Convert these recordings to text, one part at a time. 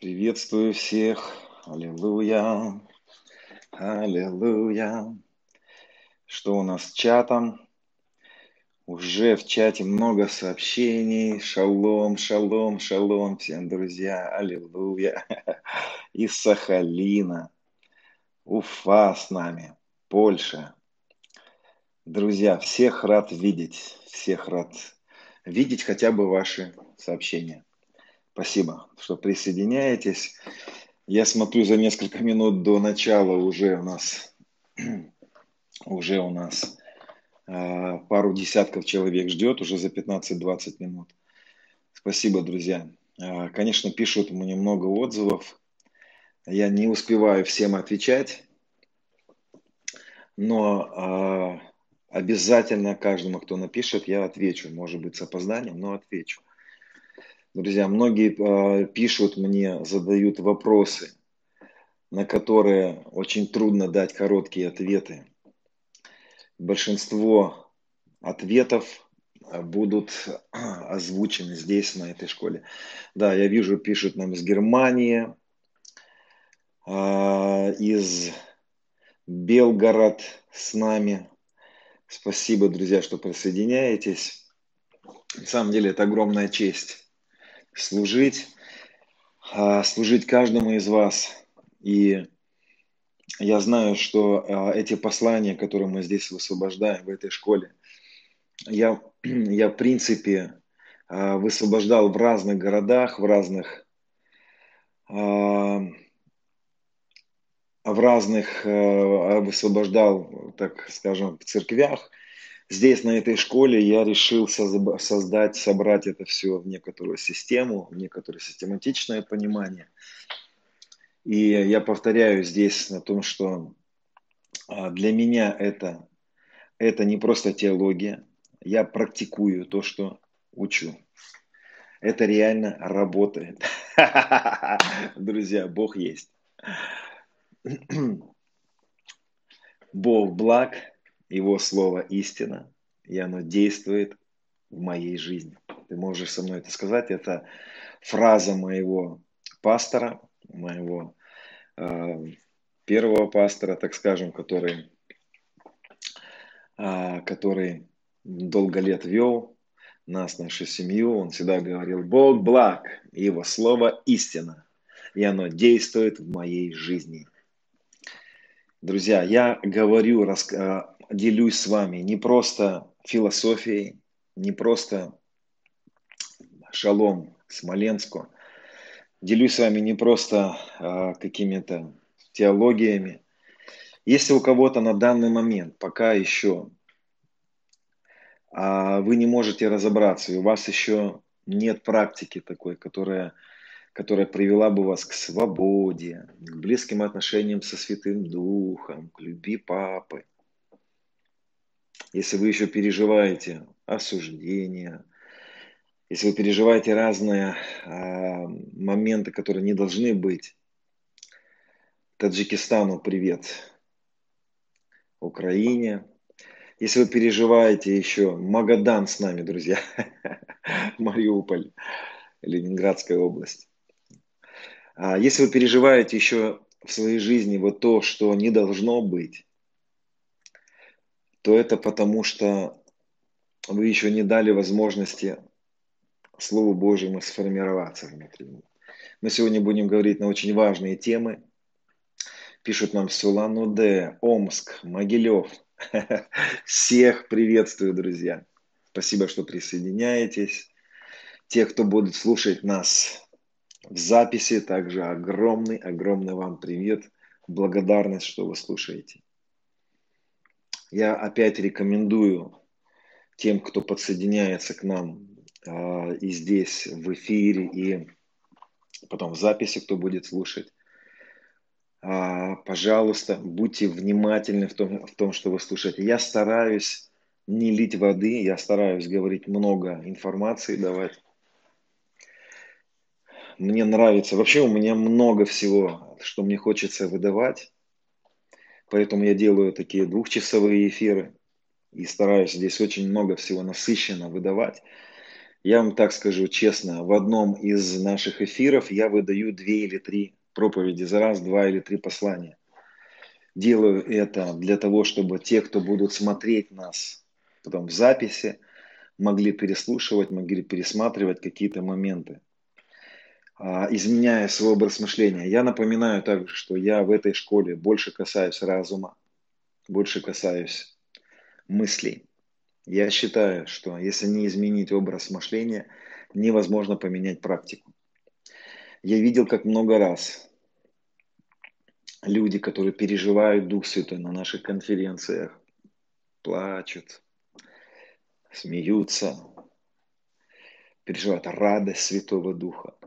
Приветствую всех. Аллилуйя. Аллилуйя. Что у нас с чатом? Уже в чате много сообщений. Шалом, шалом, шалом всем, друзья. Аллилуйя. Из Сахалина. Уфа с нами. Польша. Друзья, всех рад видеть. Всех рад видеть хотя бы ваши сообщения. Спасибо, что присоединяетесь. Я смотрю за несколько минут до начала уже у нас уже у нас э, пару десятков человек ждет, уже за 15-20 минут. Спасибо, друзья. Э, конечно, пишут мне много отзывов. Я не успеваю всем отвечать, но э, обязательно каждому, кто напишет, я отвечу. Может быть, с опозданием, но отвечу. Друзья, многие э, пишут мне, задают вопросы, на которые очень трудно дать короткие ответы. Большинство ответов будут озвучены здесь, на этой школе. Да, я вижу, пишут нам из Германии, э, из Белгород с нами. Спасибо, друзья, что присоединяетесь. На самом деле это огромная честь служить, а, служить каждому из вас. И я знаю, что а, эти послания, которые мы здесь высвобождаем в этой школе, я, я в принципе а, высвобождал в разных городах, в разных в разных высвобождал, так скажем, в церквях – здесь, на этой школе, я решил создать, собрать это все в некоторую систему, в некоторое систематичное понимание. И я повторяю здесь на том, что а, для меня это, это не просто теология. Я практикую то, что учу. Это реально работает. Друзья, Бог есть. Бог благ, его слово истина, и оно действует в моей жизни. Ты можешь со мной это сказать. Это фраза моего пастора, моего э, первого пастора, так скажем, который, э, который долго лет вел нас, нашу семью. Он всегда говорил, Бог благ, его слово истина, и оно действует в моей жизни. Друзья, я говорю, э, делюсь с вами не просто философией, не просто шалом Смоленску, делюсь с вами не просто а, какими-то теологиями. Если у кого-то на данный момент пока еще а, вы не можете разобраться, и у вас еще нет практики такой, которая, которая привела бы вас к свободе, к близким отношениям со Святым Духом, к любви Папы – если вы еще переживаете осуждение, если вы переживаете разные э, моменты, которые не должны быть, Таджикистану привет, Украине. Если вы переживаете еще Магадан с нами, друзья, Мариуполь, Ленинградская область. А если вы переживаете еще в своей жизни вот то, что не должно быть, то это потому, что вы еще не дали возможности Слову Божьему сформироваться внутри. Мы сегодня будем говорить на очень важные темы. Пишут нам Сулан-Удэ, Омск, Могилев. Всех приветствую, друзья. Спасибо, что присоединяетесь. Те, кто будут слушать нас в записи, также огромный, огромный вам привет. Благодарность, что вы слушаете. Я опять рекомендую тем, кто подсоединяется к нам э, и здесь в эфире, и потом в записи, кто будет слушать, э, пожалуйста, будьте внимательны в том, в том, что вы слушаете. Я стараюсь не лить воды, я стараюсь говорить много информации, давать. Мне нравится, вообще у меня много всего, что мне хочется выдавать. Поэтому я делаю такие двухчасовые эфиры и стараюсь здесь очень много всего насыщенно выдавать. Я вам так скажу честно, в одном из наших эфиров я выдаю две или три проповеди за раз, два или три послания. Делаю это для того, чтобы те, кто будут смотреть нас потом в записи, могли переслушивать, могли пересматривать какие-то моменты, изменяя свой образ мышления. Я напоминаю также, что я в этой школе больше касаюсь разума, больше касаюсь мыслей. Я считаю, что если не изменить образ мышления, невозможно поменять практику. Я видел, как много раз люди, которые переживают Дух Святой на наших конференциях, плачут, смеются, переживают радость Святого Духа,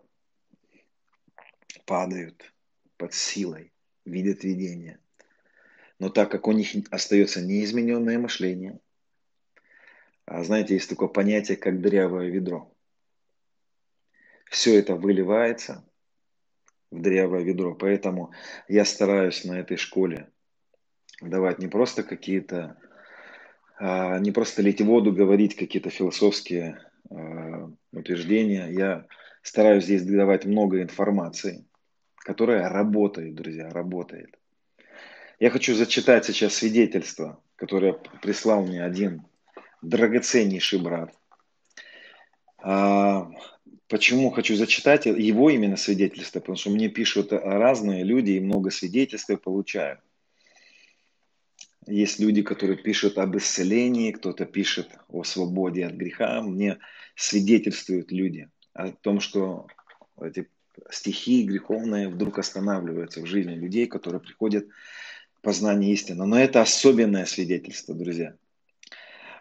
падают под силой, видят видение. Но так как у них остается неизмененное мышление, а знаете, есть такое понятие, как дырявое ведро. Все это выливается в дырявое ведро. Поэтому я стараюсь на этой школе давать не просто какие-то, а, не просто лить воду, говорить какие-то философские а, утверждения. Я стараюсь здесь давать много информации, которая работает, друзья, работает. Я хочу зачитать сейчас свидетельство, которое прислал мне один драгоценнейший брат. А, почему хочу зачитать его именно свидетельство? Потому что мне пишут разные люди и много свидетельств я получаю. Есть люди, которые пишут об исцелении, кто-то пишет о свободе от греха. Мне свидетельствуют люди о том, что эти стихии греховные вдруг останавливаются в жизни людей, которые приходят к познанию истины. Но это особенное свидетельство, друзья.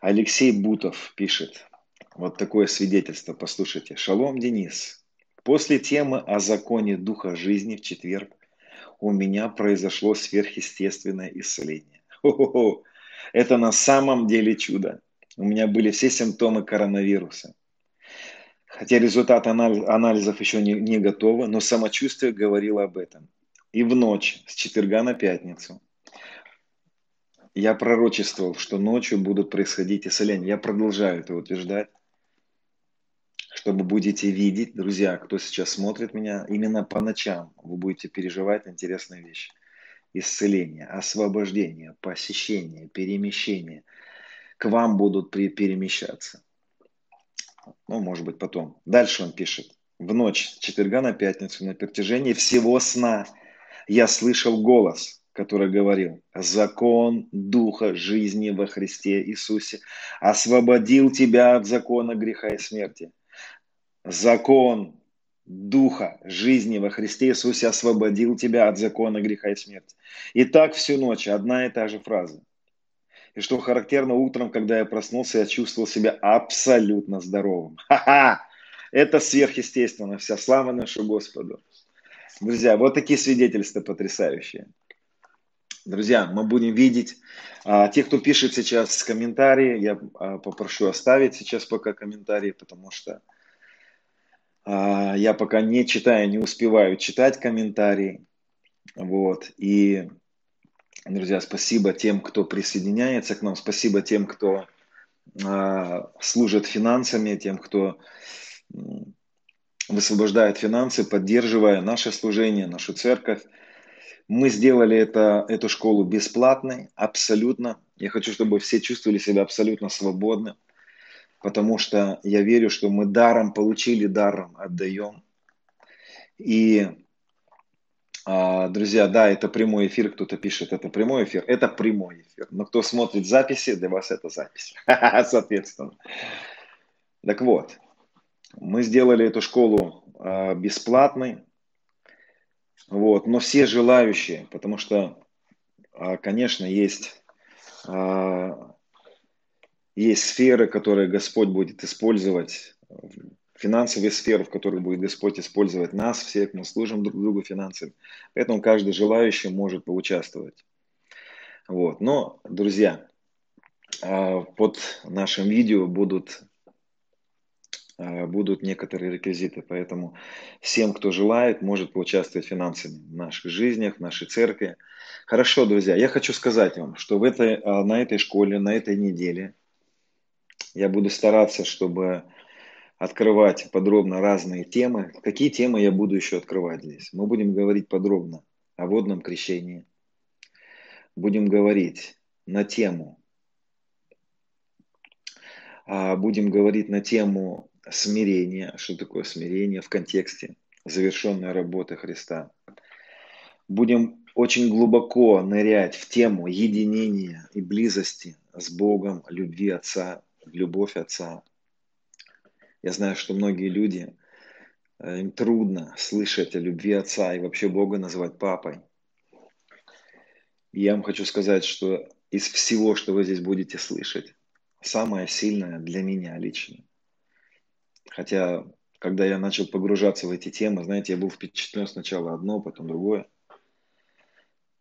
Алексей Бутов пишет вот такое свидетельство, послушайте. Шалом, Денис. После темы о законе Духа жизни в четверг у меня произошло сверхъестественное исцеление. Хо-хо-хо. Это на самом деле чудо. У меня были все симптомы коронавируса. Хотя результат анализов еще не, не готовы, но самочувствие говорило об этом. И в ночь с четверга на пятницу я пророчествовал, что ночью будут происходить исцеления. Я продолжаю это утверждать, чтобы будете видеть, друзья, кто сейчас смотрит меня, именно по ночам вы будете переживать интересные вещи. Исцеление, освобождение, посещение, перемещение. К вам будут перемещаться. Ну, может быть, потом. Дальше он пишет. В ночь с четверга на пятницу на протяжении всего сна я слышал голос – который говорил, закон Духа жизни во Христе Иисусе освободил тебя от закона греха и смерти. Закон Духа жизни во Христе Иисусе освободил тебя от закона греха и смерти. И так всю ночь одна и та же фраза. И что характерно, утром, когда я проснулся, я чувствовал себя абсолютно здоровым. Ха-ха! Это сверхъестественно. Вся слава нашему Господу. Друзья, вот такие свидетельства потрясающие. Друзья, мы будем видеть. А, те, кто пишет сейчас комментарии, я а, попрошу оставить сейчас пока комментарии, потому что а, я пока не читаю, не успеваю читать комментарии. Вот. И, друзья, спасибо тем, кто присоединяется к нам, спасибо тем, кто служит финансами, тем, кто высвобождает финансы, поддерживая наше служение, нашу церковь. Мы сделали это, эту школу бесплатной, абсолютно. Я хочу, чтобы все чувствовали себя абсолютно свободны, потому что я верю, что мы даром получили, даром отдаем. И, друзья, да, это прямой эфир, кто-то пишет, это прямой эфир, это прямой эфир. Но кто смотрит записи, для вас это запись, соответственно. Так вот, мы сделали эту школу а, бесплатной, вот. Но все желающие, потому что, а, конечно, есть, а, есть сферы, которые Господь будет использовать, финансовые сферы, в которых будет Господь использовать нас всех, мы служим друг другу финансами. Поэтому каждый желающий может поучаствовать. Вот. Но, друзья, а, под нашим видео будут Э, будут некоторые реквизиты. Поэтому всем, кто желает, может поучаствовать финансами в наших жизнях, в нашей церкви. Хорошо, друзья, я хочу сказать вам, что в этой, э, на этой школе, на этой неделе я буду стараться, чтобы открывать подробно разные темы. Какие темы я буду еще открывать здесь? Мы будем говорить подробно о водном крещении. Будем говорить на тему а, будем говорить на тему смирения, что такое смирение в контексте завершенной работы Христа. Будем очень глубоко нырять в тему единения и близости с Богом, любви Отца, любовь Отца. Я знаю, что многие люди, э, им трудно слышать о любви Отца и вообще Бога называть папой. И я вам хочу сказать, что из всего, что вы здесь будете слышать, самое сильное для меня лично. Хотя, когда я начал погружаться в эти темы, знаете, я был впечатлен сначала одно, потом другое.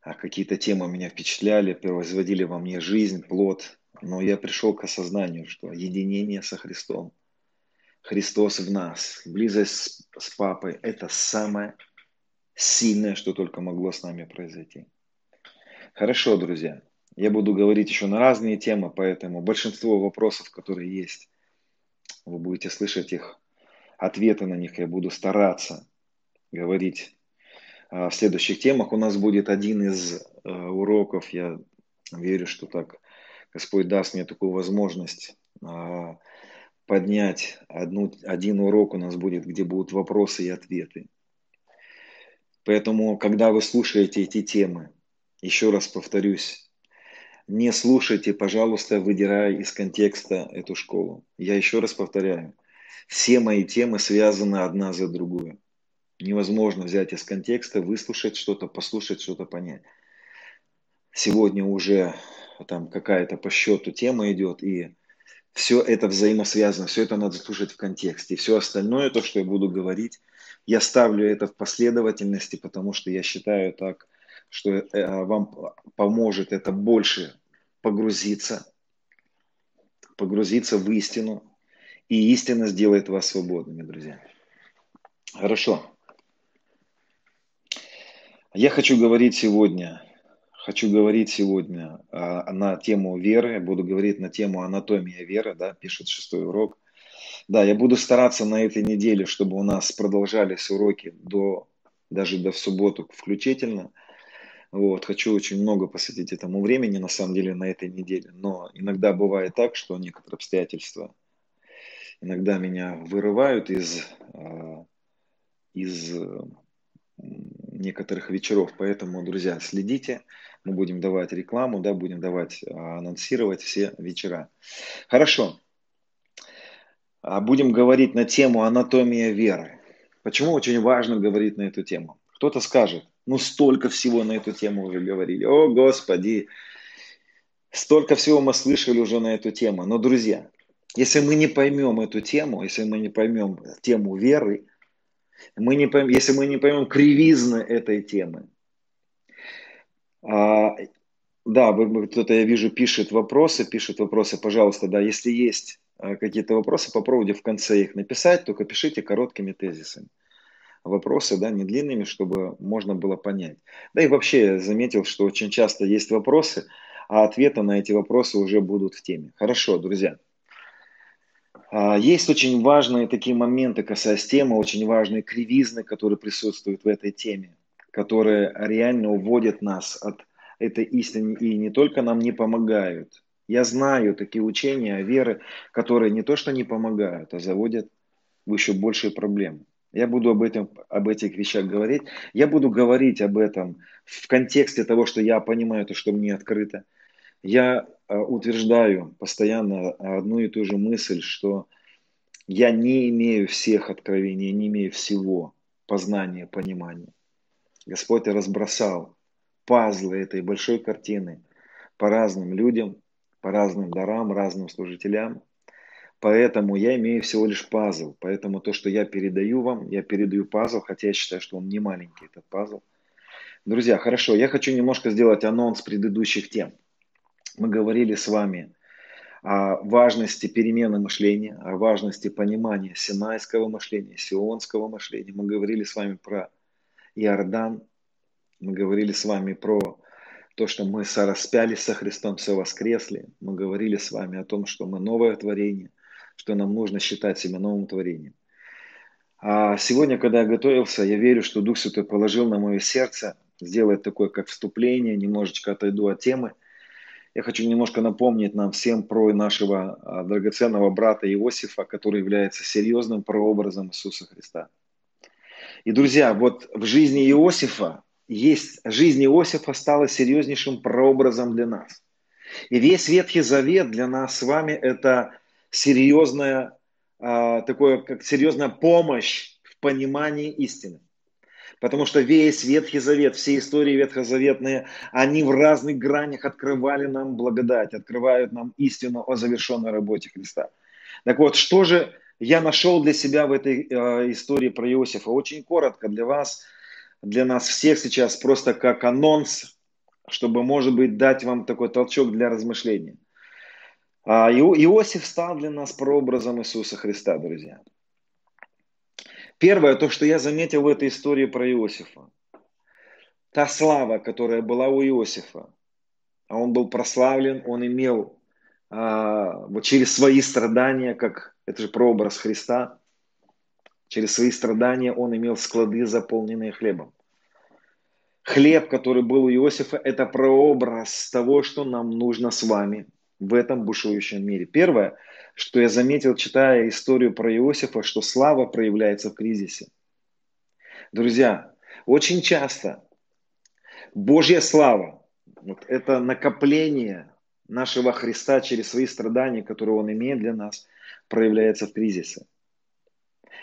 А какие-то темы меня впечатляли, производили во мне жизнь, плод. Но я пришел к осознанию, что единение со Христом, Христос в нас, близость с, с Папой – это самое сильное, что только могло с нами произойти. Хорошо, друзья. Я буду говорить еще на разные темы, поэтому большинство вопросов, которые есть, вы будете слышать их, ответы на них. Я буду стараться говорить а, в следующих темах. У нас будет один из э, уроков, я верю, что так Господь даст мне такую возможность а, поднять одну, один урок у нас будет, где будут вопросы и ответы. Поэтому, когда вы слушаете эти темы, еще раз повторюсь, не слушайте, пожалуйста, выдирая из контекста эту школу. Я еще раз повторяю, все мои темы связаны одна за другую. Невозможно взять из контекста, выслушать что-то, послушать что-то, понять. Сегодня уже там какая-то по счету тема идет, и все это взаимосвязано, все это надо слушать в контексте. Все остальное, то, что я буду говорить, я ставлю это в последовательности, потому что я считаю так, что э, вам поможет это больше погрузиться, погрузиться в истину, и истина сделает вас свободными, друзья. Хорошо. Я хочу говорить сегодня, хочу говорить сегодня а, на тему веры, буду говорить на тему анатомия веры, да, пишет шестой урок. Да, я буду стараться на этой неделе, чтобы у нас продолжались уроки до, даже до в субботу включительно – вот, хочу очень много посвятить этому времени, на самом деле, на этой неделе. Но иногда бывает так, что некоторые обстоятельства иногда меня вырывают из, а, из некоторых вечеров. Поэтому, друзья, следите. Мы будем давать рекламу, да, будем давать, а, анонсировать все вечера. Хорошо. А будем говорить на тему анатомия веры. Почему очень важно говорить на эту тему? Кто-то скажет, ну, столько всего на эту тему уже говорили. О, Господи! Столько всего мы слышали уже на эту тему. Но, друзья, если мы не поймем эту тему, если мы не поймем тему веры, мы не поймем, если мы не поймем кривизны этой темы, а, да, кто-то, я вижу, пишет вопросы, пишет вопросы, пожалуйста, да, если есть а, какие-то вопросы, попробуйте в конце их написать, только пишите короткими тезисами вопросы, да, не длинными, чтобы можно было понять. Да и вообще заметил, что очень часто есть вопросы, а ответы на эти вопросы уже будут в теме. Хорошо, друзья. А, есть очень важные такие моменты, касаясь темы, очень важные кривизны, которые присутствуют в этой теме, которые реально уводят нас от этой истины и не только нам не помогают. Я знаю такие учения о вере, которые не то что не помогают, а заводят в еще большие проблемы. Я буду об, этом, об этих вещах говорить. Я буду говорить об этом в контексте того, что я понимаю, то, что мне открыто. Я э, утверждаю постоянно одну и ту же мысль, что я не имею всех откровений, не имею всего познания, понимания. Господь разбросал пазлы этой большой картины по разным людям, по разным дарам, разным служителям. Поэтому я имею всего лишь пазл. Поэтому то, что я передаю вам, я передаю пазл, хотя я считаю, что он не маленький, этот пазл. Друзья, хорошо, я хочу немножко сделать анонс предыдущих тем. Мы говорили с вами о важности перемены мышления, о важности понимания синайского мышления, сионского мышления. Мы говорили с вами про Иордан, мы говорили с вами про то, что мы сораспялись со Христом, все воскресли. Мы говорили с вами о том, что мы новое творение, что нам нужно считать себя новым творением. А сегодня, когда я готовился, я верю, что Дух Святой положил на мое сердце сделать такое, как вступление, немножечко отойду от темы. Я хочу немножко напомнить нам всем про нашего а, драгоценного брата Иосифа, который является серьезным прообразом Иисуса Христа. И, друзья, вот в жизни Иосифа есть, жизнь Иосифа стала серьезнейшим прообразом для нас. И весь Ветхий Завет для нас с вами это серьезная а, такое, как серьезная помощь в понимании истины. Потому что весь Ветхий Завет, все истории ветхозаветные, они в разных гранях открывали нам благодать, открывают нам истину о завершенной работе Христа. Так вот, что же я нашел для себя в этой э, истории про Иосифа? Очень коротко для вас, для нас всех сейчас, просто как анонс, чтобы, может быть, дать вам такой толчок для размышления – а, Иосиф стал для нас прообразом Иисуса Христа, друзья. Первое, то, что я заметил в этой истории про Иосифа. Та слава, которая была у Иосифа, а он был прославлен, он имел а, вот через свои страдания, как это же прообраз Христа, через свои страдания он имел склады, заполненные хлебом. Хлеб, который был у Иосифа, это прообраз того, что нам нужно с вами – в этом бушующем мире. Первое, что я заметил, читая историю про Иосифа, что слава проявляется в кризисе. Друзья, очень часто Божья слава, вот это накопление нашего Христа через свои страдания, которые Он имеет для нас, проявляется в кризисе.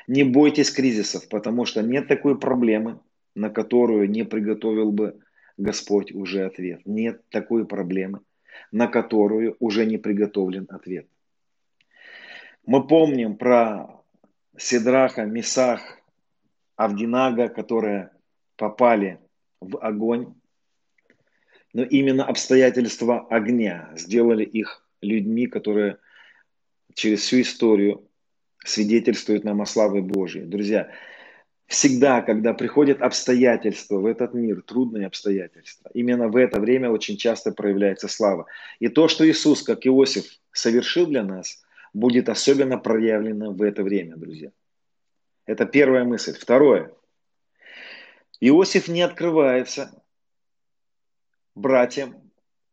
Не бойтесь кризисов, потому что нет такой проблемы, на которую не приготовил бы Господь уже ответ. Нет такой проблемы, на которую уже не приготовлен ответ. Мы помним про Седраха, Месах, Авдинага, которые попали в огонь, но именно обстоятельства огня сделали их людьми, которые через всю историю свидетельствуют нам о славе Божьей. Друзья, Всегда, когда приходят обстоятельства в этот мир, трудные обстоятельства, именно в это время очень часто проявляется слава. И то, что Иисус, как Иосиф, совершил для нас, будет особенно проявлено в это время, друзья. Это первая мысль. Второе. Иосиф не открывается братьям,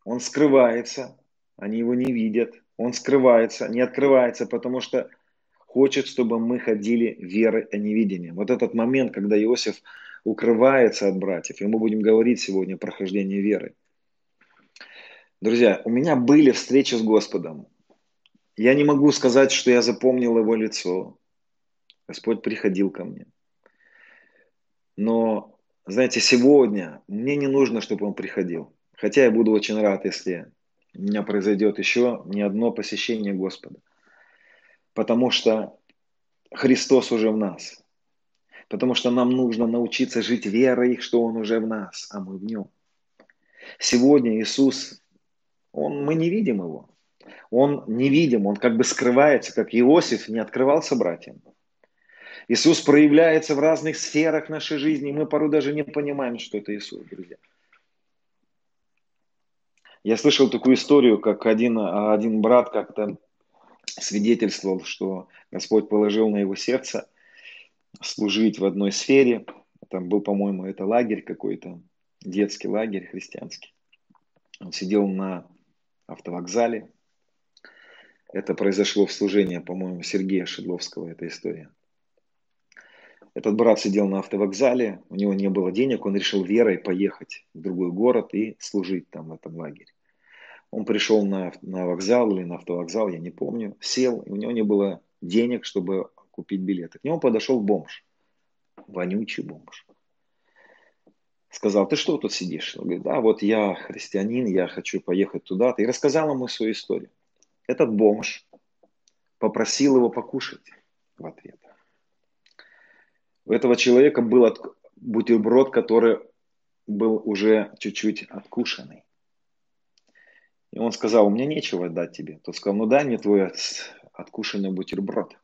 он скрывается, они его не видят, он скрывается, не открывается, потому что хочет, чтобы мы ходили верой, а не видением. Вот этот момент, когда Иосиф укрывается от братьев, и мы будем говорить сегодня о прохождении веры. Друзья, у меня были встречи с Господом. Я не могу сказать, что я запомнил его лицо. Господь приходил ко мне. Но, знаете, сегодня мне не нужно, чтобы он приходил. Хотя я буду очень рад, если у меня произойдет еще не одно посещение Господа – потому что Христос уже в нас. Потому что нам нужно научиться жить верой, что Он уже в нас, а мы в Нем. Сегодня Иисус, он, мы не видим Его. Он не видим, Он как бы скрывается, как Иосиф не открывался братьям. Иисус проявляется в разных сферах нашей жизни, и мы порой даже не понимаем, что это Иисус, друзья. Я слышал такую историю, как один, один брат как-то свидетельствовал, что Господь положил на его сердце служить в одной сфере. Там был, по-моему, это лагерь какой-то, детский лагерь христианский. Он сидел на автовокзале. Это произошло в служении, по-моему, Сергея Шедловского, эта история. Этот брат сидел на автовокзале, у него не было денег, он решил верой поехать в другой город и служить там в этом лагере. Он пришел на, на вокзал или на автовокзал, я не помню, сел, и у него не было денег, чтобы купить билеты. К нему подошел бомж, вонючий бомж. Сказал, ты что тут сидишь? Он говорит, да, вот я христианин, я хочу поехать туда-то. И рассказал ему свою историю. Этот бомж попросил его покушать в ответ. У этого человека был бутерброд, который был уже чуть-чуть откушенный. И он сказал, у меня нечего дать тебе. Тот сказал, ну дай мне твой откушенный бутерброд.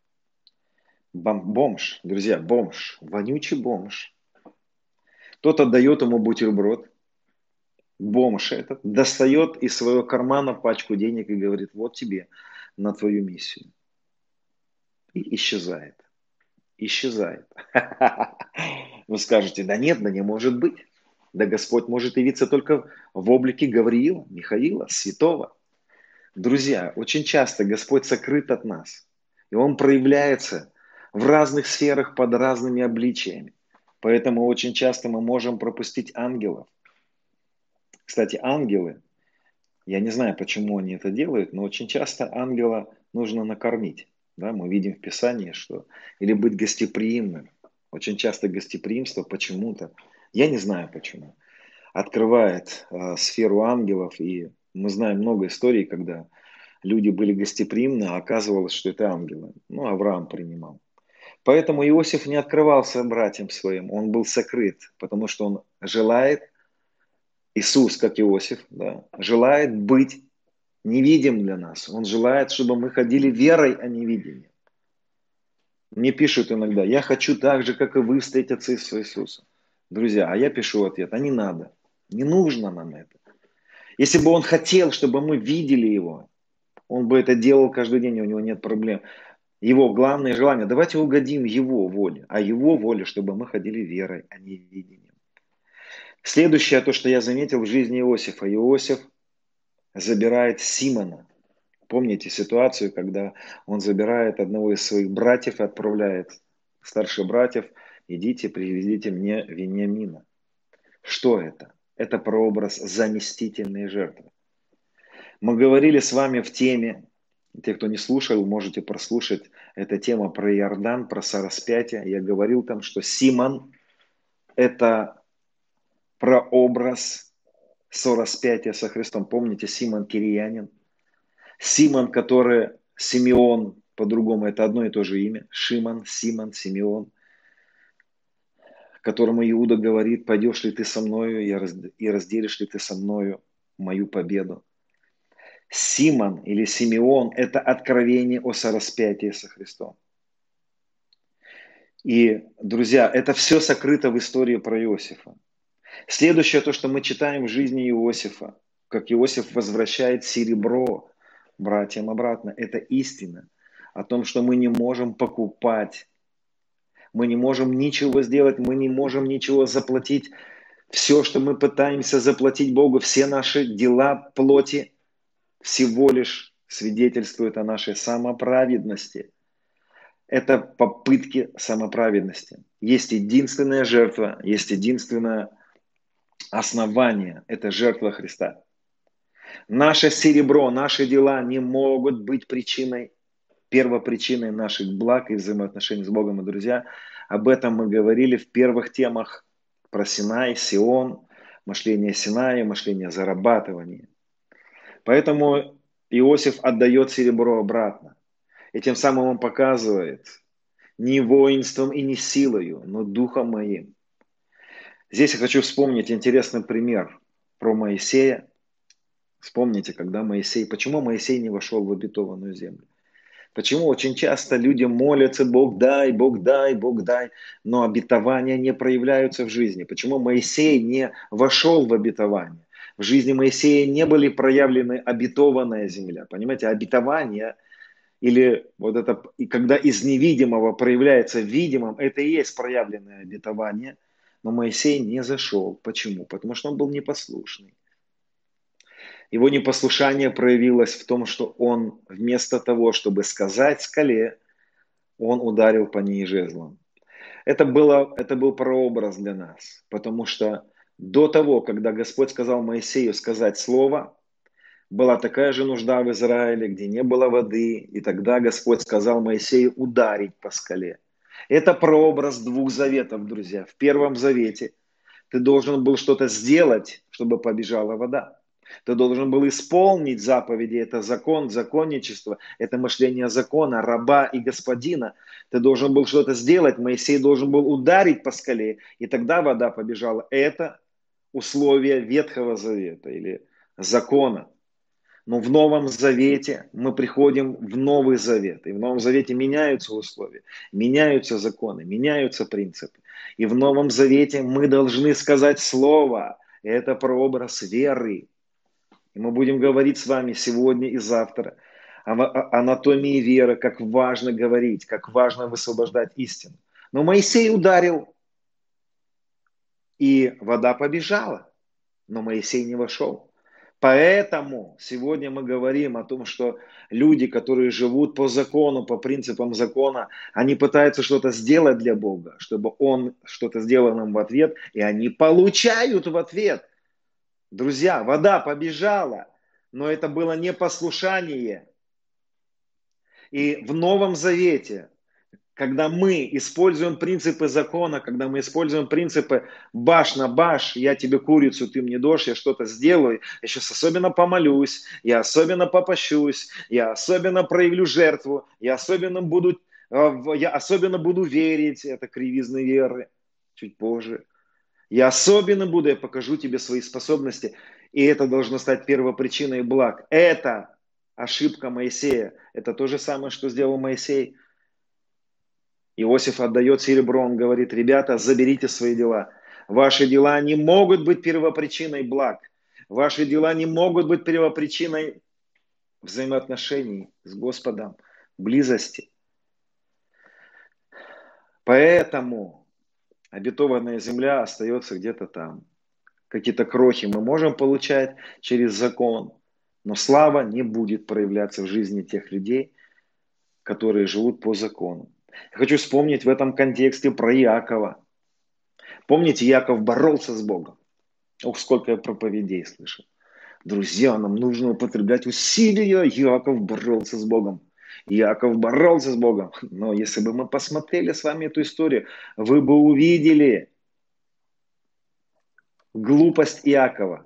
Бом, бомж, друзья, бомж, вонючий бомж. Тот отдает ему бутерброд. Бомж этот достает из своего кармана пачку денег и говорит, вот тебе на твою миссию. и исчезает. Исчезает. Вы скажете, да нет, да не может быть. Да Господь может явиться только в облике Гавриила, Михаила, святого. Друзья, очень часто Господь сокрыт от нас. И Он проявляется в разных сферах под разными обличиями. Поэтому очень часто мы можем пропустить ангелов. Кстати, ангелы, я не знаю, почему они это делают, но очень часто ангела нужно накормить. Да, мы видим в Писании, что или быть гостеприимным. Очень часто гостеприимство почему-то, я не знаю почему, открывает э, сферу ангелов. И мы знаем много историй, когда люди были гостеприимны, а оказывалось, что это ангелы. Ну, Авраам принимал. Поэтому Иосиф не открывался братьям своим, он был сокрыт, потому что он желает, Иисус, как Иосиф, да, желает быть невидим для нас. Он желает, чтобы мы ходили верой, а не видением. Мне пишут иногда, я хочу так же, как и вы, встретиться с Иисусом. Друзья, а я пишу ответ, а не надо. Не нужно нам это. Если бы он хотел, чтобы мы видели его, он бы это делал каждый день, у него нет проблем. Его главное желание, давайте угодим его воле, а его воле, чтобы мы ходили верой, а не видением. Следующее, то, что я заметил в жизни Иосифа. Иосиф забирает Симона. Помните ситуацию, когда он забирает одного из своих братьев и отправляет старших братьев, идите, приведите мне Вениамина. Что это? Это прообраз заместительной жертвы. Мы говорили с вами в теме те, кто не слушал, можете прослушать. Это тема про Иордан, про сораспятие. Я говорил там, что Симон – это прообраз сораспятия со Христом. Помните, Симон Кириянин? Симон, который Симеон, по-другому это одно и то же имя. Шимон, Симон, Симеон которому Иуда говорит, пойдешь ли ты со мною и разделишь ли ты со мною мою победу. Симон или Симеон – это откровение о сораспятии со Христом. И, друзья, это все сокрыто в истории про Иосифа. Следующее, то, что мы читаем в жизни Иосифа, как Иосиф возвращает серебро братьям обратно, это истина о том, что мы не можем покупать, мы не можем ничего сделать, мы не можем ничего заплатить. Все, что мы пытаемся заплатить Богу, все наши дела плоти – всего лишь свидетельствует о нашей самоправедности. Это попытки самоправедности. Есть единственная жертва, есть единственное основание. Это жертва Христа. Наше серебро, наши дела не могут быть причиной, первопричиной наших благ и взаимоотношений с Богом. И, друзья, об этом мы говорили в первых темах про Синай, Сион, мышление Синая, мышление зарабатывания. Поэтому Иосиф отдает серебро обратно. И тем самым он показывает не воинством и не силою, но духом моим. Здесь я хочу вспомнить интересный пример про Моисея. Вспомните, когда Моисей, почему Моисей не вошел в обетованную землю? Почему очень часто люди молятся, Бог дай, Бог дай, Бог дай, но обетования не проявляются в жизни? Почему Моисей не вошел в обетование? в жизни Моисея не были проявлены обетованная земля. Понимаете, обетование или вот это, и когда из невидимого проявляется видимым, это и есть проявленное обетование. Но Моисей не зашел. Почему? Потому что он был непослушный. Его непослушание проявилось в том, что он вместо того, чтобы сказать скале, он ударил по ней жезлом. Это, было, это был прообраз для нас, потому что до того, когда Господь сказал Моисею сказать слово, была такая же нужда в Израиле, где не было воды, и тогда Господь сказал Моисею ударить по скале. Это прообраз двух заветов, друзья. В первом завете ты должен был что-то сделать, чтобы побежала вода. Ты должен был исполнить заповеди, это закон, законничество, это мышление закона, раба и господина. Ты должен был что-то сделать, Моисей должен был ударить по скале, и тогда вода побежала. Это условия Ветхого Завета или закона. Но в Новом Завете мы приходим в Новый Завет. И в Новом Завете меняются условия, меняются законы, меняются принципы. И в Новом Завете мы должны сказать Слово. Это прообраз веры. И мы будем говорить с вами сегодня и завтра анатомии веры, как важно говорить, как важно высвобождать истину. Но Моисей ударил, и вода побежала, но Моисей не вошел. Поэтому сегодня мы говорим о том, что люди, которые живут по закону, по принципам закона, они пытаются что-то сделать для Бога, чтобы Он что-то сделал им в ответ, и они получают в ответ. Друзья, вода побежала, но это было непослушание. И в Новом Завете когда мы используем принципы закона, когда мы используем принципы баш на баш, я тебе курицу, ты мне дашь, я что-то сделаю, я сейчас особенно помолюсь, я особенно попощусь, я особенно проявлю жертву, я особенно буду, э, я особенно буду верить, это кривизны веры, чуть позже. Я особенно буду, я покажу тебе свои способности, и это должно стать первопричиной благ. Это ошибка Моисея. Это то же самое, что сделал Моисей – Иосиф отдает серебро, он говорит, ребята, заберите свои дела. Ваши дела не могут быть первопричиной благ. Ваши дела не могут быть первопричиной взаимоотношений с Господом, близости. Поэтому обетованная земля остается где-то там. Какие-то крохи мы можем получать через закон, но слава не будет проявляться в жизни тех людей, которые живут по закону. Я хочу вспомнить в этом контексте про Иакова. Помните, Яков боролся с Богом. Ох, сколько я проповедей слышал. Друзья, нам нужно употреблять усилия. Яков боролся с Богом. Яков боролся с Богом. Но если бы мы посмотрели с вами эту историю, вы бы увидели глупость Иакова.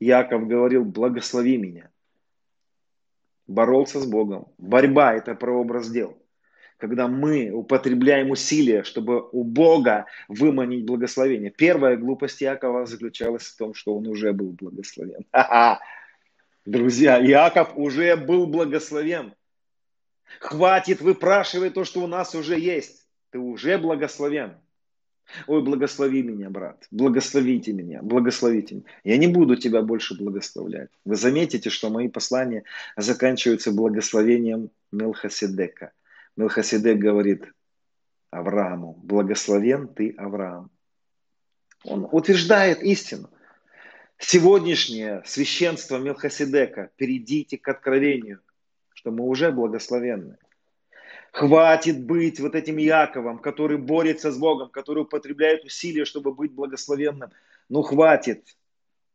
Яков говорил, благослови меня. Боролся с Богом. Борьба – это прообраз дел когда мы употребляем усилия, чтобы у Бога выманить благословение. Первая глупость Иакова заключалась в том, что он уже был благословен. Ха-ха. Друзья, Иаков уже был благословен. Хватит выпрашивать то, что у нас уже есть. Ты уже благословен. Ой, благослови меня, брат, благословите меня, благословите меня. Я не буду тебя больше благословлять. Вы заметите, что мои послания заканчиваются благословением Мелхаседека – Мелхиседек говорит Аврааму, благословен ты, Авраам. Он утверждает истину. Сегодняшнее священство Мелхиседека, перейдите к откровению, что мы уже благословенны. Хватит быть вот этим Яковом, который борется с Богом, который употребляет усилия, чтобы быть благословенным. Ну хватит.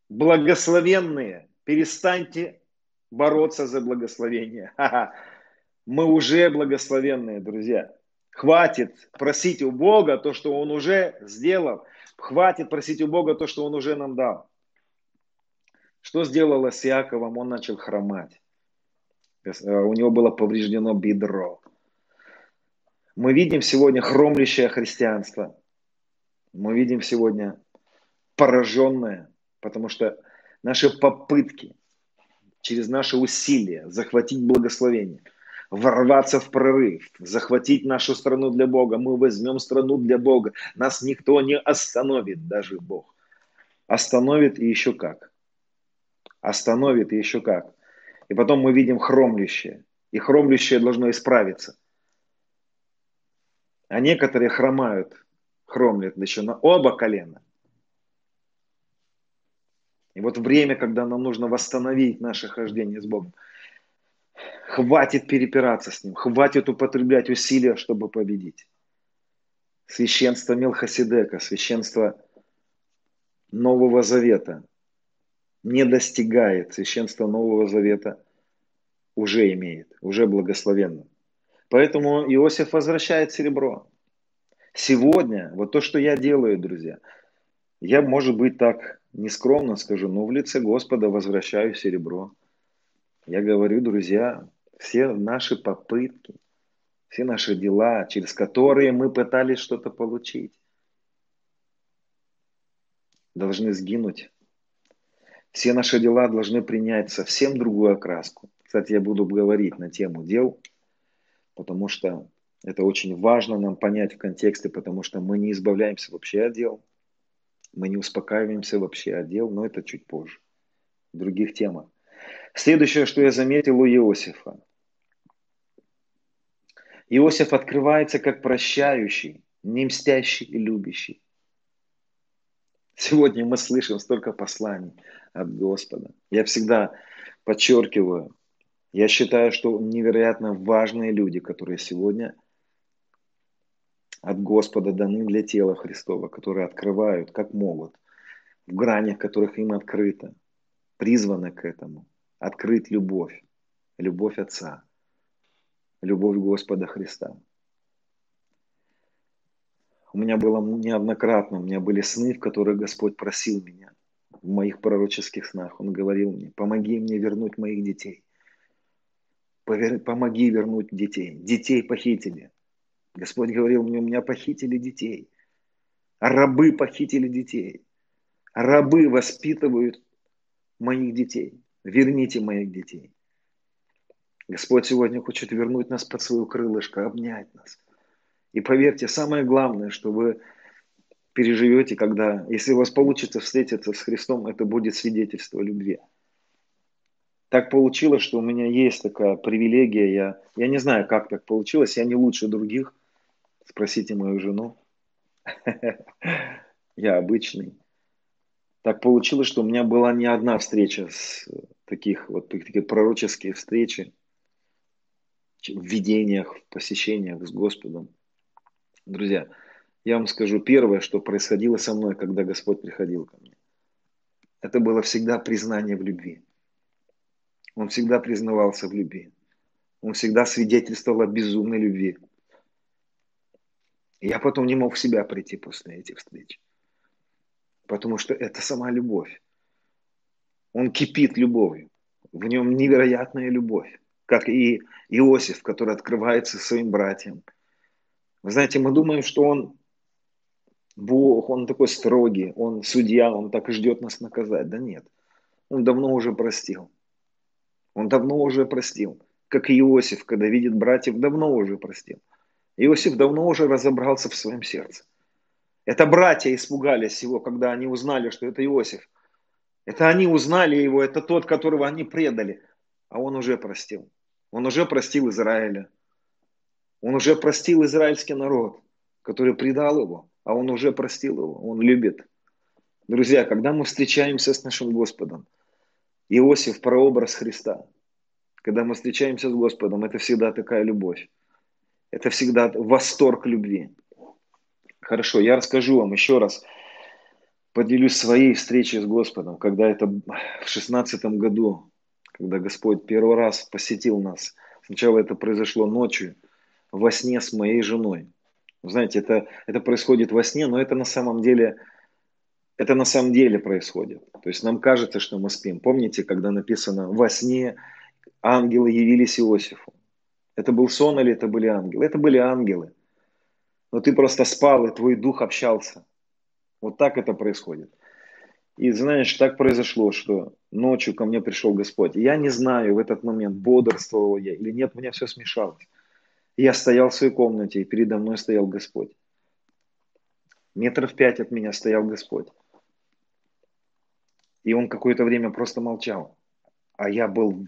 Благословенные, перестаньте бороться за благословение. Ха-ха. Мы уже благословенные, друзья. Хватит просить у Бога то, что Он уже сделал. Хватит просить у Бога то, что Он уже нам дал. Что сделало с Иаковом? Он начал хромать. У него было повреждено бедро. Мы видим сегодня хромлящее христианство. Мы видим сегодня пораженное, потому что наши попытки через наши усилия захватить благословение – ворваться в прорыв, захватить нашу страну для Бога. Мы возьмем страну для Бога. Нас никто не остановит, даже Бог. Остановит и еще как. Остановит и еще как. И потом мы видим хромлющее. И хромлющее должно исправиться. А некоторые хромают, хромлят еще на оба колена. И вот время, когда нам нужно восстановить наше хождение с Богом – Хватит перепираться с ним, хватит употреблять усилия, чтобы победить. Священство Мелхасидека, священство Нового Завета не достигает, священство Нового Завета уже имеет, уже благословенно. Поэтому Иосиф возвращает серебро. Сегодня, вот то, что я делаю, друзья, я, может быть, так нескромно скажу, но в лице Господа возвращаю серебро. Я говорю, друзья, все наши попытки, все наши дела, через которые мы пытались что-то получить, должны сгинуть. Все наши дела должны принять совсем другую окраску. Кстати, я буду говорить на тему дел, потому что это очень важно нам понять в контексте, потому что мы не избавляемся вообще от дел, мы не успокаиваемся вообще от дел, но это чуть позже, в других темах. Следующее, что я заметил у Иосифа. Иосиф открывается как прощающий, не мстящий и любящий. Сегодня мы слышим столько посланий от Господа. Я всегда подчеркиваю, я считаю, что невероятно важные люди, которые сегодня от Господа даны для тела Христова, которые открывают, как могут, в гранях, которых им открыто, призваны к этому, открыть любовь, любовь Отца, любовь Господа Христа. У меня было неоднократно, у меня были сны, в которых Господь просил меня в моих пророческих снах. Он говорил мне, помоги мне вернуть моих детей. Помоги вернуть детей. Детей похитили. Господь говорил мне, у меня похитили детей. Рабы похитили детей. Рабы воспитывают моих детей. Верните моих детей. Господь сегодня хочет вернуть нас под свое крылышко, обнять нас. И поверьте, самое главное, что вы переживете, когда, если у вас получится встретиться с Христом, это будет свидетельство любви. Так получилось, что у меня есть такая привилегия. Я, я не знаю, как так получилось. Я не лучше других. Спросите мою жену. Я обычный. Так получилось, что у меня была не одна встреча с таких вот такие пророческие встречи в видениях, в посещениях с Господом. Друзья, я вам скажу первое, что происходило со мной, когда Господь приходил ко мне. Это было всегда признание в любви. Он всегда признавался в любви. Он всегда свидетельствовал о безумной любви. Я потом не мог в себя прийти после этих встреч. Потому что это сама любовь. Он кипит любовью. В нем невероятная любовь. Как и Иосиф, который открывается своим братьям. Вы знаете, мы думаем, что он Бог, он такой строгий, он судья, он так и ждет нас наказать. Да нет, он давно уже простил. Он давно уже простил. Как и Иосиф, когда видит братьев, давно уже простил. Иосиф давно уже разобрался в своем сердце. Это братья испугались его, когда они узнали, что это Иосиф. Это они узнали его, это тот, которого они предали. А он уже простил. Он уже простил Израиля. Он уже простил израильский народ, который предал его, а он уже простил его, он любит. Друзья, когда мы встречаемся с нашим Господом, Иосиф – прообраз Христа. Когда мы встречаемся с Господом, это всегда такая любовь. Это всегда восторг любви. Хорошо, я расскажу вам еще раз, поделюсь своей встречей с Господом, когда это в шестнадцатом году, когда Господь первый раз посетил нас. Сначала это произошло ночью – во сне с моей женой. Знаете, это, это происходит во сне, но это на самом деле, это на самом деле происходит. То есть нам кажется, что мы спим. Помните, когда написано во сне ангелы явились Иосифу? Это был сон или это были ангелы? Это были ангелы. Но ты просто спал, и твой дух общался. Вот так это происходит. И знаешь, так произошло, что ночью ко мне пришел Господь. Я не знаю в этот момент, бодрствовал я или нет, у меня все смешалось я стоял в своей комнате, и передо мной стоял Господь. Метров пять от меня стоял Господь. И он какое-то время просто молчал. А я был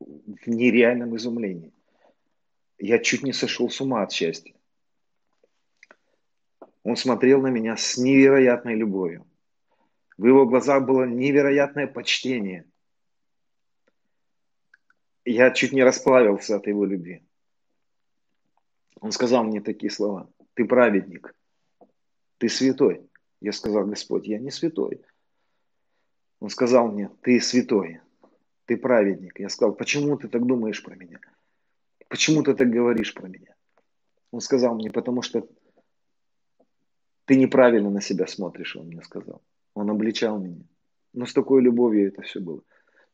в нереальном изумлении. Я чуть не сошел с ума от счастья. Он смотрел на меня с невероятной любовью. В его глазах было невероятное почтение. Я чуть не расплавился от его любви. Он сказал мне такие слова. Ты праведник. Ты святой. Я сказал, Господь, я не святой. Он сказал мне, ты святой. Ты праведник. Я сказал, почему ты так думаешь про меня? Почему ты так говоришь про меня? Он сказал мне, потому что ты неправильно на себя смотришь, он мне сказал. Он обличал меня. Но с такой любовью это все было.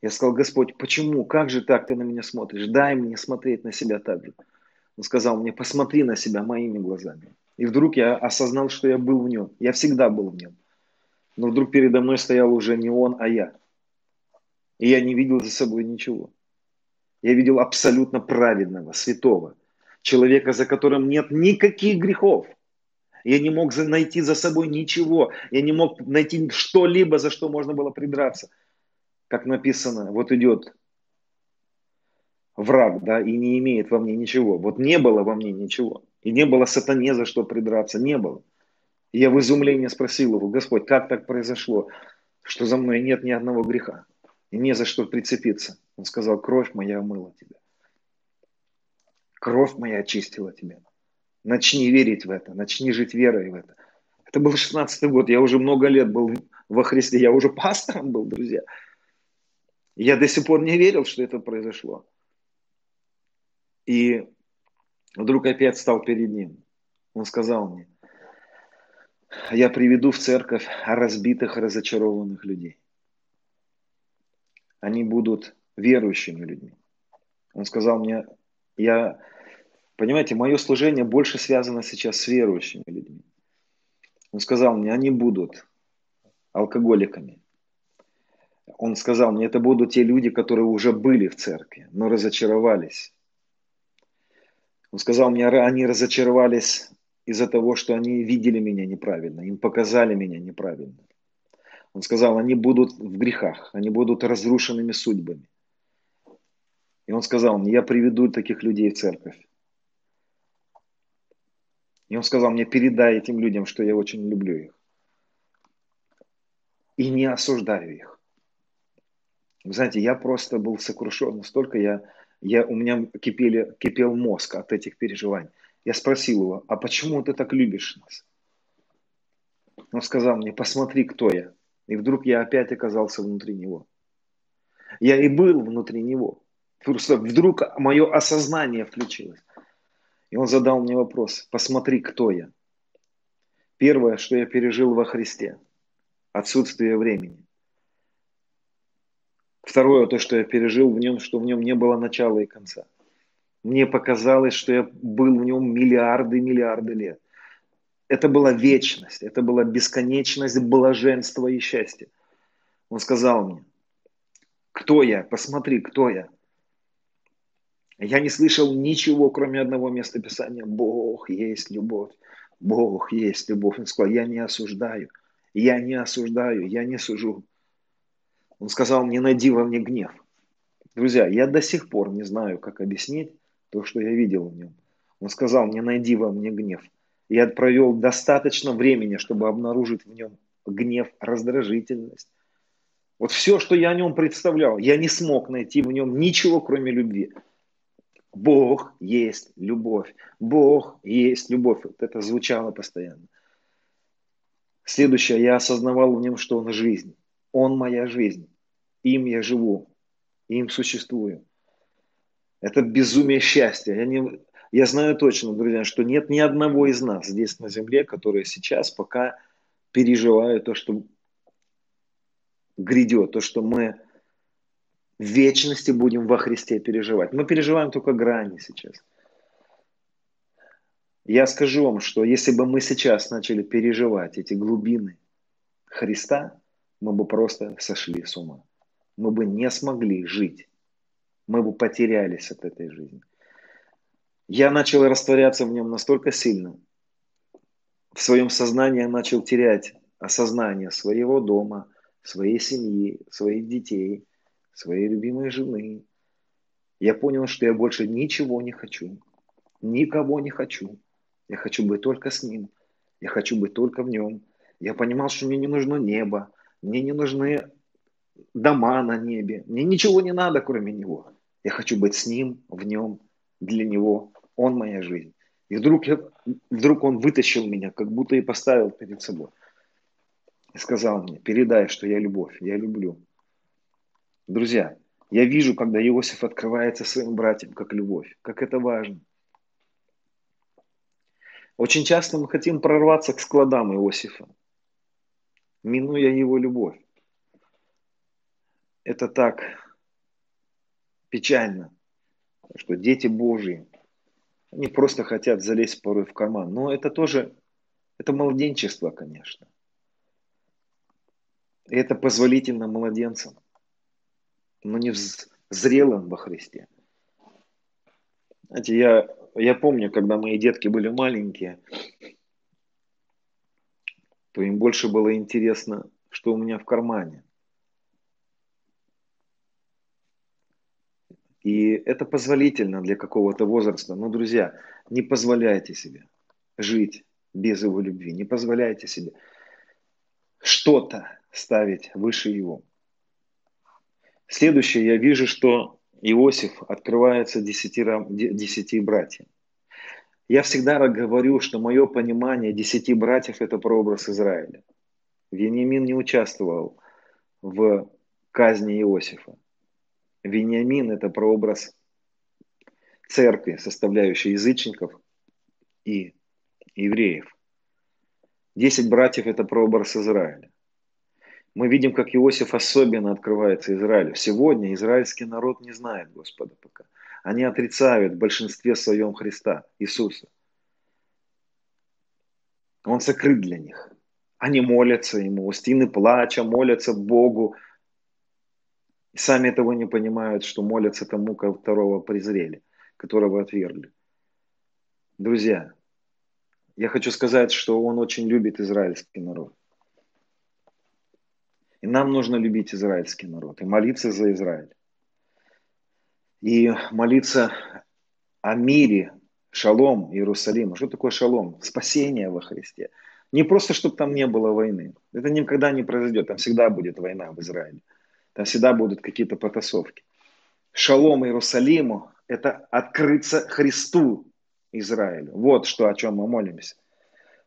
Я сказал, Господь, почему? Как же так ты на меня смотришь? Дай мне смотреть на себя так же. Он сказал мне, посмотри на себя моими глазами. И вдруг я осознал, что я был в нем. Я всегда был в нем. Но вдруг передо мной стоял уже не он, а я. И я не видел за собой ничего. Я видел абсолютно праведного, святого. Человека, за которым нет никаких грехов. Я не мог найти за собой ничего. Я не мог найти что-либо, за что можно было придраться. Как написано, вот идет враг, да, и не имеет во мне ничего. Вот не было во мне ничего. И не было сатане за что придраться, не было. Я в изумлении спросил его, Господь, как так произошло, что за мной нет ни одного греха, и не за что прицепиться. Он сказал, кровь моя омыла тебя. Кровь моя очистила тебя. Начни верить в это, начни жить верой в это. Это был 16 год, я уже много лет был во Христе, я уже пастором был, друзья. Я до сих пор не верил, что это произошло. И вдруг опять стал перед ним. Он сказал мне, я приведу в церковь разбитых, разочарованных людей. Они будут верующими людьми. Он сказал мне, я, понимаете, мое служение больше связано сейчас с верующими людьми. Он сказал мне, они будут алкоголиками. Он сказал мне, это будут те люди, которые уже были в церкви, но разочаровались. Он сказал мне, они разочаровались из-за того, что они видели меня неправильно, им показали меня неправильно. Он сказал, они будут в грехах, они будут разрушенными судьбами. И он сказал мне, я приведу таких людей в церковь. И он сказал мне, передай этим людям, что я очень люблю их. И не осуждаю их. Вы знаете, я просто был сокрушен, настолько я, я, у меня кипели, кипел мозг от этих переживаний. Я спросил его, а почему ты так любишь нас? Он сказал мне, посмотри, кто я. И вдруг я опять оказался внутри него. Я и был внутри него. Просто вдруг мое осознание включилось. И он задал мне вопрос, посмотри, кто я. Первое, что я пережил во Христе. Отсутствие времени. Второе, то, что я пережил в нем, что в нем не было начала и конца. Мне показалось, что я был в нем миллиарды миллиарды лет. Это была вечность, это была бесконечность блаженства и счастья. Он сказал мне, кто я? Посмотри, кто я. Я не слышал ничего, кроме одного места Писания. Бог есть любовь. Бог есть любовь. Он сказал, я не осуждаю. Я не осуждаю, я не сужу. Он сказал, не найди во мне гнев. Друзья, я до сих пор не знаю, как объяснить то, что я видел в нем. Он сказал, не найди во мне гнев. Я провел достаточно времени, чтобы обнаружить в нем гнев, раздражительность. Вот все, что я о нем представлял, я не смог найти в нем ничего, кроме любви. Бог есть любовь. Бог есть любовь. Вот это звучало постоянно. Следующее, я осознавал в нем, что он жизнь. Он моя жизнь. Им я живу. Им существую. Это безумие счастья. Я, не, я знаю точно, друзья, что нет ни одного из нас здесь на земле, которые сейчас пока переживают то, что грядет, то, что мы вечности будем во Христе переживать. Мы переживаем только грани сейчас. Я скажу вам, что если бы мы сейчас начали переживать эти глубины Христа, мы бы просто сошли с ума. Мы бы не смогли жить. Мы бы потерялись от этой жизни. Я начал растворяться в нем настолько сильно. В своем сознании я начал терять осознание своего дома, своей семьи, своих детей – своей любимой жены. Я понял, что я больше ничего не хочу. Никого не хочу. Я хочу быть только с ним. Я хочу быть только в нем. Я понимал, что мне не нужно небо. Мне не нужны дома на небе. Мне ничего не надо, кроме него. Я хочу быть с ним, в нем, для него. Он моя жизнь. И вдруг, я, вдруг он вытащил меня, как будто и поставил перед собой. И сказал мне, передай, что я любовь, я люблю. Друзья, я вижу, когда Иосиф открывается своим братьям, как любовь, как это важно. Очень часто мы хотим прорваться к складам Иосифа, минуя его любовь. Это так печально, что дети Божьи, они просто хотят залезть порой в карман. Но это тоже, это младенчество, конечно. И это позволительно младенцам но не зрелым во Христе. Знаете, я, я помню, когда мои детки были маленькие, то им больше было интересно, что у меня в кармане. И это позволительно для какого-то возраста. Но, друзья, не позволяйте себе жить без его любви. Не позволяйте себе что-то ставить выше его. Следующее, я вижу, что Иосиф открывается десяти, десяти братьям. Я всегда говорю, что мое понимание десяти братьев – это прообраз Израиля. Вениамин не участвовал в казни Иосифа. Вениамин – это прообраз церкви, составляющей язычников и евреев. Десять братьев – это прообраз Израиля. Мы видим, как Иосиф особенно открывается Израилю. Сегодня израильский народ не знает Господа пока. Они отрицают в большинстве своем Христа, Иисуса. Он сокрыт для них. Они молятся Ему, устины плача, молятся Богу. И сами этого не понимают, что молятся тому, кого второго презрели, которого отвергли. Друзья, я хочу сказать, что Он очень любит израильский народ. И нам нужно любить израильский народ и молиться за Израиль. И молиться о мире, шалом Иерусалима. Что такое шалом? Спасение во Христе. Не просто, чтобы там не было войны. Это никогда не произойдет. Там всегда будет война в Израиле. Там всегда будут какие-то потасовки. Шалом Иерусалиму – это открыться Христу Израилю. Вот что, о чем мы молимся.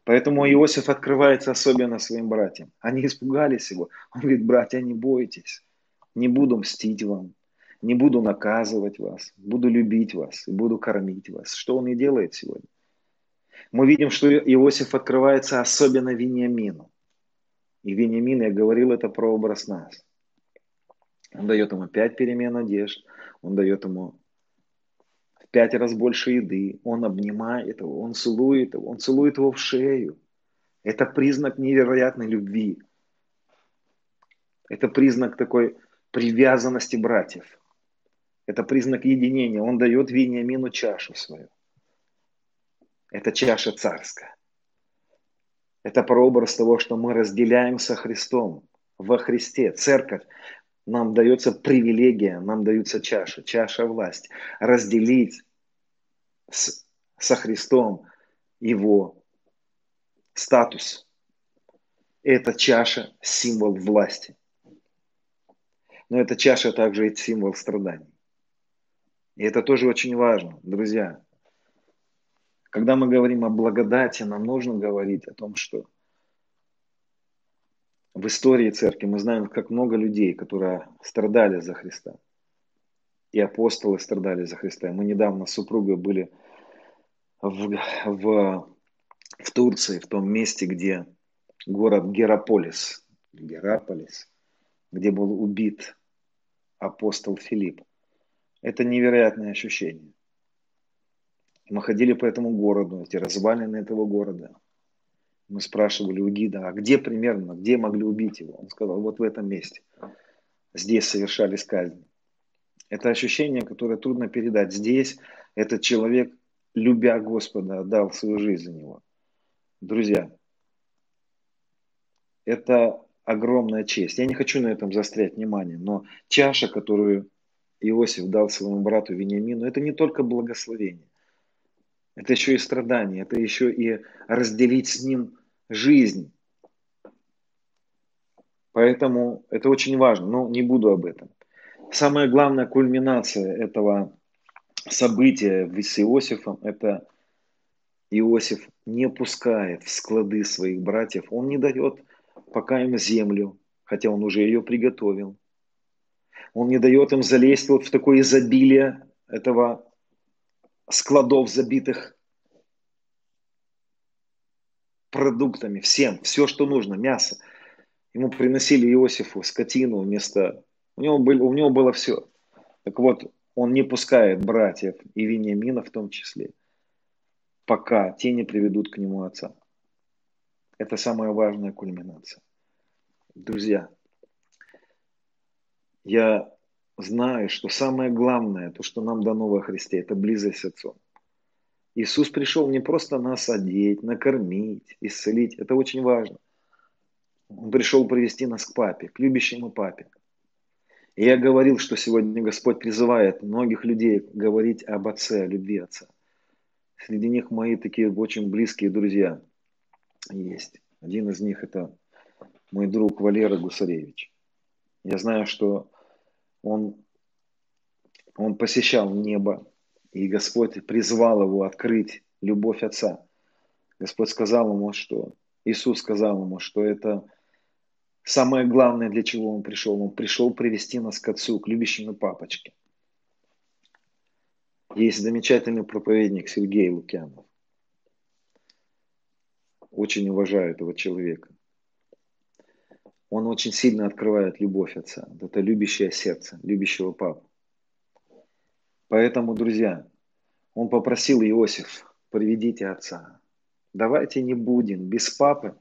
Поэтому Иосиф открывается особенно своим братьям. Они испугались его. Он говорит, братья, не бойтесь, не буду мстить вам, не буду наказывать вас, буду любить вас и буду кормить вас. Что он и делает сегодня. Мы видим, что Иосиф открывается особенно Вениамину. И Вениамин, я говорил, это прообраз нас. Он дает ему пять перемен одежд, он дает ему пять раз больше еды, он обнимает его, он целует его, он целует его в шею. Это признак невероятной любви. Это признак такой привязанности братьев. Это признак единения. Он дает Вениамину чашу свою. Это чаша царская. Это прообраз того, что мы разделяем со Христом во Христе. Церковь нам дается привилегия, нам дается чаша, чаша власти. Разделить с, со Христом его статус. Это чаша – символ власти. Но эта чаша также и символ страданий. И это тоже очень важно, друзья. Когда мы говорим о благодати, нам нужно говорить о том, что в истории церкви мы знаем, как много людей, которые страдали за Христа. И апостолы страдали за Христа. Мы недавно с супругой были в, в, в Турции, в том месте, где город Гераполис, Гераполис, где был убит апостол Филипп. Это невероятное ощущение. Мы ходили по этому городу, эти развалины этого города. Мы спрашивали у гида, а где примерно, где могли убить его? Он сказал, вот в этом месте. Здесь совершались казни. Это ощущение, которое трудно передать. Здесь этот человек, любя Господа, отдал свою жизнь за него. Друзья, это огромная честь. Я не хочу на этом заострять внимание, но чаша, которую Иосиф дал своему брату Вениамину, это не только благословение. Это еще и страдание, это еще и разделить с ним жизнь. Поэтому это очень важно, но не буду об этом. Самая главная кульминация этого события с Иосифом – это Иосиф не пускает в склады своих братьев, он не дает пока им землю, хотя он уже ее приготовил. Он не дает им залезть вот в такое изобилие этого складов, забитых продуктами, всем, все, что нужно, мясо. Ему приносили Иосифу скотину вместо... У него, был, у него было все. Так вот, он не пускает братьев и Вениамина в том числе, пока те не приведут к нему отца. Это самая важная кульминация. Друзья, я знаю, что самое главное, то, что нам дано во Христе, это близость с. Иисус пришел не просто нас одеть, накормить, исцелить. Это очень важно. Он пришел привести нас к папе, к любящему папе. И я говорил, что сегодня Господь призывает многих людей говорить об Отце, о любви Отца. Среди них мои такие очень близкие друзья есть. Один из них это мой друг Валера Гусаревич. Я знаю, что он, он посещал небо, и Господь призвал его открыть любовь Отца. Господь сказал ему, что Иисус сказал ему, что это самое главное, для чего он пришел. Он пришел привести нас к Отцу, к любящему папочке. Есть замечательный проповедник Сергей Лукьянов. Очень уважаю этого человека. Он очень сильно открывает любовь Отца. Это любящее сердце, любящего папу. Поэтому, друзья, он попросил Иосиф, приведите Отца. Давайте не будем без папы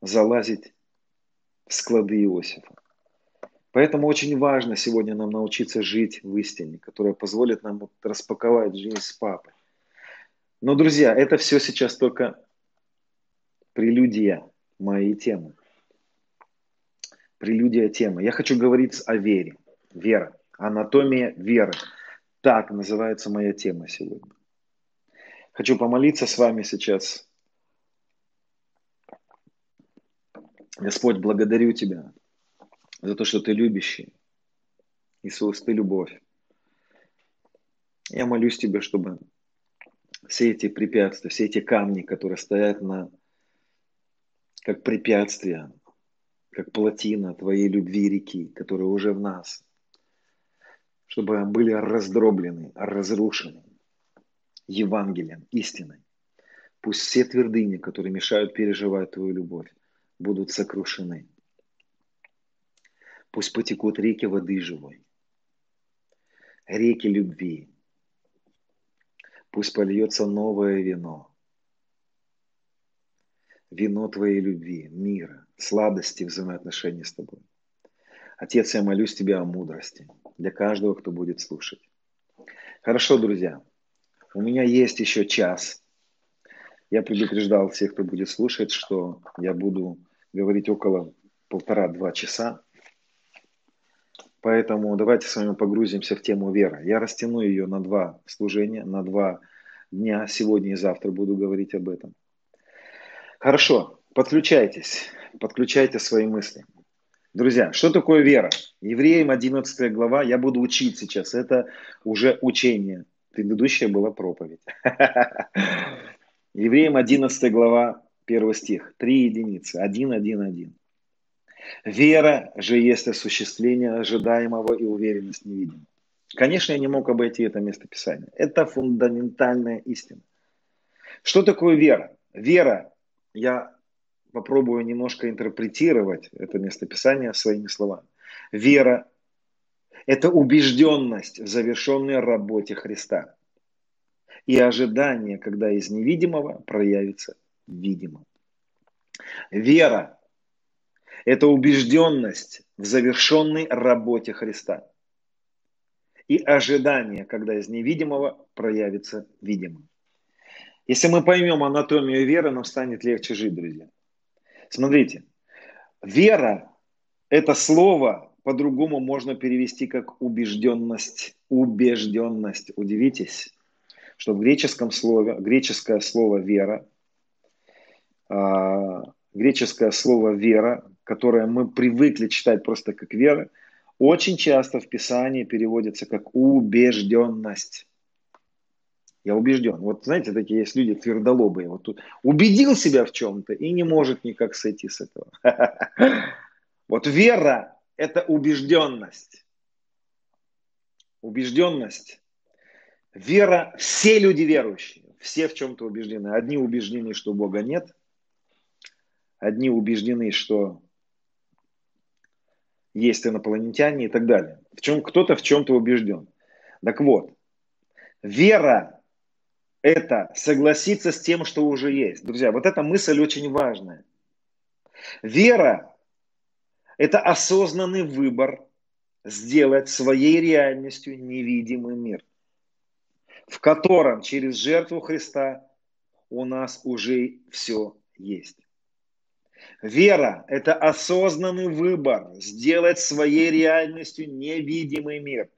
залазить в склады Иосифа. Поэтому очень важно сегодня нам научиться жить в истине, которая позволит нам распаковать жизнь с папой. Но, друзья, это все сейчас только прелюдия моей темы. Прелюдия темы. Я хочу говорить о вере. Вера. Анатомия веры. Так называется моя тема сегодня. Хочу помолиться с вами сейчас. Господь, благодарю Тебя за то, что Ты любящий. Иисус, Ты любовь. Я молюсь Тебе, чтобы все эти препятствия, все эти камни, которые стоят на, как препятствия, как плотина Твоей любви реки, которая уже в нас, чтобы были раздроблены, разрушены Евангелием, истиной. Пусть все твердыни, которые мешают переживать Твою любовь, будут сокрушены. Пусть потекут реки воды живой, реки любви. Пусть польется новое вино, вино Твоей любви, мира, сладости взаимоотношений с Тобой. Отец, я молюсь Тебя о мудрости для каждого, кто будет слушать. Хорошо, друзья, у меня есть еще час. Я предупреждал всех, кто будет слушать, что я буду говорить около полтора-два часа. Поэтому давайте с вами погрузимся в тему веры. Я растяну ее на два служения, на два дня. Сегодня и завтра буду говорить об этом. Хорошо, подключайтесь, подключайте свои мысли. Друзья, что такое вера? Евреям 11 глава, я буду учить сейчас, это уже учение. Предыдущая была проповедь. Евреям 11 глава, 1 стих, 3 единицы, 1, 1, 1. Вера же есть осуществление ожидаемого и уверенность невидимого. Конечно, я не мог обойти это местописание. Это фундаментальная истина. Что такое вера? Вера, я попробую немножко интерпретировать это местописание своими словами. Вера – это убежденность в завершенной работе Христа и ожидание, когда из невидимого проявится видимо. Вера – это убежденность в завершенной работе Христа и ожидание, когда из невидимого проявится видимым. Если мы поймем анатомию веры, нам станет легче жить, друзья. Смотрите, вера – это слово по-другому можно перевести как убежденность. Убежденность. Удивитесь, что в греческом слове, греческое слово вера, э, греческое слово вера, которое мы привыкли читать просто как вера, очень часто в Писании переводится как убежденность. Я убежден. Вот знаете, такие есть люди твердолобые. Вот тут убедил себя в чем-то и не может никак сойти с этого. Вот вера – это убежденность. Убежденность. Вера, все люди верующие, все в чем-то убеждены. Одни убеждены, что Бога нет. Одни убеждены, что есть инопланетяне и так далее. В чем, кто-то в чем-то убежден. Так вот, вера это согласиться с тем, что уже есть. Друзья, вот эта мысль очень важная. Вера – это осознанный выбор сделать своей реальностью невидимый мир, в котором через жертву Христа у нас уже все есть. Вера – это осознанный выбор сделать своей реальностью невидимый мир,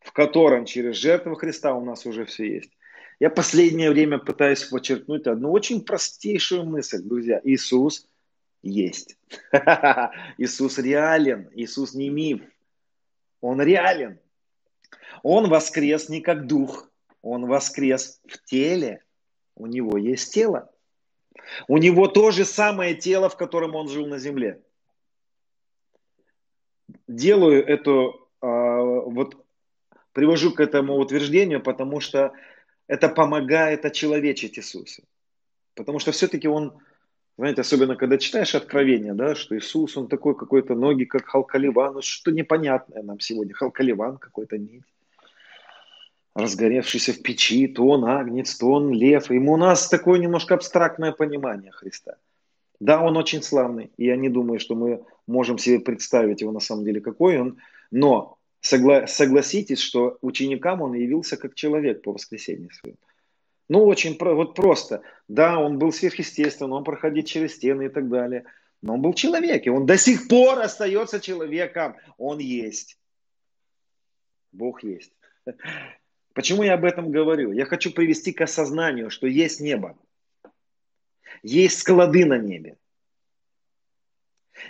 в котором через жертву Христа у нас уже все есть. Я последнее время пытаюсь подчеркнуть одну очень простейшую мысль, друзья. Иисус есть. Иисус реален. Иисус не миф. Он реален. Он воскрес не как дух. Он воскрес в теле. У него есть тело. У него то же самое тело, в котором он жил на земле. Делаю эту, э, вот привожу к этому утверждению, потому что это помогает очеловечить Иисуса. Потому что все-таки он, знаете, особенно когда читаешь Откровение, да, что Иисус, он такой какой-то ноги, как Халкаливан, ну, что непонятное нам сегодня, Халкаливан какой-то нить разгоревшийся в печи, то он агнец, то он лев. Ему у нас такое немножко абстрактное понимание Христа. Да, он очень славный, и я не думаю, что мы можем себе представить его на самом деле какой он, но согла- согласитесь, что ученикам он явился как человек по воскресенье своему. Ну, очень про- вот просто. Да, он был сверхъестественным, он проходил через стены и так далее. Но он был человек, и он до сих пор остается человеком. Он есть. Бог есть. Почему я об этом говорю? Я хочу привести к осознанию, что есть небо. Есть склады на небе.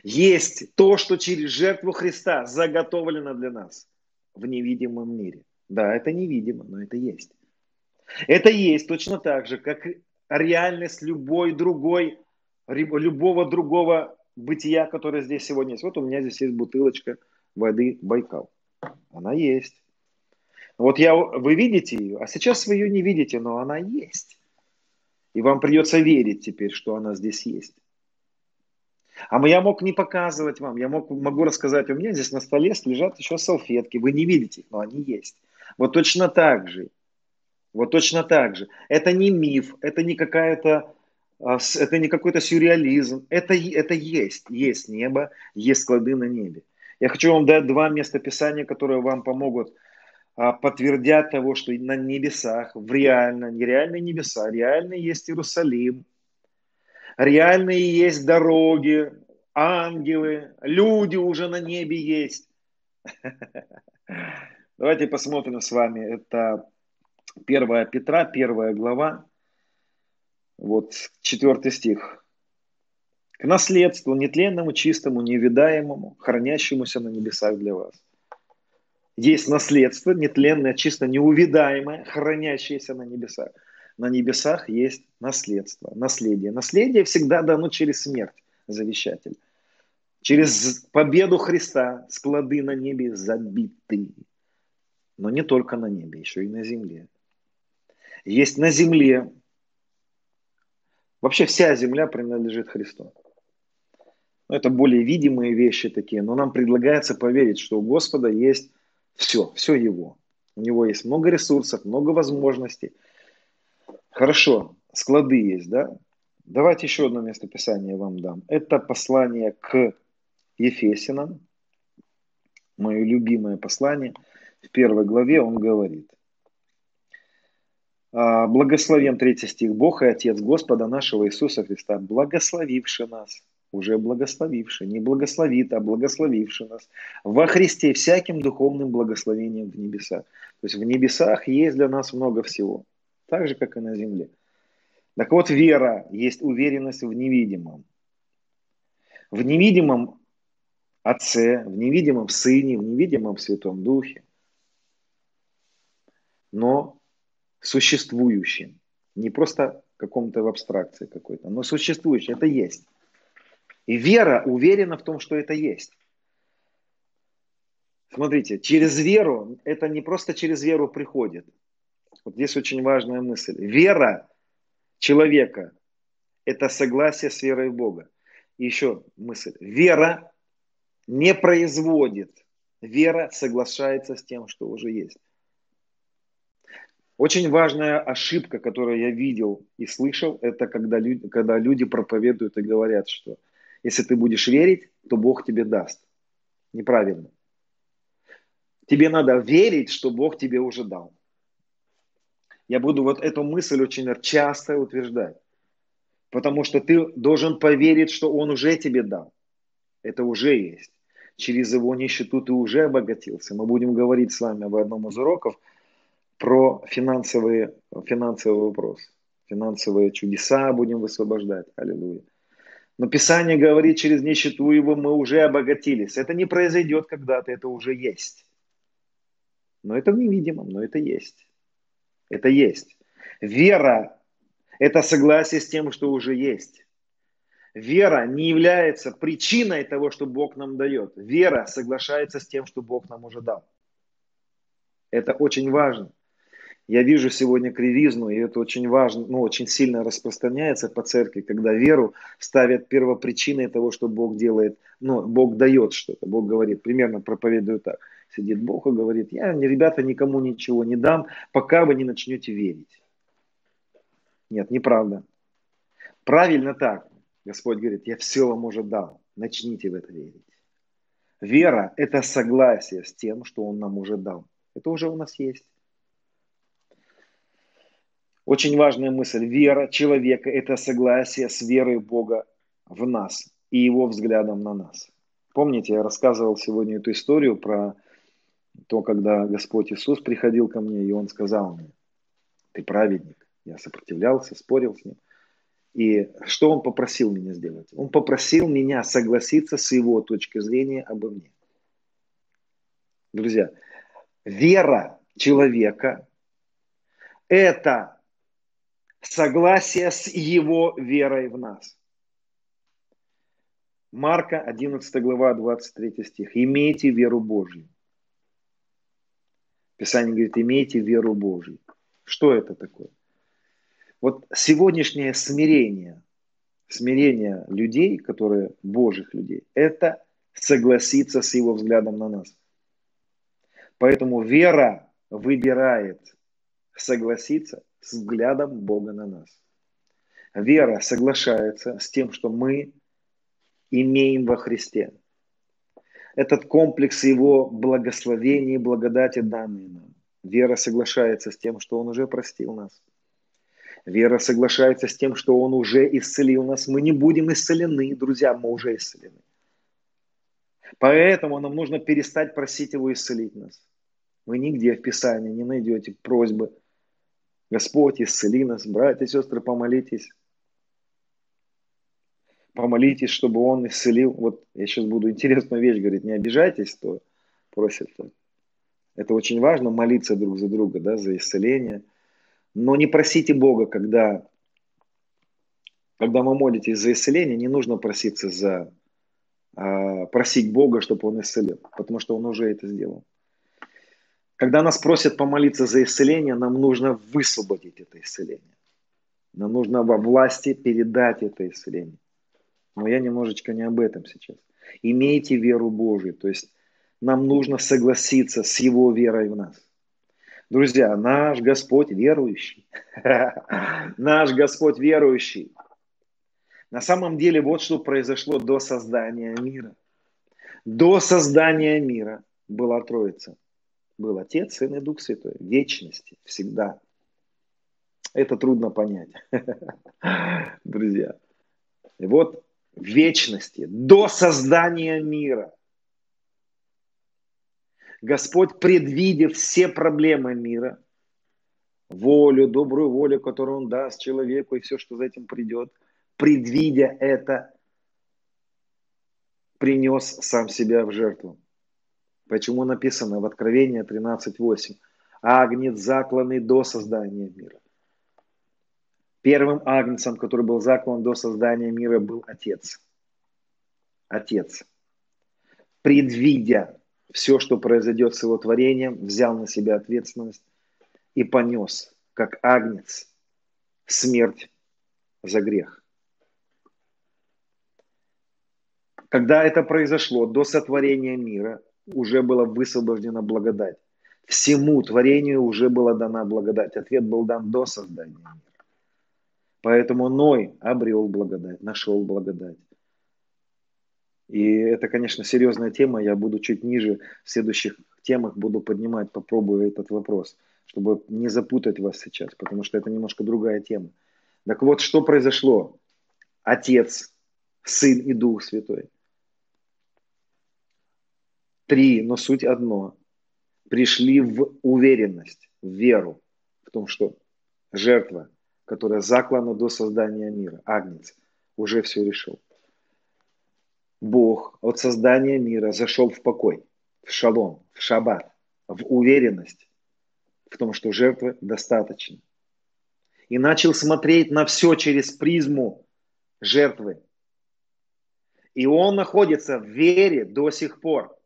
Есть то, что через жертву Христа заготовлено для нас в невидимом мире. Да, это невидимо, но это есть. Это есть точно так же, как реальность любой другой, любого другого бытия, которое здесь сегодня есть. Вот у меня здесь есть бутылочка воды Байкал. Она есть. Вот я, вы видите ее, а сейчас вы ее не видите, но она есть. И вам придется верить теперь, что она здесь есть. А я мог не показывать вам, я мог, могу рассказать, у меня здесь на столе лежат еще салфетки, вы не видите их, но они есть. Вот точно так же. Вот точно так же. Это не миф, это не какая-то а, это не какой-то сюрреализм. Это, это есть. Есть небо, есть склады на небе. Я хочу вам дать два места Писания, которые вам помогут а, подтвердят того, что на небесах, в реально, нереальные небеса, реальный есть Иерусалим, реальные есть дороги, ангелы, люди уже на небе есть. Давайте посмотрим с вами. Это 1 Петра, 1 глава, вот 4 стих. К наследству нетленному, чистому, невидаемому, хранящемуся на небесах для вас есть наследство нетленное, чисто неувидаемое, хранящееся на небесах. На небесах есть наследство, наследие. Наследие всегда дано через смерть завещатель. Через победу Христа склады на небе забиты. Но не только на небе, еще и на земле. Есть на земле. Вообще вся земля принадлежит Христу. Это более видимые вещи такие, но нам предлагается поверить, что у Господа есть все, все его. У него есть много ресурсов, много возможностей. Хорошо, склады есть, да? Давайте еще одно место Писания вам дам. Это послание к Ефесинам, мое любимое послание. В первой главе он говорит. «А, Благословен третий стих. Бог и Отец Господа нашего Иисуса Христа, благословивший нас уже благословивший, не благословит, а благословивший нас во Христе всяким духовным благословением в небесах. То есть в небесах есть для нас много всего, так же, как и на земле. Так вот, вера есть уверенность в невидимом. В невидимом Отце, в невидимом Сыне, в невидимом Святом Духе, но существующим. Не просто каком-то в абстракции какой-то, но существующим. Это есть. И вера уверена в том, что это есть. Смотрите, через веру, это не просто через веру приходит. Вот здесь очень важная мысль. Вера человека – это согласие с верой в Бога. И еще мысль. Вера не производит. Вера соглашается с тем, что уже есть. Очень важная ошибка, которую я видел и слышал, это когда люди, когда люди проповедуют и говорят, что если ты будешь верить, то Бог тебе даст. Неправильно. Тебе надо верить, что Бог тебе уже дал. Я буду вот эту мысль очень часто утверждать. Потому что ты должен поверить, что Он уже тебе дал. Это уже есть. Через его нищету ты уже обогатился. Мы будем говорить с вами об одном из уроков про финансовые, финансовый вопрос. Финансовые чудеса будем высвобождать. Аллилуйя. Но Писание говорит, через нищету его мы уже обогатились. Это не произойдет когда-то, это уже есть. Но это в невидимом, но это есть. Это есть. Вера – это согласие с тем, что уже есть. Вера не является причиной того, что Бог нам дает. Вера соглашается с тем, что Бог нам уже дал. Это очень важно. Я вижу сегодня кривизну, и это очень важно, ну, очень сильно распространяется по церкви, когда веру ставят первопричиной того, что Бог делает, ну, Бог дает что-то. Бог говорит, примерно проповедует так. Сидит Бог и говорит, я, ребята, никому ничего не дам, пока вы не начнете верить. Нет, неправда. Правильно так. Господь говорит, я все вам уже дал, начните в это верить. Вера – это согласие с тем, что Он нам уже дал. Это уже у нас есть. Очень важная мысль. Вера человека – это согласие с верой Бога в нас и его взглядом на нас. Помните, я рассказывал сегодня эту историю про то, когда Господь Иисус приходил ко мне, и Он сказал мне, ты праведник. Я сопротивлялся, спорил с Ним. И что Он попросил меня сделать? Он попросил меня согласиться с Его точки зрения обо мне. Друзья, вера человека – это согласие с его верой в нас. Марка 11 глава 23 стих. Имейте веру Божью. Писание говорит, имейте веру Божью. Что это такое? Вот сегодняшнее смирение, смирение людей, которые Божьих людей, это согласиться с его взглядом на нас. Поэтому вера выбирает согласиться с взглядом Бога на нас. Вера соглашается с тем, что мы имеем во Христе. Этот комплекс Его благословений благодати данные нам. Вера соглашается с тем, что Он уже простил нас. Вера соглашается с тем, что Он уже исцелил нас. Мы не будем исцелены, друзья, мы уже исцелены. Поэтому нам нужно перестать просить Его исцелить нас. Вы нигде в Писании не найдете просьбы Господь, исцели нас, братья и сестры, помолитесь. Помолитесь, чтобы Он исцелил. Вот я сейчас буду интересную вещь говорить, не обижайтесь, кто просит. Это очень важно, молиться друг за друга, да, за исцеление. Но не просите Бога, когда, когда вы молитесь за исцеление, не нужно проситься за, а, просить Бога, чтобы Он исцелил, потому что Он уже это сделал. Когда нас просят помолиться за исцеление, нам нужно высвободить это исцеление. Нам нужно во власти передать это исцеление. Но я немножечко не об этом сейчас. Имейте веру Божию, то есть нам нужно согласиться с Его верой в нас. Друзья, наш Господь верующий. Наш Господь верующий. На самом деле вот что произошло до создания мира. До создания мира была Троица был Отец, Сын и Дух Святой. Вечности, всегда. Это трудно понять, друзья. И вот вечности, до создания мира, Господь, предвидев все проблемы мира, волю, добрую волю, которую Он даст человеку и все, что за этим придет, предвидя это, принес сам себя в жертву. Почему написано в Откровении 13.8? Агнец закланный до создания мира. Первым агнцем, который был заклан до создания мира, был Отец. Отец. Предвидя все, что произойдет с его творением, взял на себя ответственность и понес, как агнец, смерть за грех. Когда это произошло до сотворения мира, уже была высвобождена благодать. Всему творению уже была дана благодать. Ответ был дан до создания мира. Поэтому Ной обрел благодать, нашел благодать. И это, конечно, серьезная тема. Я буду чуть ниже в следующих темах буду поднимать, попробую этот вопрос, чтобы не запутать вас сейчас, потому что это немножко другая тема. Так вот, что произошло? Отец, Сын и Дух Святой. Три, но суть одно. Пришли в уверенность, в веру, в том, что жертва, которая заклана до создания мира, Агнец, уже все решил. Бог от создания мира зашел в покой, в шалом, в шаббат, в уверенность в том, что жертвы достаточно. И начал смотреть на все через призму жертвы. И он находится в вере до сих пор.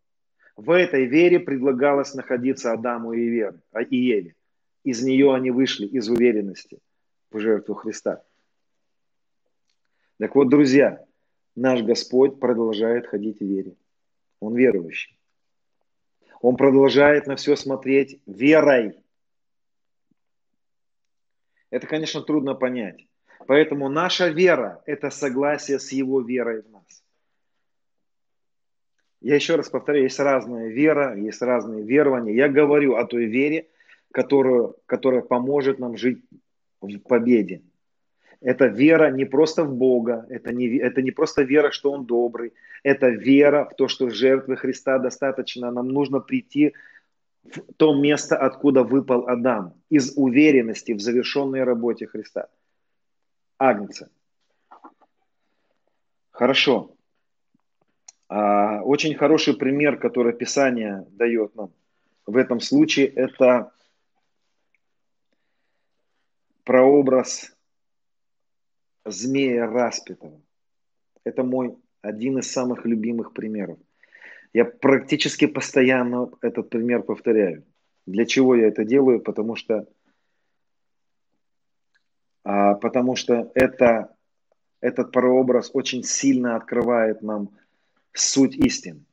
В этой вере предлагалось находиться Адаму и Еве. Из нее они вышли, из уверенности в жертву Христа. Так вот, друзья, наш Господь продолжает ходить в вере. Он верующий. Он продолжает на все смотреть верой. Это, конечно, трудно понять. Поэтому наша вера – это согласие с Его верой в нас. Я еще раз повторяю, есть разная вера, есть разные верования. Я говорю о той вере, которую, которая поможет нам жить в победе. Это вера не просто в Бога, это не, это не просто вера, что Он добрый, это вера в то, что жертвы Христа достаточно. Нам нужно прийти в то место, откуда выпал Адам, из уверенности в завершенной работе Христа. Агнца. Хорошо. А, очень хороший пример, который Писание дает нам в этом случае, это прообраз змея распятого. Это мой один из самых любимых примеров. Я практически постоянно этот пример повторяю. Для чего я это делаю? Потому что, а, потому что это, этот прообраз очень сильно открывает нам суть истин.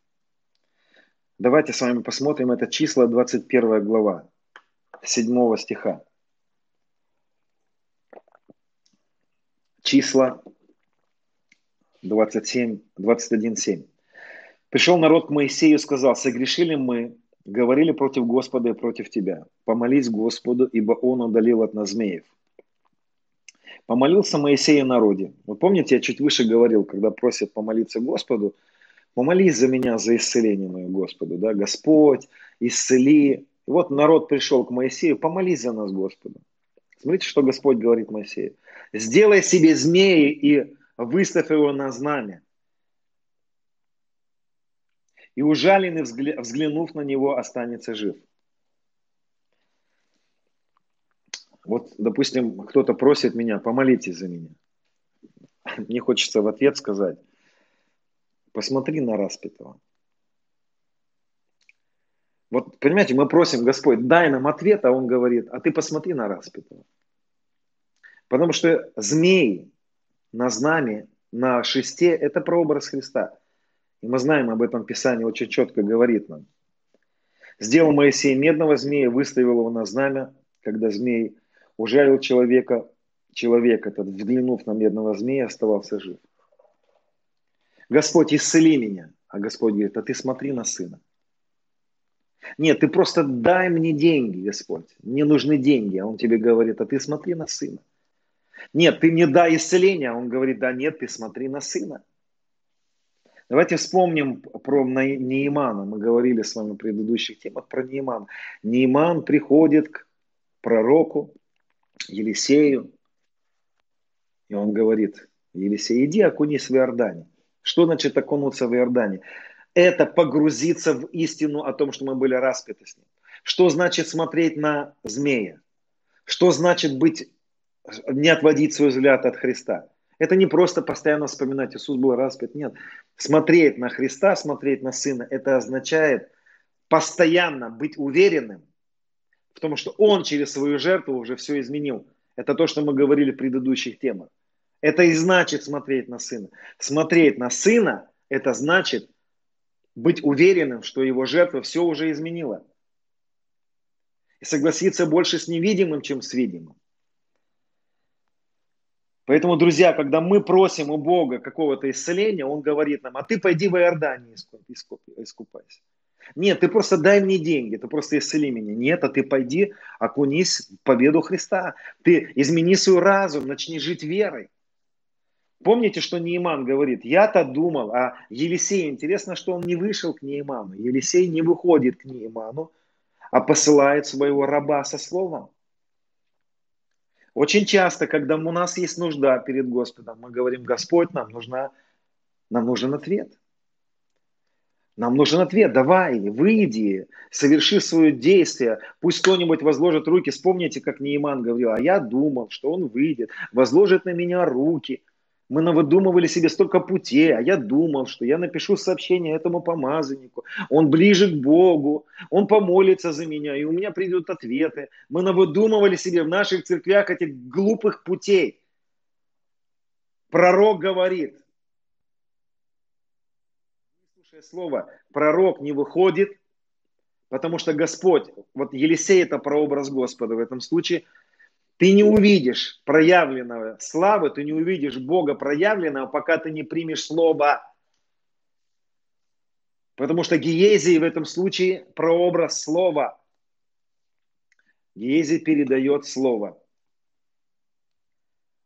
Давайте с вами посмотрим это число 21 глава, 7 стиха. Числа 27, 21, 7. Пришел народ к Моисею и сказал, согрешили мы, говорили против Господа и против тебя. Помолись Господу, ибо Он удалил от нас змеев. Помолился Моисей о народе. Вы помните, я чуть выше говорил, когда просят помолиться Господу, помолись за меня, за исцеление мое Господу. Да? Господь, исцели. И вот народ пришел к Моисею, помолись за нас Господу. Смотрите, что Господь говорит Моисею. Сделай себе змеи и выставь его на знамя и ужаленный, взглянув на него, останется жив. Вот, допустим, кто-то просит меня, помолитесь за меня. Мне хочется в ответ сказать, посмотри на распятого. Вот, понимаете, мы просим, Господь, дай нам ответ, а Он говорит, а ты посмотри на распятого. Потому что змей на знаме, на шесте – это прообраз Христа. И мы знаем об этом Писание очень четко говорит нам. Сделал Моисей медного змея, выставил его на знамя, когда змей ужалил человека, человек этот, взглянув на медного змея, оставался жив. Господь, исцели меня. А Господь говорит, а ты смотри на сына. Нет, ты просто дай мне деньги, Господь. Мне нужны деньги. А он тебе говорит, а ты смотри на сына. Нет, ты мне дай исцеление. А он говорит, да нет, ты смотри на сына. Давайте вспомним про Неймана. Мы говорили с вами в предыдущих темах про Неймана. Нейман приходит к пророку Елисею, и он говорит, Елисей, иди окунись в Иордане. Что значит окунуться в Иордане? Это погрузиться в истину о том, что мы были распяты с ним. Что значит смотреть на змея? Что значит быть, не отводить свой взгляд от Христа? Это не просто постоянно вспоминать, Иисус был распят. Нет. Смотреть на Христа, смотреть на Сына, это означает постоянно быть уверенным в том, что Он через свою жертву уже все изменил. Это то, что мы говорили в предыдущих темах. Это и значит смотреть на Сына. Смотреть на Сына, это значит быть уверенным, что Его жертва все уже изменила. И согласиться больше с невидимым, чем с видимым. Поэтому, друзья, когда мы просим у Бога какого-то исцеления, Он говорит нам, а ты пойди в Иорданию искупайся. Нет, ты просто дай мне деньги, ты просто исцели меня. Нет, а ты пойди, окунись в победу Христа. Ты измени свой разум, начни жить верой. Помните, что Нейман говорит, я-то думал, а Елисей, интересно, что он не вышел к Нейману. Елисей не выходит к Нейману, а посылает своего раба со словом. Очень часто, когда у нас есть нужда перед Господом, мы говорим, Господь, нам, нужна, нам нужен ответ. Нам нужен ответ. Давай, выйди, соверши свое действие. Пусть кто-нибудь возложит руки. Вспомните, как Нейман говорил, а я думал, что он выйдет, возложит на меня руки. Мы навыдумывали себе столько путей, а я думал, что я напишу сообщение этому помазаннику. Он ближе к Богу, он помолится за меня, и у меня придут ответы. Мы навыдумывали себе в наших церквях этих глупых путей. Пророк говорит, слушая слово, пророк не выходит, потому что Господь, вот Елисей это прообраз Господа в этом случае – ты не увидишь проявленного славы, ты не увидишь Бога проявленного, пока ты не примешь Слово. Потому что Гиезий в этом случае прообраз Слова. Гиезий передает Слово.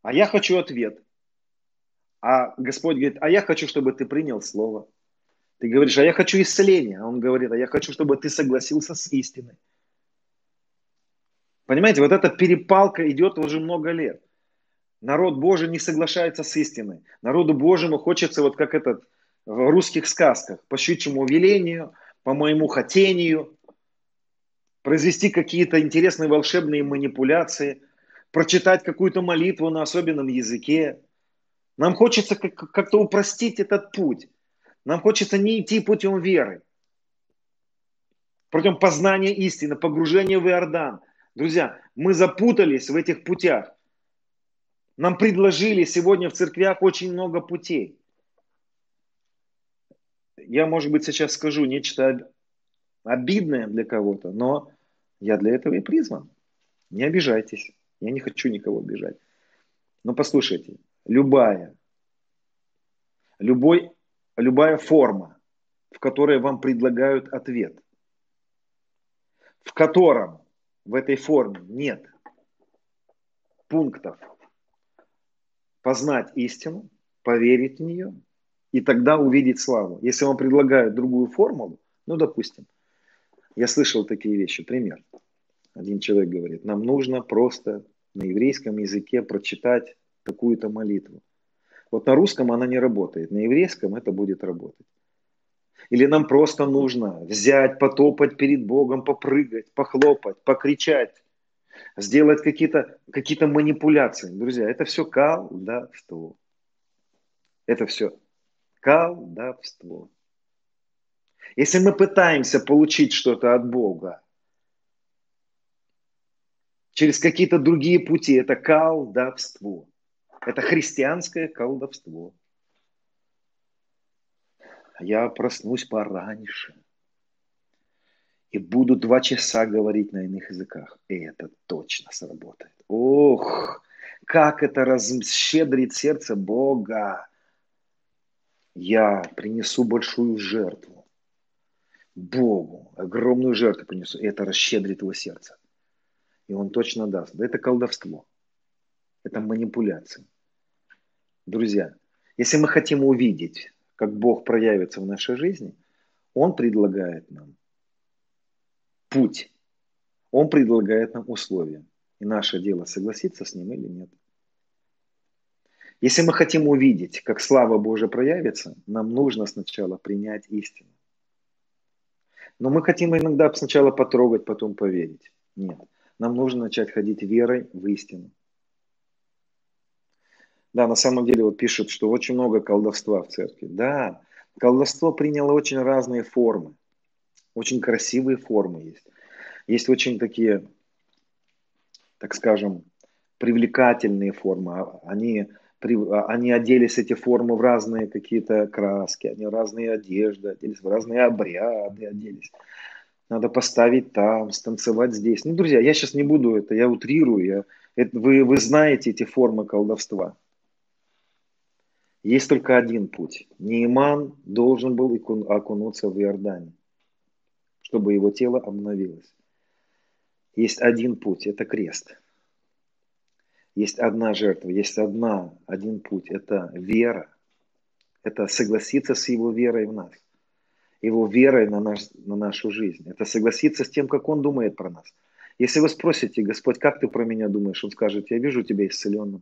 А я хочу ответ. А Господь говорит, а я хочу, чтобы ты принял Слово. Ты говоришь, а я хочу исцеления. А он говорит, а я хочу, чтобы ты согласился с истиной. Понимаете, вот эта перепалка идет уже много лет. Народ Божий не соглашается с истиной. Народу Божьему хочется, вот как этот в русских сказках, по щучьему велению, по моему хотению, произвести какие-то интересные волшебные манипуляции, прочитать какую-то молитву на особенном языке. Нам хочется как-то упростить этот путь. Нам хочется не идти путем веры, путем познания истины, погружения в Иордан – Друзья, мы запутались в этих путях. Нам предложили сегодня в церквях очень много путей. Я, может быть, сейчас скажу нечто обидное для кого-то, но я для этого и призван. Не обижайтесь. Я не хочу никого обижать. Но послушайте, любая, любой, любая форма, в которой вам предлагают ответ, в котором в этой форме нет пунктов познать истину, поверить в нее и тогда увидеть славу. Если вам предлагают другую формулу, ну, допустим, я слышал такие вещи, пример. Один человек говорит, нам нужно просто на еврейском языке прочитать какую-то молитву. Вот на русском она не работает, на еврейском это будет работать. Или нам просто нужно взять, потопать перед Богом, попрыгать, похлопать, покричать, сделать какие-то какие манипуляции. Друзья, это все колдовство. Это все колдовство. Если мы пытаемся получить что-то от Бога через какие-то другие пути, это колдовство. Это христианское колдовство я проснусь пораньше и буду два часа говорить на иных языках. И это точно сработает. Ох, как это расщедрит сердце Бога. Я принесу большую жертву. Богу огромную жертву принесу. И это расщедрит его сердце. И он точно даст. Да это колдовство. Это манипуляция. Друзья, если мы хотим увидеть как Бог проявится в нашей жизни, Он предлагает нам путь. Он предлагает нам условия. И наше дело согласиться с Ним или нет. Если мы хотим увидеть, как слава Божия проявится, нам нужно сначала принять истину. Но мы хотим иногда сначала потрогать, потом поверить. Нет. Нам нужно начать ходить верой в истину. Да, на самом деле вот пишут, что очень много колдовства в церкви. Да, колдовство приняло очень разные формы. Очень красивые формы есть. Есть очень такие, так скажем, привлекательные формы. А они, а они оделись, эти формы, в разные какие-то краски, они разные одежды оделись, в разные обряды оделись. Надо поставить там, станцевать здесь. Ну, друзья, я сейчас не буду это, я утрирую. Я, это, вы, вы знаете эти формы колдовства. Есть только один путь. Нейман должен был окунуться в Иордане, чтобы его тело обновилось. Есть один путь, это крест. есть одна жертва, есть одна, один путь. Это вера. Это согласиться с Его верой в нас. Его верой на, наш, на нашу жизнь. Это согласиться с тем, как Он думает про нас. Если вы спросите, Господь, как ты про меня думаешь? Он скажет, я вижу тебя исцеленным.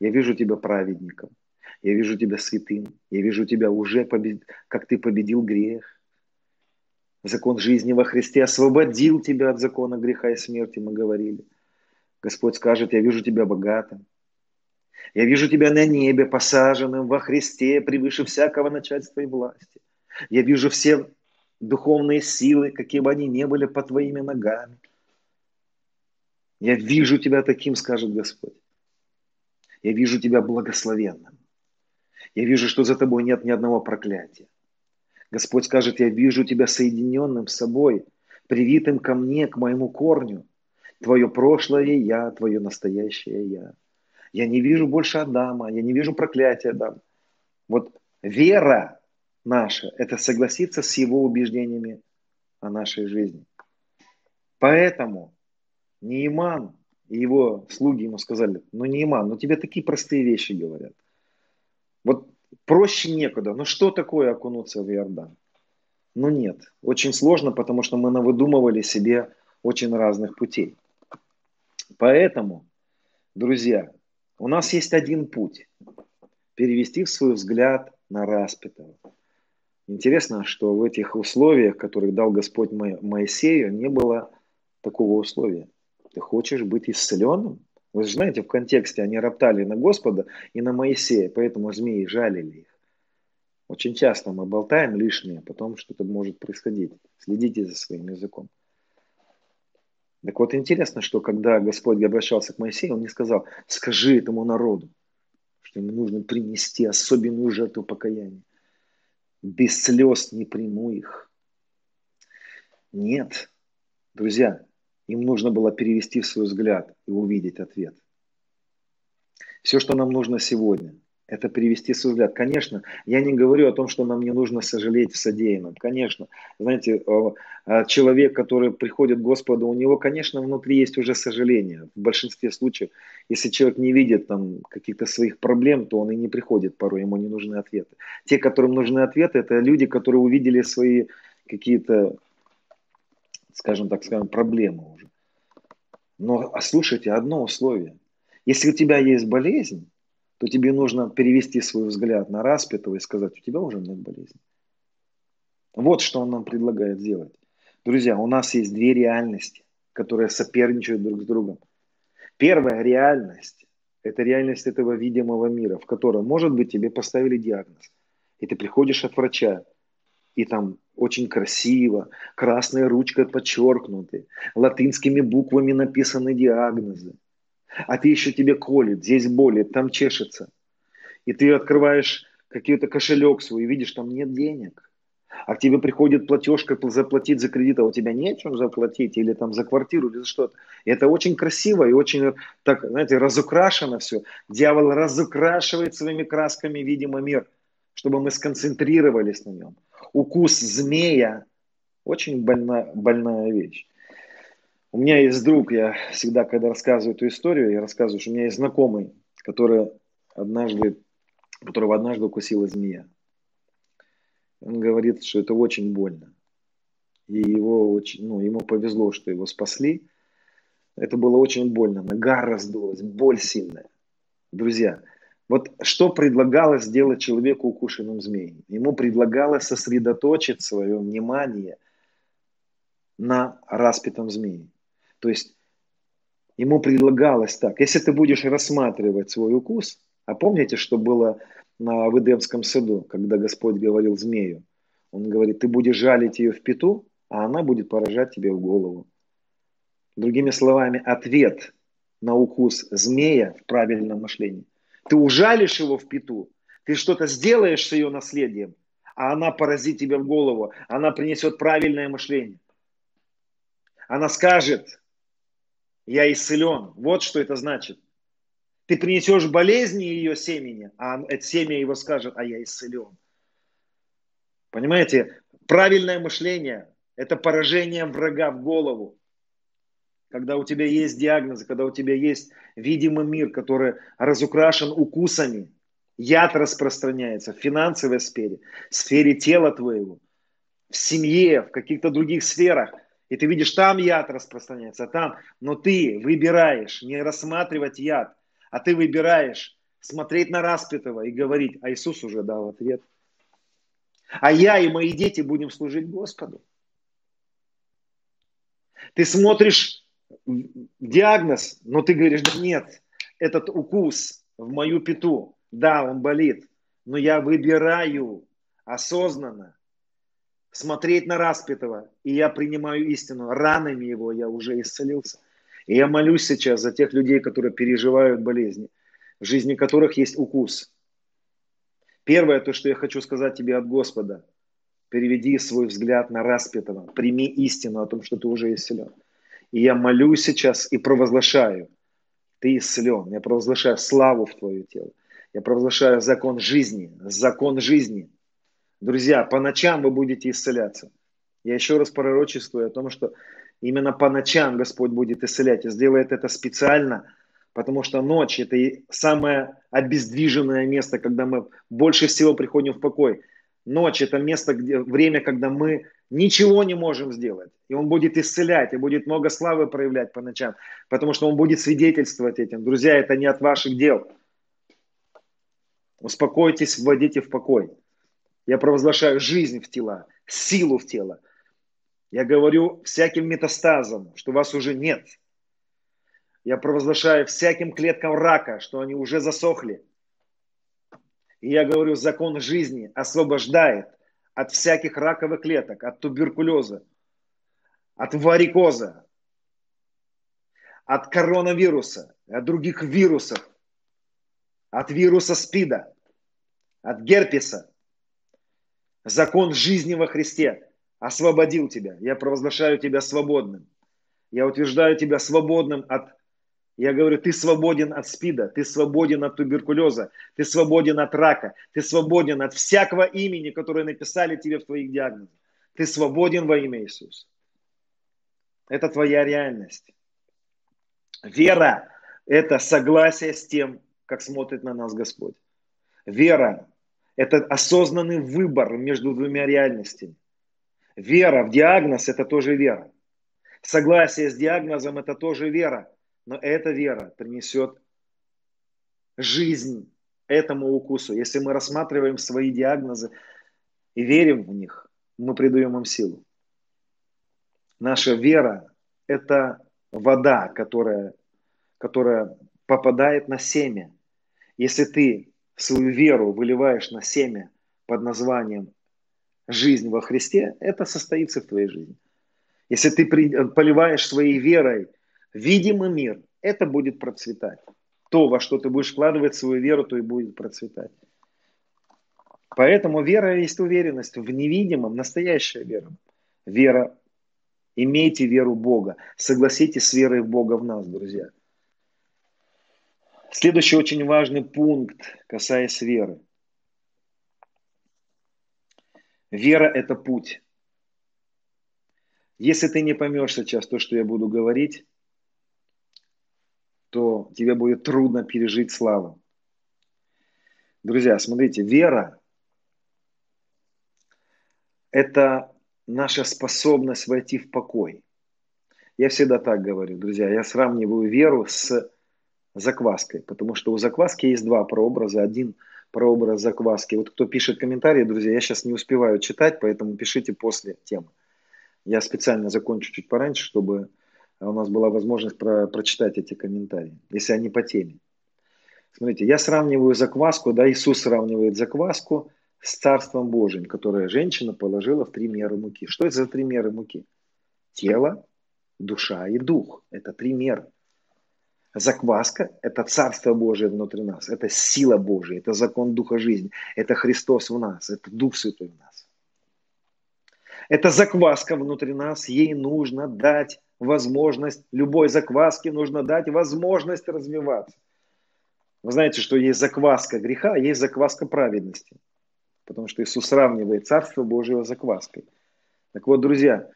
Я вижу тебя праведником. Я вижу тебя святым. Я вижу тебя уже, побед... как ты победил грех. Закон жизни во Христе освободил тебя от закона греха и смерти, мы говорили. Господь скажет, я вижу тебя богатым. Я вижу тебя на небе, посаженным во Христе, превыше всякого начальства и власти. Я вижу все духовные силы, какие бы они ни были, под твоими ногами. Я вижу тебя таким, скажет Господь. Я вижу тебя благословенным. Я вижу, что за тобой нет ни одного проклятия. Господь скажет, я вижу тебя соединенным с собой, привитым ко мне, к моему корню – Твое прошлое я, твое настоящее я. Я не вижу больше Адама, я не вижу проклятия Адама. Вот вера наша – это согласиться с его убеждениями о нашей жизни. Поэтому Неиман и его слуги ему сказали, ну Неиман, ну тебе такие простые вещи говорят. Вот проще некуда. Ну что такое окунуться в Иордан? Ну нет, очень сложно, потому что мы навыдумывали себе очень разных путей. Поэтому, друзья, у нас есть один путь. Перевести свой взгляд на распятого. Интересно, что в этих условиях, которые дал Господь Моисею, не было такого условия. Ты хочешь быть исцеленным? Вы же знаете, в контексте они роптали на Господа и на Моисея, поэтому змеи жалили их. Очень часто мы болтаем лишнее, потом что-то может происходить. Следите за своим языком. Так вот интересно, что когда Господь обращался к Моисею, он не сказал, скажи этому народу, что ему нужно принести особенную жертву покаяния. Без слез не приму их. Нет, друзья, им нужно было перевести свой взгляд и увидеть ответ. Все, что нам нужно сегодня – это привести свой взгляд. Конечно, я не говорю о том, что нам не нужно сожалеть в содеянном. Конечно, знаете, а, человек, который приходит к Господу, у него, конечно, внутри есть уже сожаление. В большинстве случаев, если человек не видит там каких-то своих проблем, то он и не приходит порой, ему не нужны ответы. Те, которым нужны ответы, это люди, которые увидели свои какие-то, скажем так, скажем, проблемы уже. Но а слушайте, одно условие. Если у тебя есть болезнь, то тебе нужно перевести свой взгляд на распятого и сказать, у тебя уже нет болезни. Вот что он нам предлагает сделать. Друзья, у нас есть две реальности, которые соперничают друг с другом. Первая реальность – это реальность этого видимого мира, в котором, может быть, тебе поставили диагноз, и ты приходишь от врача, и там очень красиво, красной ручкой подчеркнуты, латинскими буквами написаны диагнозы – а ты еще тебе колет, здесь болит, там чешется. И ты открываешь какой-то кошелек свой и видишь, там нет денег. А к тебе приходит платежка заплатить за кредит, а у тебя нечем заплатить, или там за квартиру, или за что-то. И это очень красиво и очень, так, знаете, разукрашено все. Дьявол разукрашивает своими красками, видимо, мир, чтобы мы сконцентрировались на нем. Укус змея – очень больная, больная вещь. У меня есть друг, я всегда, когда рассказываю эту историю, я рассказываю, что у меня есть знакомый, который однажды, которого однажды укусила змея. Он говорит, что это очень больно. И его очень, ну, ему повезло, что его спасли. Это было очень больно. Нога раздулась, боль сильная. Друзья, вот что предлагалось сделать человеку, укушенным змеей? Ему предлагалось сосредоточить свое внимание на распятом змее. То есть ему предлагалось так, если ты будешь рассматривать свой укус, а помните, что было на, в Эдемском саду, когда Господь говорил змею? Он говорит, ты будешь жалить ее в пету, а она будет поражать тебе в голову. Другими словами, ответ на укус змея в правильном мышлении. Ты ужалишь его в пету, ты что-то сделаешь с ее наследием, а она поразит тебя в голову, она принесет правильное мышление. Она скажет, я исцелен. Вот что это значит. Ты принесешь болезни ее семени, а это семя его скажет, а я исцелен. Понимаете, правильное мышление – это поражение врага в голову. Когда у тебя есть диагнозы, когда у тебя есть видимый мир, который разукрашен укусами. Яд распространяется в финансовой сфере, в сфере тела твоего, в семье, в каких-то других сферах. И ты видишь, там яд распространяется, там. Но ты выбираешь не рассматривать яд, а ты выбираешь смотреть на распятого и говорить, а Иисус уже дал ответ. А я и мои дети будем служить Господу. Ты смотришь диагноз, но ты говоришь, да нет, этот укус в мою пяту, да, он болит, но я выбираю осознанно смотреть на распятого, и я принимаю истину. Ранами его я уже исцелился. И я молюсь сейчас за тех людей, которые переживают болезни, в жизни которых есть укус. Первое, то, что я хочу сказать тебе от Господа, переведи свой взгляд на распятого, прими истину о том, что ты уже исцелен. И я молюсь сейчас и провозглашаю, ты исцелен. Я провозглашаю славу в твое тело. Я провозглашаю закон жизни, закон жизни. Друзья, по ночам вы будете исцеляться. Я еще раз пророчествую о том, что именно по ночам Господь будет исцелять и сделает это специально, потому что ночь – это самое обездвиженное место, когда мы больше всего приходим в покой. Ночь – это место, где, время, когда мы ничего не можем сделать. И Он будет исцелять, и будет много славы проявлять по ночам, потому что Он будет свидетельствовать этим. Друзья, это не от ваших дел. Успокойтесь, вводите в покой. Я провозглашаю жизнь в тела, силу в тело. Я говорю всяким метастазам, что вас уже нет. Я провозглашаю всяким клеткам рака, что они уже засохли. И я говорю, закон жизни освобождает от всяких раковых клеток, от туберкулеза, от варикоза, от коронавируса, от других вирусов, от вируса СПИДа, от герпеса. Закон жизни во Христе освободил тебя. Я провозглашаю тебя свободным. Я утверждаю тебя свободным от я говорю, ты свободен от СПИДа, ты свободен от туберкулеза, ты свободен от рака, ты свободен от всякого имени, которое написали тебе в твоих диагнозах. Ты свободен во имя Иисуса. Это твоя реальность. Вера – это согласие с тем, как смотрит на нас Господь. Вера – это осознанный выбор между двумя реальностями. Вера в диагноз – это тоже вера. Согласие с диагнозом – это тоже вера. Но эта вера принесет жизнь этому укусу. Если мы рассматриваем свои диагнозы и верим в них, мы придаем им силу. Наша вера – это вода, которая, которая попадает на семя. Если ты свою веру выливаешь на семя под названием «жизнь во Христе», это состоится в твоей жизни. Если ты поливаешь своей верой видимый мир, это будет процветать. То, во что ты будешь вкладывать свою веру, то и будет процветать. Поэтому вера есть уверенность в невидимом, настоящая вера. Вера, имейте веру Бога. Согласитесь с верой в Бога в нас, друзья. Следующий очень важный пункт, касаясь веры. Вера – это путь. Если ты не поймешь сейчас то, что я буду говорить, то тебе будет трудно пережить славу. Друзья, смотрите, вера – это наша способность войти в покой. Я всегда так говорю, друзья, я сравниваю веру с закваской, потому что у закваски есть два прообраза. Один прообраз закваски. Вот кто пишет комментарии, друзья, я сейчас не успеваю читать, поэтому пишите после темы. Я специально закончу чуть пораньше, чтобы у нас была возможность про, прочитать эти комментарии, если они по теме. Смотрите, я сравниваю закваску, да, Иисус сравнивает закваску с Царством Божьим, которое женщина положила в три меры муки. Что это за три меры муки? Тело, душа и дух. Это три меры. Закваска – это Царство Божие внутри нас, это сила Божия, это закон Духа жизни, это Христос в нас, это Дух Святой в нас. Это закваска внутри нас, ей нужно дать возможность, любой закваске нужно дать возможность развиваться. Вы знаете, что есть закваска греха, а есть закваска праведности. Потому что Иисус сравнивает Царство Божие с закваской. Так вот, друзья,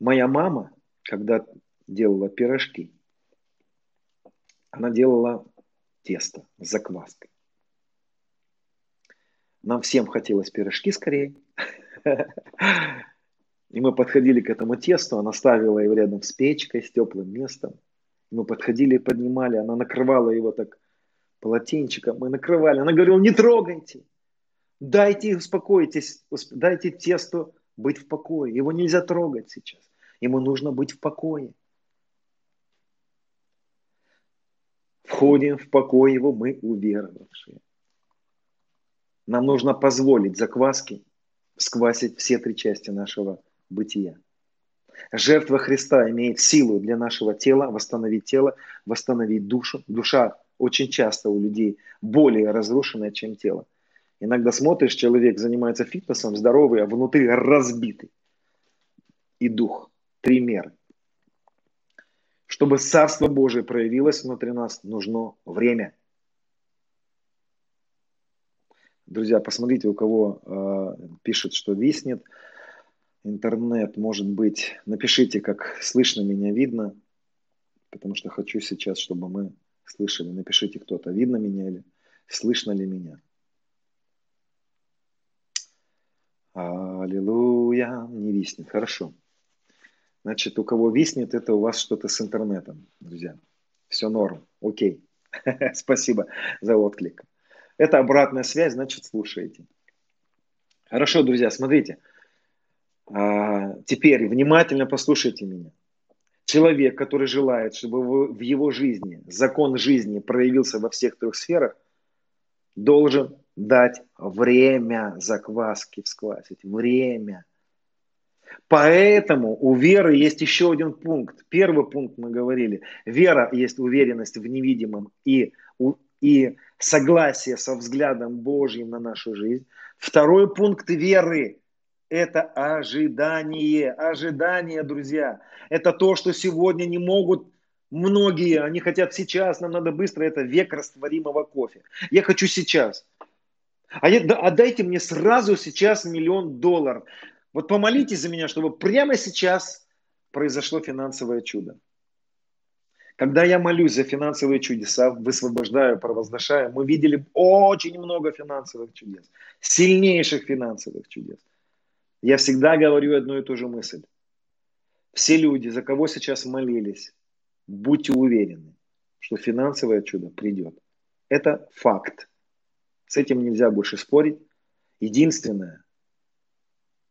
моя мама, когда делала пирожки, она делала тесто с закваской. Нам всем хотелось пирожки скорее. И мы подходили к этому тесту, она ставила его рядом с печкой, с теплым местом. Мы подходили и поднимали, она накрывала его так полотенчиком, мы накрывали. Она говорила, не трогайте, дайте успокойтесь, дайте тесту быть в покое. Его нельзя трогать сейчас, ему нужно быть в покое. Входим в покой его мы уверовавшие. Нам нужно позволить закваске сквасить все три части нашего бытия. Жертва Христа имеет силу для нашего тела, восстановить тело, восстановить душу. Душа очень часто у людей более разрушенная, чем тело. Иногда смотришь, человек занимается фитнесом, здоровый, а внутри разбитый. И дух. Три меры. Чтобы Царство Божие проявилось внутри нас, нужно время. Друзья, посмотрите, у кого э, пишет, что виснет интернет, может быть, напишите, как слышно меня, видно, потому что хочу сейчас, чтобы мы слышали. Напишите кто-то, видно меня или слышно ли меня. Аллилуйя, не виснет, хорошо. Значит, у кого виснет, это у вас что-то с интернетом, друзья. Все норм, окей. Спасибо за отклик. Это обратная связь, значит, слушаете. Хорошо, друзья, смотрите. А, теперь внимательно послушайте меня. Человек, который желает, чтобы в его жизни закон жизни проявился во всех трех сферах, должен дать время закваски всквасить. Время. Поэтому у веры есть еще один пункт. Первый пункт мы говорили. Вера есть уверенность в невидимом и, и согласие со взглядом Божьим на нашу жизнь. Второй пункт веры это ожидание. Ожидание, друзья. Это то, что сегодня не могут многие. Они хотят сейчас, нам надо быстро. Это век растворимого кофе. Я хочу сейчас. А, я, а дайте мне сразу сейчас миллион долларов. Вот помолитесь за меня, чтобы прямо сейчас произошло финансовое чудо. Когда я молюсь за финансовые чудеса, высвобождаю, провозглашаю, мы видели очень много финансовых чудес, сильнейших финансовых чудес. Я всегда говорю одну и ту же мысль. Все люди, за кого сейчас молились, будьте уверены, что финансовое чудо придет. Это факт. С этим нельзя больше спорить. Единственное,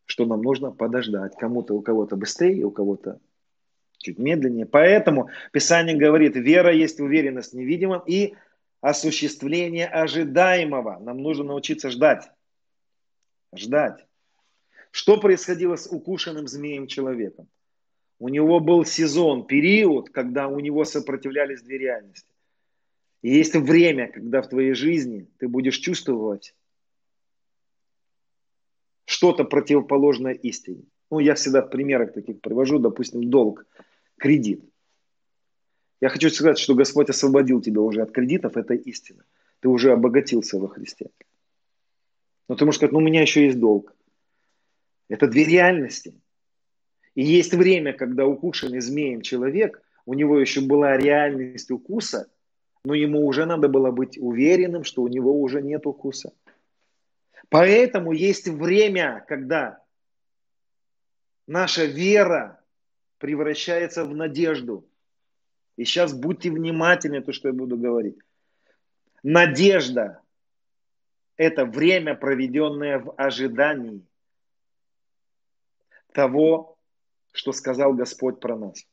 что нам нужно подождать. Кому-то у кого-то быстрее, у кого-то чуть медленнее. Поэтому Писание говорит, вера есть уверенность в невидимом и осуществление ожидаемого. Нам нужно научиться ждать. Ждать. Что происходило с укушенным змеем человеком? У него был сезон, период, когда у него сопротивлялись две реальности. И есть время, когда в твоей жизни ты будешь чувствовать что-то противоположное истине. Ну, я всегда в примерах таких привожу, допустим, долг, кредит. Я хочу сказать, что Господь освободил тебя уже от кредитов, это истина. Ты уже обогатился во Христе. Но ты можешь сказать, ну у меня еще есть долг. Это две реальности. И есть время, когда укушенный змеем человек, у него еще была реальность укуса, но ему уже надо было быть уверенным, что у него уже нет укуса. Поэтому есть время, когда наша вера превращается в надежду. И сейчас будьте внимательны, то, что я буду говорить. Надежда – это время, проведенное в ожидании – того, что сказал Господь про нас.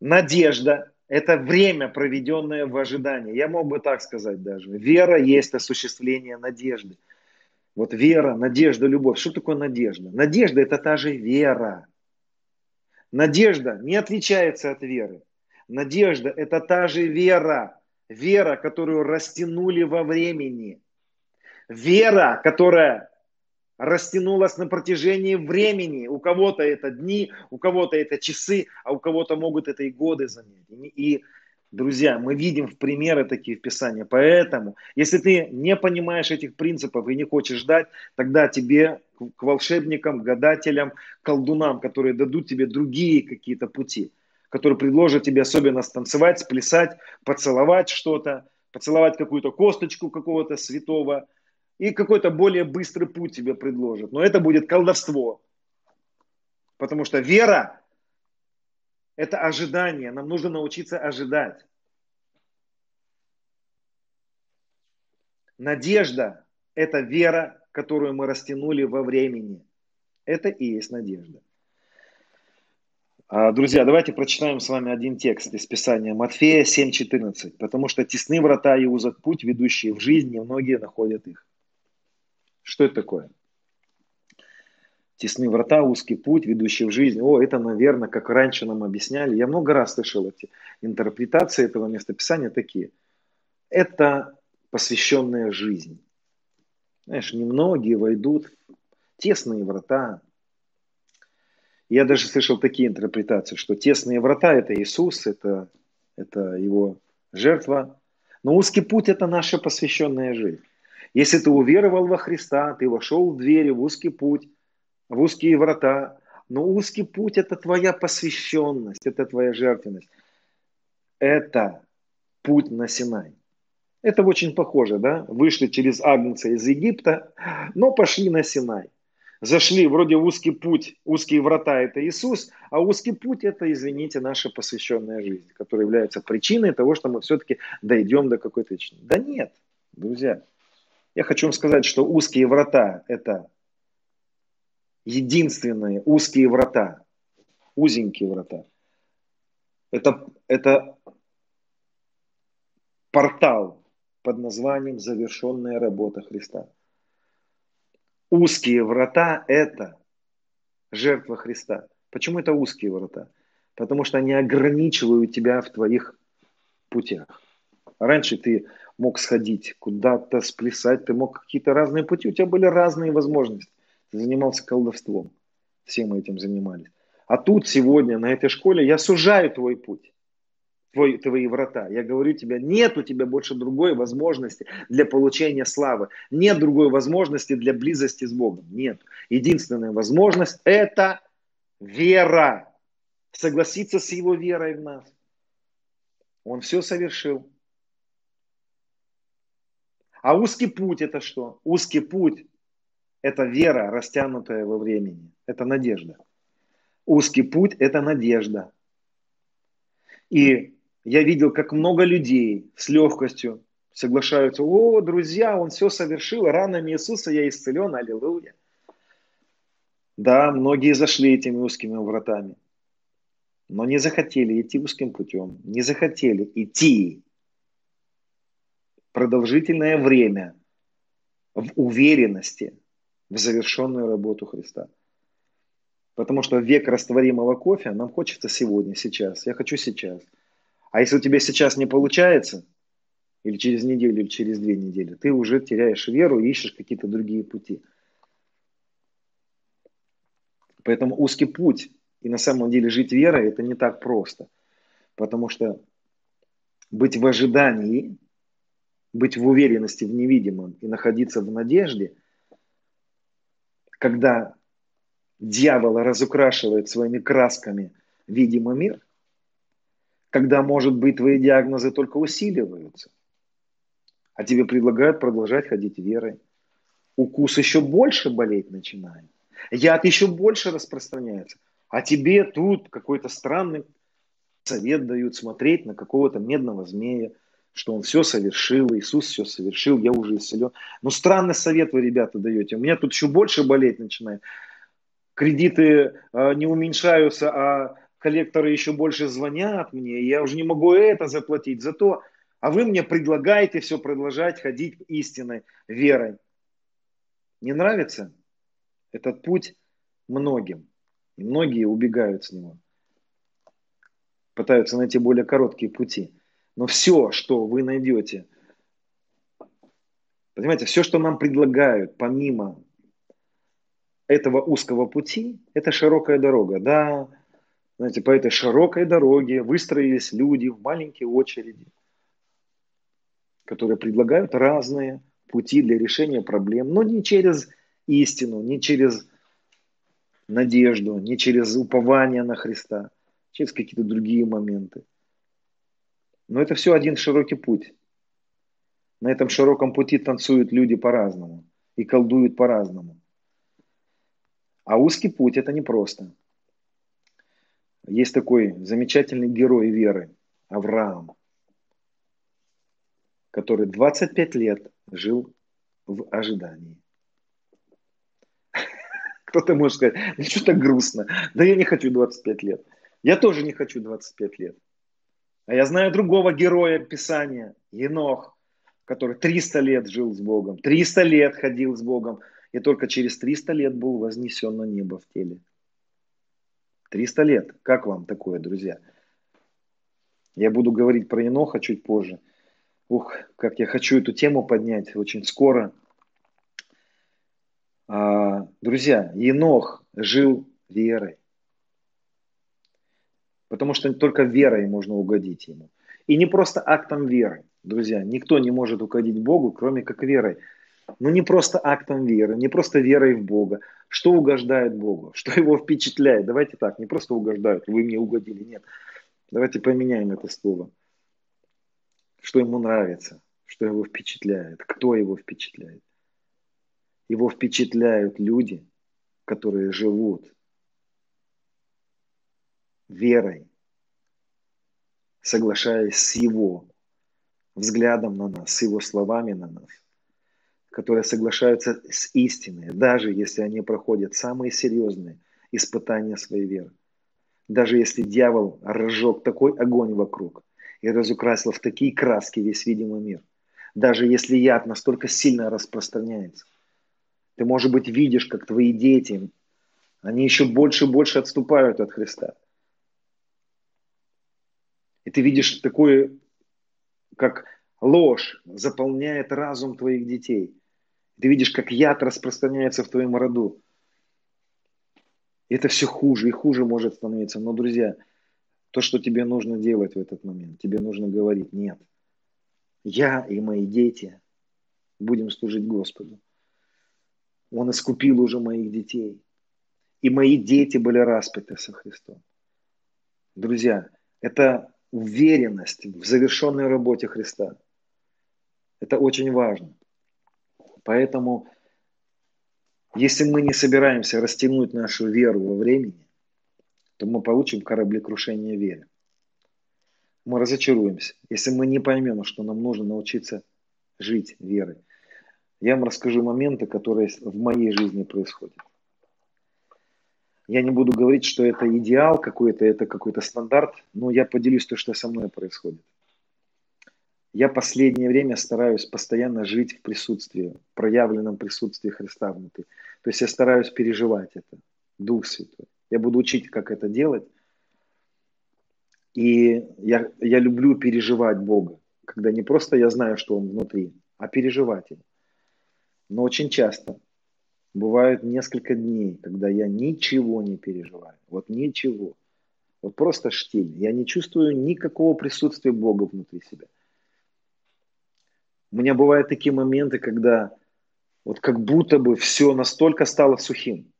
Надежда – это время, проведенное в ожидании. Я мог бы так сказать даже. Вера есть осуществление надежды. Вот вера, надежда, любовь. Что такое надежда? Надежда – это та же вера. Надежда не отличается от веры. Надежда – это та же вера. Вера, которую растянули во времени. Вера, которая растянулось на протяжении времени. У кого-то это дни, у кого-то это часы, а у кого-то могут это и годы занять. И, друзья, мы видим в примеры такие в Писании. Поэтому, если ты не понимаешь этих принципов и не хочешь ждать, тогда тебе к волшебникам, гадателям, колдунам, которые дадут тебе другие какие-то пути. который предложит тебе особенно станцевать, сплясать, поцеловать что-то, поцеловать какую-то косточку какого-то святого, и какой-то более быстрый путь тебе предложит. Но это будет колдовство. Потому что вера – это ожидание. Нам нужно научиться ожидать. Надежда – это вера, которую мы растянули во времени. Это и есть надежда. А, друзья, давайте прочитаем с вами один текст из Писания Матфея 7.14. Потому что тесны врата и узок путь, ведущие в жизнь, и многие находят их. Что это такое? Тесны врата, узкий путь, ведущий в жизнь. О, это, наверное, как раньше нам объясняли. Я много раз слышал эти интерпретации этого местописания такие. Это посвященная жизнь. Знаешь, немногие войдут в тесные врата. Я даже слышал такие интерпретации, что тесные врата – это Иисус, это, это Его жертва. Но узкий путь – это наша посвященная жизнь. Если ты уверовал во Христа, ты вошел в двери, в узкий путь, в узкие врата, но узкий путь – это твоя посвященность, это твоя жертвенность. Это путь на Синай. Это очень похоже, да? Вышли через Агнца из Египта, но пошли на Синай. Зашли вроде в узкий путь, узкие врата – это Иисус, а узкий путь – это, извините, наша посвященная жизнь, которая является причиной того, что мы все-таки дойдем до какой-то вечности. Да нет, друзья. Я хочу вам сказать, что узкие врата – это единственные узкие врата, узенькие врата. Это, это портал под названием «Завершенная работа Христа». Узкие врата – это жертва Христа. Почему это узкие врата? Потому что они ограничивают тебя в твоих путях. Раньше ты мог сходить куда-то, сплясать, ты мог какие-то разные пути, у тебя были разные возможности. Ты занимался колдовством, все мы этим занимались. А тут сегодня на этой школе я сужаю твой путь твой, твои врата. Я говорю тебе, нет у тебя больше другой возможности для получения славы. Нет другой возможности для близости с Богом. Нет. Единственная возможность – это вера. Согласиться с Его верой в нас. Он все совершил. А узкий путь это что? Узкий путь – это вера, растянутая во времени. Это надежда. Узкий путь – это надежда. И я видел, как много людей с легкостью соглашаются. О, друзья, он все совершил, ранами Иисуса я исцелен, аллилуйя. Да, многие зашли этими узкими вратами, но не захотели идти узким путем, не захотели идти продолжительное время в уверенности в завершенную работу Христа. Потому что век растворимого кофе нам хочется сегодня, сейчас. Я хочу сейчас – а если у тебя сейчас не получается, или через неделю, или через две недели, ты уже теряешь веру и ищешь какие-то другие пути. Поэтому узкий путь и на самом деле жить верой это не так просто. Потому что быть в ожидании, быть в уверенности в невидимом и находиться в надежде, когда дьявол разукрашивает своими красками видимый мир, когда, может быть, твои диагнозы только усиливаются, а тебе предлагают продолжать ходить верой. Укус еще больше болеть начинает. Яд еще больше распространяется. А тебе тут какой-то странный совет дают смотреть на какого-то медного змея, что он все совершил, Иисус все совершил, я уже исцелен. Ну, странный совет вы, ребята, даете. У меня тут еще больше болеть начинает. Кредиты э, не уменьшаются, а коллекторы еще больше звонят мне, я уже не могу это заплатить. Зато, а вы мне предлагаете все продолжать ходить истинной верой. Не нравится этот путь многим. И многие убегают с него. Пытаются найти более короткие пути. Но все, что вы найдете, понимаете, все, что нам предлагают, помимо этого узкого пути, это широкая дорога. Да, знаете, по этой широкой дороге выстроились люди в маленькие очереди, которые предлагают разные пути для решения проблем, но не через истину, не через надежду, не через упование на Христа, через какие-то другие моменты. Но это все один широкий путь. На этом широком пути танцуют люди по-разному и колдуют по-разному. А узкий путь это непросто. Есть такой замечательный герой веры, Авраам, который 25 лет жил в ожидании. Кто-то может сказать, ну что так грустно, да я не хочу 25 лет. Я тоже не хочу 25 лет. А я знаю другого героя Писания, Енох, который 300 лет жил с Богом, 300 лет ходил с Богом, и только через 300 лет был вознесен на небо в теле. 300 лет. Как вам такое, друзья? Я буду говорить про Еноха чуть позже. Ух, как я хочу эту тему поднять очень скоро. А, друзья, Енох жил верой. Потому что только верой можно угодить ему. И не просто актом веры, друзья. Никто не может угодить Богу, кроме как верой. Ну не просто актом веры, не просто верой в Бога. Что угождает Богу? Что его впечатляет? Давайте так, не просто угождают, вы мне угодили, нет. Давайте поменяем это слово. Что ему нравится, что его впечатляет, кто его впечатляет. Его впечатляют люди, которые живут верой, соглашаясь с Его взглядом на нас, с Его словами на нас, которые соглашаются с истиной, даже если они проходят самые серьезные испытания своей веры. Даже если дьявол разжег такой огонь вокруг и разукрасил в такие краски весь видимый мир. Даже если яд настолько сильно распространяется. Ты, может быть, видишь, как твои дети, они еще больше и больше отступают от Христа. И ты видишь такое, как ложь заполняет разум твоих детей. Ты видишь, как яд распространяется в твоем роду. И это все хуже и хуже может становиться. Но, друзья, то, что тебе нужно делать в этот момент, тебе нужно говорить, нет, я и мои дети будем служить Господу. Он искупил уже моих детей. И мои дети были распяты со Христом. Друзья, это уверенность в завершенной работе Христа. Это очень важно. Поэтому, если мы не собираемся растянуть нашу веру во времени, то мы получим кораблекрушение веры. Мы разочаруемся, если мы не поймем, что нам нужно научиться жить верой. Я вам расскажу моменты, которые в моей жизни происходят. Я не буду говорить, что это идеал какой-то, это какой-то стандарт, но я поделюсь то, что со мной происходит. Я последнее время стараюсь постоянно жить в присутствии, в проявленном присутствии Христа внутри. То есть я стараюсь переживать это, Дух Святой. Я буду учить, как это делать. И я, я люблю переживать Бога, когда не просто я знаю, что Он внутри, а переживать его. Но очень часто Бывают несколько дней, когда я ничего не переживаю. Вот ничего. Вот просто штиль. Я не чувствую никакого присутствия Бога внутри себя. У меня бывают такие моменты, когда вот как будто бы все настолько стало сухим.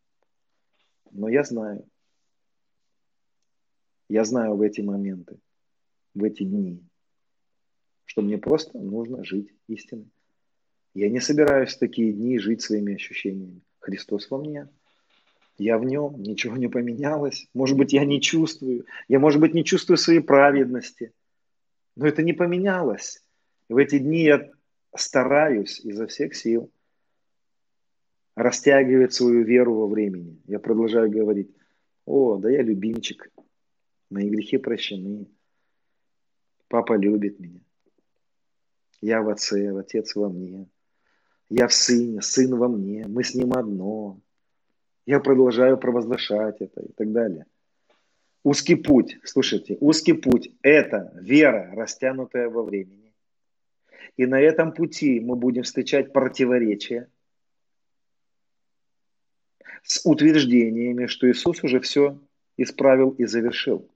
Но я знаю. Я знаю в эти моменты, в эти дни, что мне просто нужно жить истиной. Я не собираюсь в такие дни жить своими ощущениями. Христос во мне. Я в нем, ничего не поменялось. Может быть, я не чувствую. Я, может быть, не чувствую своей праведности. Но это не поменялось. И в эти дни я стараюсь изо всех сил растягивать свою веру во времени. Я продолжаю говорить, о, да я любимчик, мои грехи прощены, папа любит меня, я в отце, отец во мне, я в Сыне, Сын во мне, мы с Ним одно. Я продолжаю провозглашать это и так далее. Узкий путь, слушайте, узкий путь – это вера, растянутая во времени. И на этом пути мы будем встречать противоречия с утверждениями, что Иисус уже все исправил и завершил.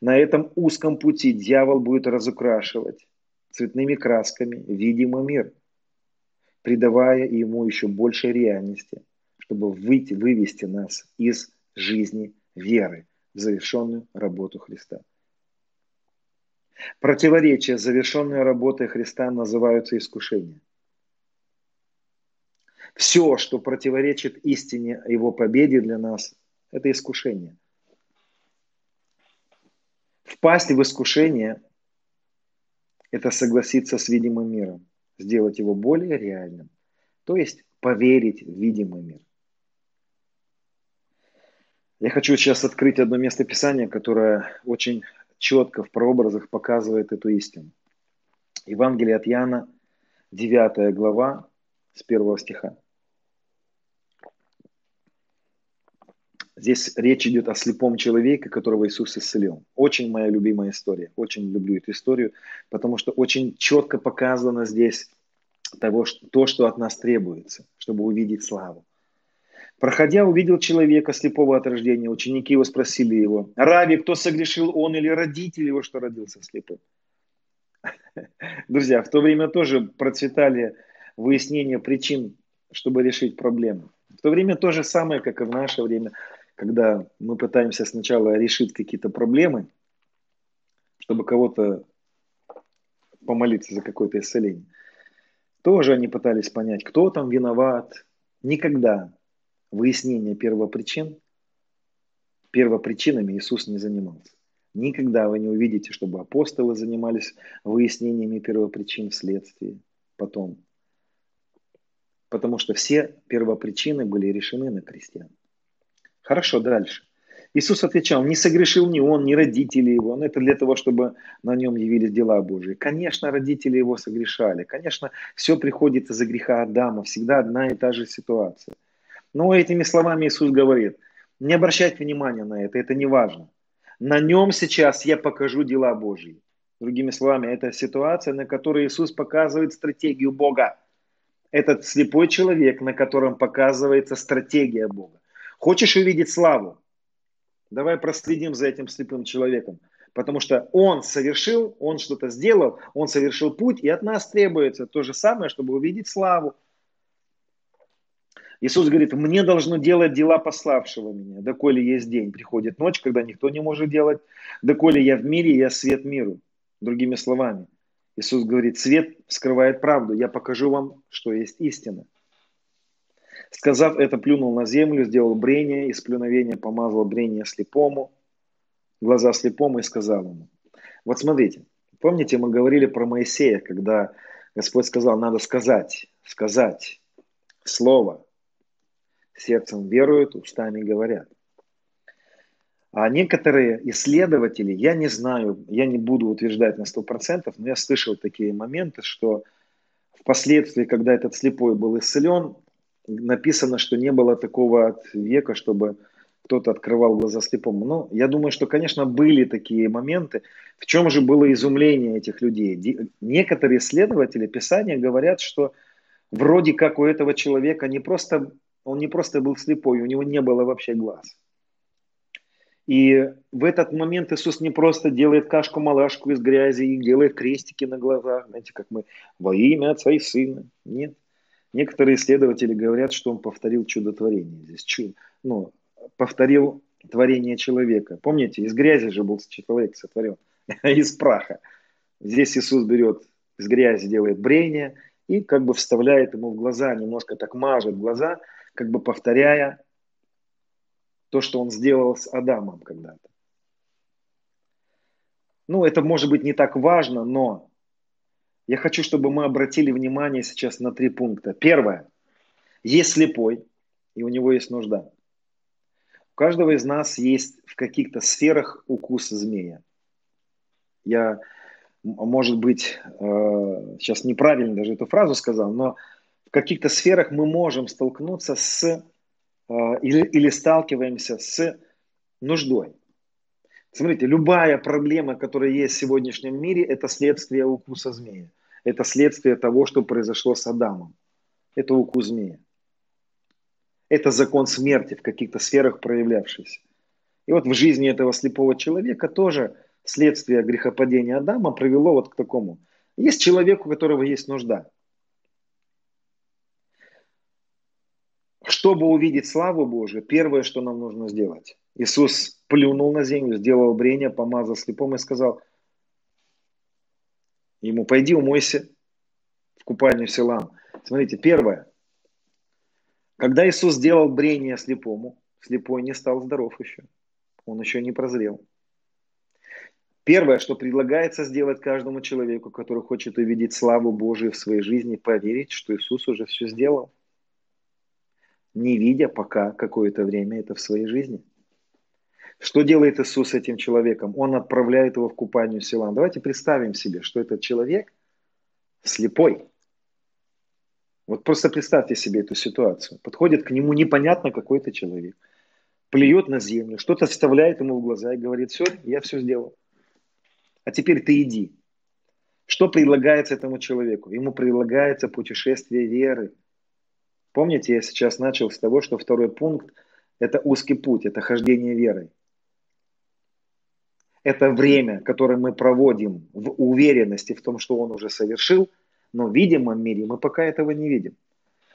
На этом узком пути дьявол будет разукрашивать цветными красками видимый мир – придавая ему еще больше реальности, чтобы выйти, вывести нас из жизни веры завершенную работу Христа. Противоречия завершенной работой Христа называются искушения. Все, что противоречит истине Его победе для нас, это искушение. Впасть в искушение – это согласиться с видимым миром, сделать его более реальным, то есть поверить в видимый мир. Я хочу сейчас открыть одно место Писания, которое очень четко в прообразах показывает эту истину. Евангелие от Яна, 9 глава, с 1 стиха. Здесь речь идет о слепом человеке, которого Иисус исцелил. Очень моя любимая история. Очень люблю эту историю, потому что очень четко показано здесь того, то, что от нас требуется, чтобы увидеть славу. Проходя, увидел человека слепого от рождения. Ученики его спросили его, Рави, кто согрешил, он или родители его, что родился слепым? Друзья, в то время тоже процветали выяснения причин, чтобы решить проблему. В то время то же самое, как и в наше время – когда мы пытаемся сначала решить какие-то проблемы, чтобы кого-то помолиться за какое-то исцеление, тоже они пытались понять, кто там виноват. Никогда выяснение первопричин, первопричинами Иисус не занимался. Никогда вы не увидите, чтобы апостолы занимались выяснениями первопричин вследствие потом. Потому что все первопричины были решены на крестьян. Хорошо, дальше. Иисус отвечал, не согрешил ни он, ни родители его. Но это для того, чтобы на нем явились дела Божии. Конечно, родители его согрешали. Конечно, все приходит из-за греха Адама. Всегда одна и та же ситуация. Но этими словами Иисус говорит, не обращайте внимания на это, это не важно. На нем сейчас я покажу дела Божьи. Другими словами, это ситуация, на которой Иисус показывает стратегию Бога. Этот слепой человек, на котором показывается стратегия Бога. Хочешь увидеть славу? Давай проследим за этим слепым человеком. Потому что он совершил, он что-то сделал, он совершил путь, и от нас требуется то же самое, чтобы увидеть славу. Иисус говорит, мне должно делать дела пославшего меня, доколе есть день. Приходит ночь, когда никто не может делать. Доколе я в мире, я свет миру. Другими словами, Иисус говорит, свет скрывает правду, я покажу вам, что есть истина. Сказав это, плюнул на землю, сделал брение, из плюновения помазал брение слепому, глаза слепому и сказал ему. Вот смотрите, помните, мы говорили про Моисея, когда Господь сказал, надо сказать, сказать слово. Сердцем веруют, устами говорят. А некоторые исследователи, я не знаю, я не буду утверждать на 100%, но я слышал такие моменты, что впоследствии, когда этот слепой был исцелен, написано, что не было такого века, чтобы кто-то открывал глаза слепому. Ну, я думаю, что, конечно, были такие моменты. В чем же было изумление этих людей? Некоторые исследователи Писания говорят, что вроде как у этого человека не просто, он не просто был слепой, у него не было вообще глаз. И в этот момент Иисус не просто делает кашку-малашку из грязи и делает крестики на глазах, знаете, как мы во имя Отца и Сына. Нет. Некоторые исследователи говорят, что он повторил чудотворение. Здесь чудо, ну, повторил творение человека. Помните, из грязи же был человек сотворен, из праха. Здесь Иисус берет из грязи, делает брение и как бы вставляет ему в глаза, немножко так мажет глаза, как бы повторяя то, что он сделал с Адамом когда-то. Ну, это может быть не так важно, но я хочу, чтобы мы обратили внимание сейчас на три пункта. Первое. Есть слепой, и у него есть нужда. У каждого из нас есть в каких-то сферах укус змея. Я, может быть, э, сейчас неправильно даже эту фразу сказал, но в каких-то сферах мы можем столкнуться с э, или, или сталкиваемся с нуждой. Смотрите, любая проблема, которая есть в сегодняшнем мире, это следствие укуса змея. Это следствие того, что произошло с Адамом. Это укус змея. Это закон смерти в каких-то сферах проявлявшийся. И вот в жизни этого слепого человека тоже следствие грехопадения Адама привело вот к такому. Есть человек, у которого есть нужда. Чтобы увидеть славу Божию, первое, что нам нужно сделать, Иисус плюнул на землю, сделал брение, помазал слепом и сказал ему, пойди умойся в купальню Силам. Смотрите, первое. Когда Иисус сделал брение слепому, слепой не стал здоров еще. Он еще не прозрел. Первое, что предлагается сделать каждому человеку, который хочет увидеть славу Божию в своей жизни, поверить, что Иисус уже все сделал, не видя пока какое-то время это в своей жизни. Что делает Иисус с этим человеком? Он отправляет его в купальню Силан. Давайте представим себе, что этот человек слепой. Вот просто представьте себе эту ситуацию. Подходит к нему непонятно какой-то человек, плюет на землю, что-то вставляет ему в глаза и говорит, все, я все сделал. А теперь ты иди. Что предлагается этому человеку? Ему предлагается путешествие веры. Помните, я сейчас начал с того, что второй пункт – это узкий путь, это хождение верой. Это время, которое мы проводим в уверенности в том, что он уже совершил, но в видимом мире мы пока этого не видим.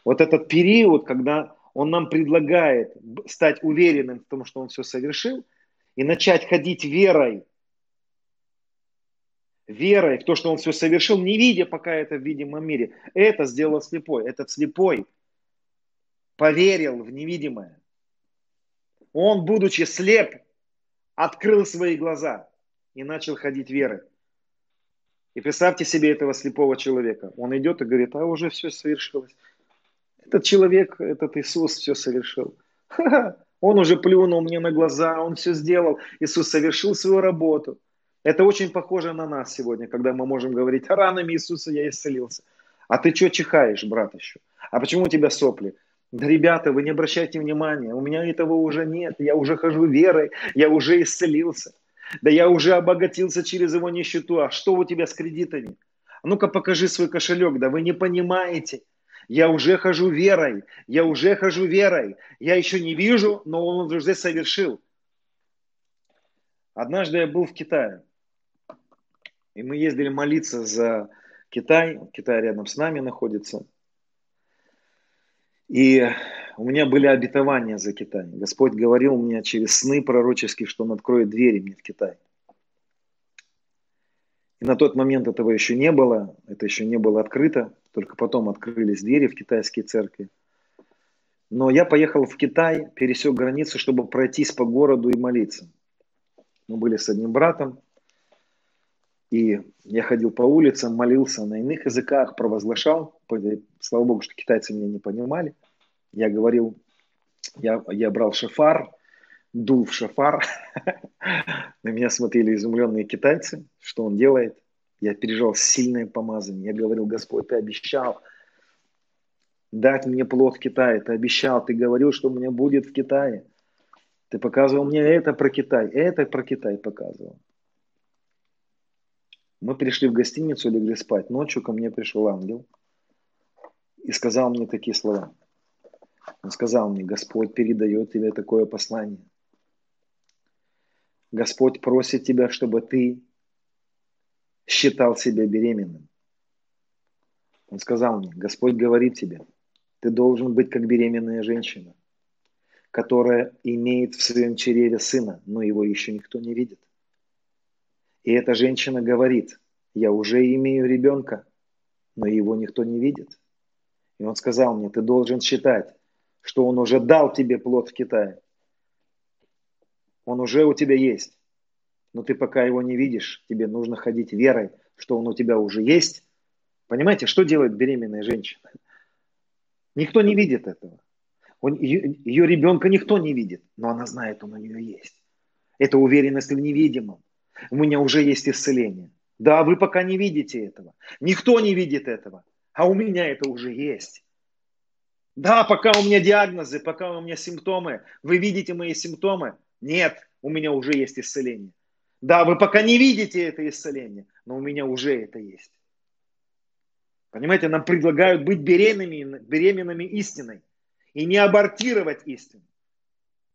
Вот этот период, когда он нам предлагает стать уверенным в том, что он все совершил, и начать ходить верой верой в то, что он все совершил, не видя пока это в видимом мире. Это сделал слепой. Этот слепой поверил в невидимое. Он, будучи слеп, открыл свои глаза и начал ходить верой. И представьте себе этого слепого человека. Он идет и говорит, а уже все совершилось. Этот человек, этот Иисус все совершил. Он уже плюнул мне на глаза, он все сделал. Иисус совершил свою работу. Это очень похоже на нас сегодня, когда мы можем говорить, ранами Иисуса я исцелился. А ты что чихаешь, брат, еще? А почему у тебя сопли? Да, ребята, вы не обращайте внимания, у меня этого уже нет, я уже хожу верой, я уже исцелился. Да я уже обогатился через его нищету. А что у тебя с кредитами? А ну-ка покажи свой кошелек. Да вы не понимаете. Я уже хожу верой. Я уже хожу верой. Я еще не вижу, но он уже совершил. Однажды я был в Китае. И мы ездили молиться за Китай. Китай рядом с нами находится. И у меня были обетования за Китай. Господь говорил мне через сны пророческие, что Он откроет двери мне в Китай. И на тот момент этого еще не было, это еще не было открыто, только потом открылись двери в китайские церкви. Но я поехал в Китай, пересек границу, чтобы пройтись по городу и молиться. Мы были с одним братом, и я ходил по улицам, молился на иных языках, провозглашал. Слава Богу, что китайцы меня не понимали. Я говорил, я, я брал шафар, дул в шафар. На меня смотрели изумленные китайцы, что он делает. Я переживал сильное помазание. Я говорил, Господь, ты обещал дать мне плод в Китае. Ты обещал, ты говорил, что у меня будет в Китае. Ты показывал мне это про Китай, это про Китай показывал. Мы пришли в гостиницу, легли спать. Ночью ко мне пришел ангел и сказал мне такие слова. Он сказал мне, Господь передает тебе такое послание. Господь просит тебя, чтобы ты считал себя беременным. Он сказал мне, Господь говорит тебе, ты должен быть как беременная женщина, которая имеет в своем чреве сына, но его еще никто не видит. И эта женщина говорит, я уже имею ребенка, но его никто не видит. И он сказал мне, ты должен считать, что он уже дал тебе плод в Китае. Он уже у тебя есть. Но ты пока его не видишь, тебе нужно ходить верой, что он у тебя уже есть. Понимаете, что делает беременная женщина? Никто не видит этого. Он, ее, ее ребенка никто не видит, но она знает, он у нее есть. Это уверенность в невидимом. У меня уже есть исцеление. Да, вы пока не видите этого. Никто не видит этого. А у меня это уже есть. Да, пока у меня диагнозы, пока у меня симптомы. Вы видите мои симптомы? Нет, у меня уже есть исцеление. Да, вы пока не видите это исцеление, но у меня уже это есть. Понимаете, нам предлагают быть беременными, беременными истиной и не абортировать истину.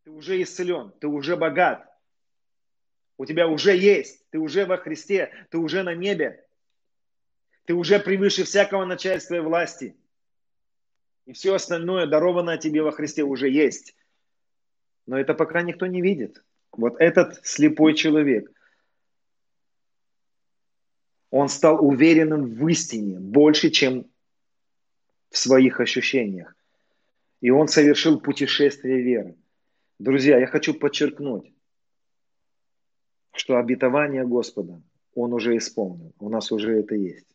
Ты уже исцелен, ты уже богат, у тебя уже есть, ты уже во Христе, ты уже на небе. Ты уже превыше всякого начальства и власти. И все остальное, дарованное тебе во Христе, уже есть. Но это пока никто не видит. Вот этот слепой человек, он стал уверенным в истине больше, чем в своих ощущениях. И он совершил путешествие веры. Друзья, я хочу подчеркнуть, что обетование Господа Он уже исполнил. У нас уже это есть.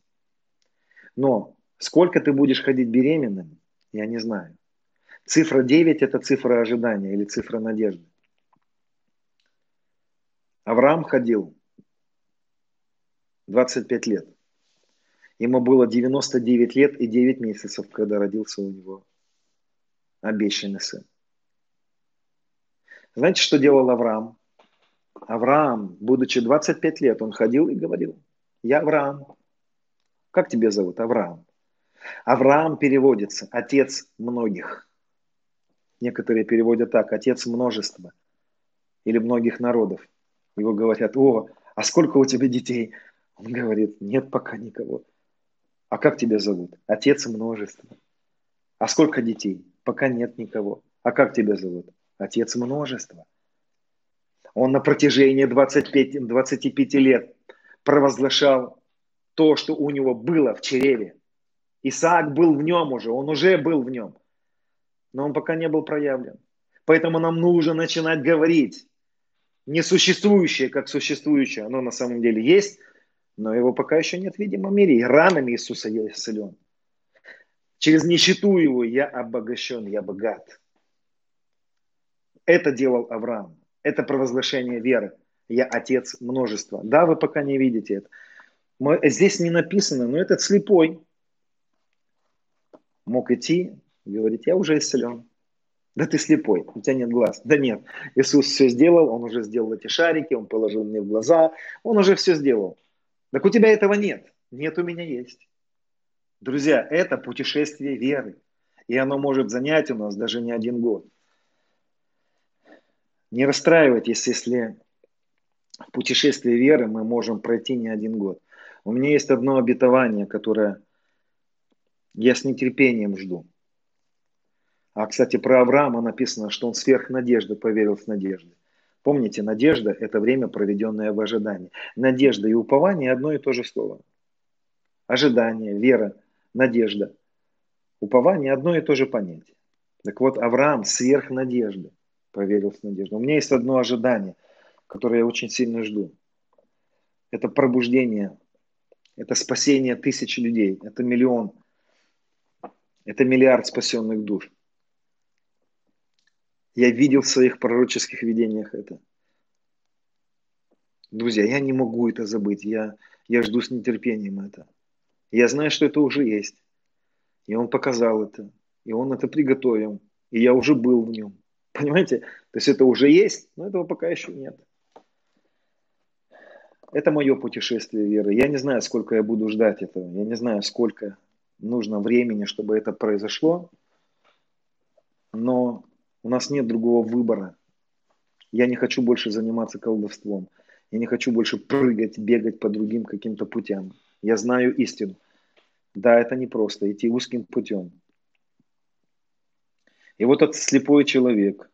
Но сколько ты будешь ходить беременным, я не знаю. Цифра 9 – это цифра ожидания или цифра надежды. Авраам ходил 25 лет. Ему было 99 лет и 9 месяцев, когда родился у него обещанный сын. Знаете, что делал Авраам? Авраам, будучи 25 лет, он ходил и говорил, я Авраам. Как тебя зовут? Авраам. Авраам переводится отец многих. Некоторые переводят так, отец множества или многих народов. Его говорят, о, а сколько у тебя детей? Он говорит, нет пока никого. А как тебя зовут? Отец множества. А сколько детей? Пока нет никого. А как тебя зовут? Отец множества. Он на протяжении 25, 25 лет провозглашал то, что у него было в чреве. Исаак был в нем уже, он уже был в нем. Но он пока не был проявлен. Поэтому нам нужно начинать говорить. Несуществующее, как существующее, оно на самом деле есть, но его пока еще нет в видимом мире. И ранами Иисуса я исцелен. Через нищету его я обогащен, я богат. Это делал Авраам. Это провозглашение веры. Я отец множества. Да, вы пока не видите это. Мы, здесь не написано, но этот слепой мог идти и говорить, я уже исцелен. Да ты слепой, у тебя нет глаз. Да нет, Иисус все сделал, Он уже сделал эти шарики, Он положил мне в глаза, Он уже все сделал. Так у тебя этого нет. Нет, у меня есть. Друзья, это путешествие веры. И оно может занять у нас даже не один год. Не расстраивайтесь, если в путешествии веры мы можем пройти не один год. У меня есть одно обетование, которое я с нетерпением жду. А, кстати, про Авраама написано, что он сверх надежды поверил в надежду. Помните, надежда – это время, проведенное в ожидании. Надежда и упование – одно и то же слово. Ожидание, вера, надежда. Упование – одно и то же понятие. Так вот, Авраам сверх надежды поверил в надежду. У меня есть одно ожидание, которое я очень сильно жду. Это пробуждение это спасение тысяч людей. Это миллион. Это миллиард спасенных душ. Я видел в своих пророческих видениях это. Друзья, я не могу это забыть. Я, я жду с нетерпением это. Я знаю, что это уже есть. И он показал это. И он это приготовил. И я уже был в нем. Понимаете? То есть это уже есть, но этого пока еще нет. Это мое путешествие веры. Я не знаю, сколько я буду ждать этого. Я не знаю, сколько нужно времени, чтобы это произошло. Но у нас нет другого выбора. Я не хочу больше заниматься колдовством. Я не хочу больше прыгать, бегать по другим каким-то путям. Я знаю истину. Да, это не просто идти узким путем. И вот этот слепой человек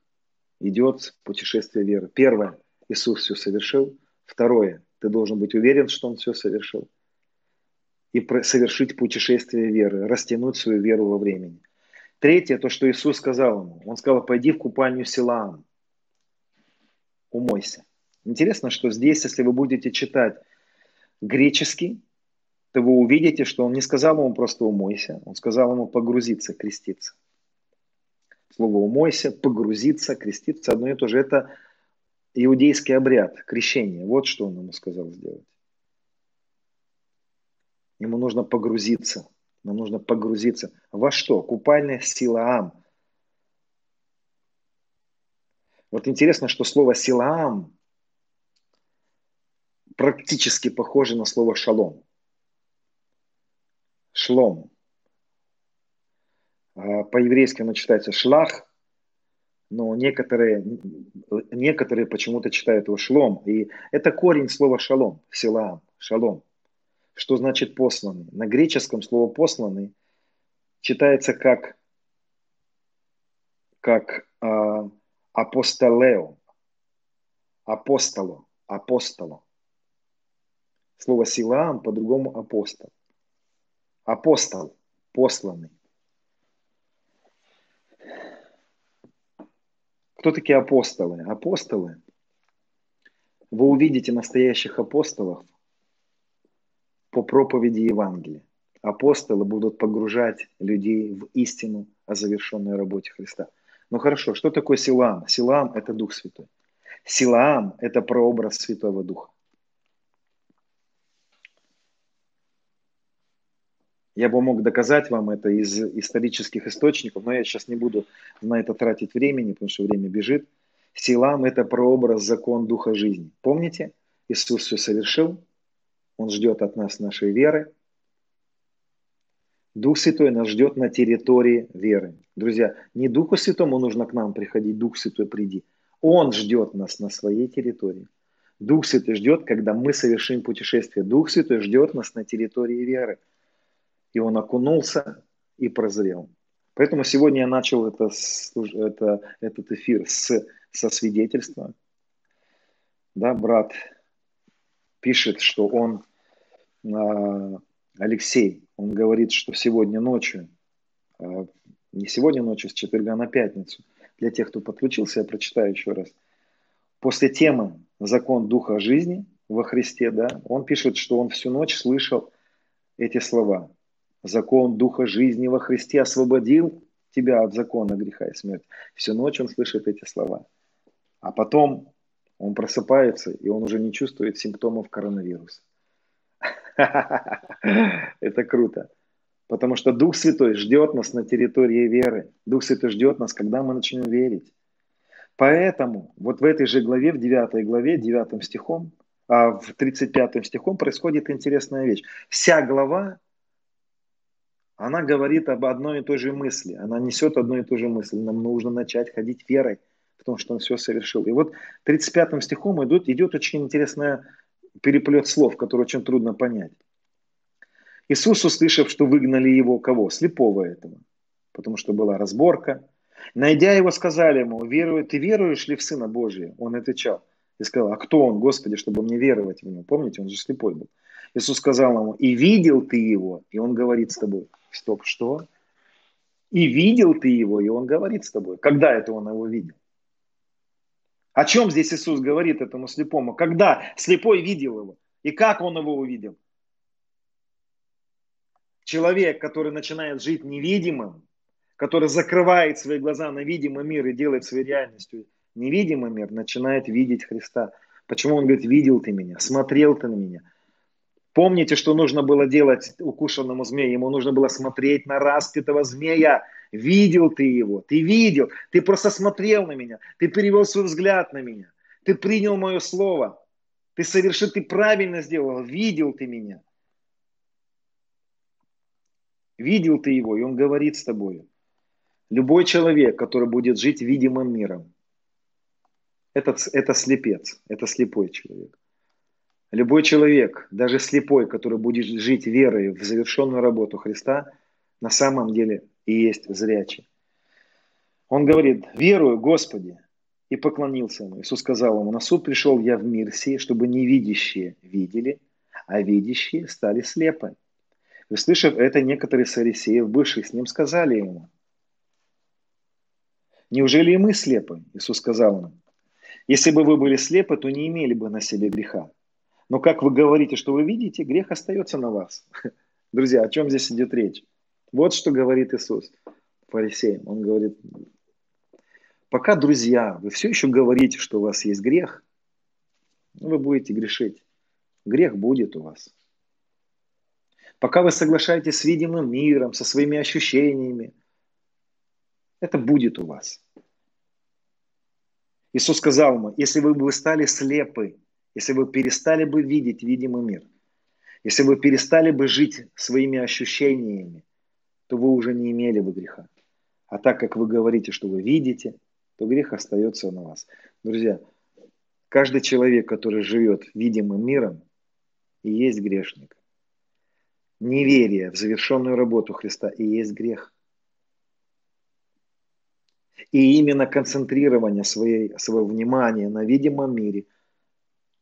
идет в путешествие веры. Первое, Иисус все совершил. Второе, ты должен быть уверен, что он все совершил. И совершить путешествие веры, растянуть свою веру во времени. Третье, то, что Иисус сказал ему. Он сказал, пойди в купальню Силаам, умойся. Интересно, что здесь, если вы будете читать греческий, то вы увидите, что он не сказал ему просто умойся, он сказал ему погрузиться, креститься. Слово умойся, погрузиться, креститься, одно и то же. Это иудейский обряд крещения. Вот что он ему сказал сделать. Ему нужно погрузиться. Нам нужно погрузиться. Во что? Купальная силаам. Вот интересно, что слово силаам практически похоже на слово шалом. Шлом. А по-еврейски оно читается шлах, но некоторые, некоторые почему-то читают его шлом. И это корень слова шалом, силаам, шалом. Что значит посланный? На греческом слово посланный читается как, как а, апостолео, апостоло, апостоло. Слово Силаам по-другому апостол. Апостол, посланный. Кто такие апостолы? Апостолы. Вы увидите настоящих апостолов по проповеди Евангелия. Апостолы будут погружать людей в истину о завершенной работе Христа. Ну хорошо, что такое Силаам? Силаам – это Дух Святой. Силаам – это прообраз Святого Духа. Я бы мог доказать вам это из исторических источников, но я сейчас не буду на это тратить времени, потому что время бежит. Силам – это прообраз, закон Духа жизни. Помните? Иисус все совершил. Он ждет от нас нашей веры. Дух Святой нас ждет на территории веры. Друзья, не Духу Святому нужно к нам приходить, Дух Святой приди. Он ждет нас на своей территории. Дух Святой ждет, когда мы совершим путешествие. Дух Святой ждет нас на территории веры – и он окунулся и прозрел. Поэтому сегодня я начал это, это, этот эфир с, со свидетельства. Да, брат пишет, что он, а, Алексей, он говорит, что сегодня ночью, а, не сегодня ночью, с четверга на пятницу, для тех, кто подключился, я прочитаю еще раз. После темы «Закон Духа жизни» во Христе, да, он пишет, что он всю ночь слышал эти слова – Закон Духа жизни во Христе освободил тебя от закона греха и смерти. Всю ночь он слышит эти слова. А потом он просыпается, и он уже не чувствует симптомов коронавируса. Это круто. Потому что Дух Святой ждет нас на территории веры. Дух Святой ждет нас, когда мы начнем верить. Поэтому вот в этой же главе, в 9 главе, 9 стихом, а в 35 стихом происходит интересная вещь. Вся глава она говорит об одной и той же мысли. Она несет одну и ту же мысль. Нам нужно начать ходить верой, потому что он все совершил. И вот 35 стихом идет, идет очень интересный переплет слов, который очень трудно понять. Иисус, услышав, что выгнали его кого? Слепого этого. Потому что была разборка. Найдя его, сказали ему, веруй, ты веруешь ли в Сына Божия? Он отвечал и сказал, а кто он, Господи, чтобы мне веровать в него? Помните, он же слепой был. Иисус сказал ему, и видел ты его, и он говорит с тобой. Стоп, что? И видел ты его, и он говорит с тобой. Когда это он его видел? О чем здесь Иисус говорит этому слепому? Когда слепой видел его? И как он его увидел? Человек, который начинает жить невидимым, который закрывает свои глаза на видимый мир и делает своей реальностью невидимый мир, начинает видеть Христа. Почему он говорит, видел ты меня, смотрел ты на меня, Помните, что нужно было делать укушенному змею? Ему нужно было смотреть на распятого змея. Видел ты его, ты видел, ты просто смотрел на меня, ты перевел свой взгляд на меня, ты принял мое слово, ты совершил, ты правильно сделал, видел ты меня. Видел ты его, и он говорит с тобой. Любой человек, который будет жить видимым миром, это, это слепец, это слепой человек. Любой человек, даже слепой, который будет жить верой в завершенную работу Христа, на самом деле и есть зрячий. Он говорит, верую, Господи, и поклонился ему. Иисус сказал ему, на суд пришел я в мир сей, чтобы невидящие видели, а видящие стали слепы. Услышав это, некоторые сарисеев, бывших с ним, сказали ему, неужели и мы слепы? Иисус сказал им, если бы вы были слепы, то не имели бы на себе греха. Но как вы говорите, что вы видите, грех остается на вас. Друзья, о чем здесь идет речь? Вот что говорит Иисус фарисеям. Он говорит, пока, друзья, вы все еще говорите, что у вас есть грех, вы будете грешить. Грех будет у вас. Пока вы соглашаетесь с видимым миром, со своими ощущениями, это будет у вас. Иисус сказал ему, если вы бы стали слепы, если вы перестали бы видеть видимый мир, если вы перестали бы жить своими ощущениями, то вы уже не имели бы греха. А так как вы говорите, что вы видите, то грех остается на вас. Друзья, каждый человек, который живет видимым миром, и есть грешник. Неверие в завершенную работу Христа и есть грех. И именно концентрирование своей, своего внимания на видимом мире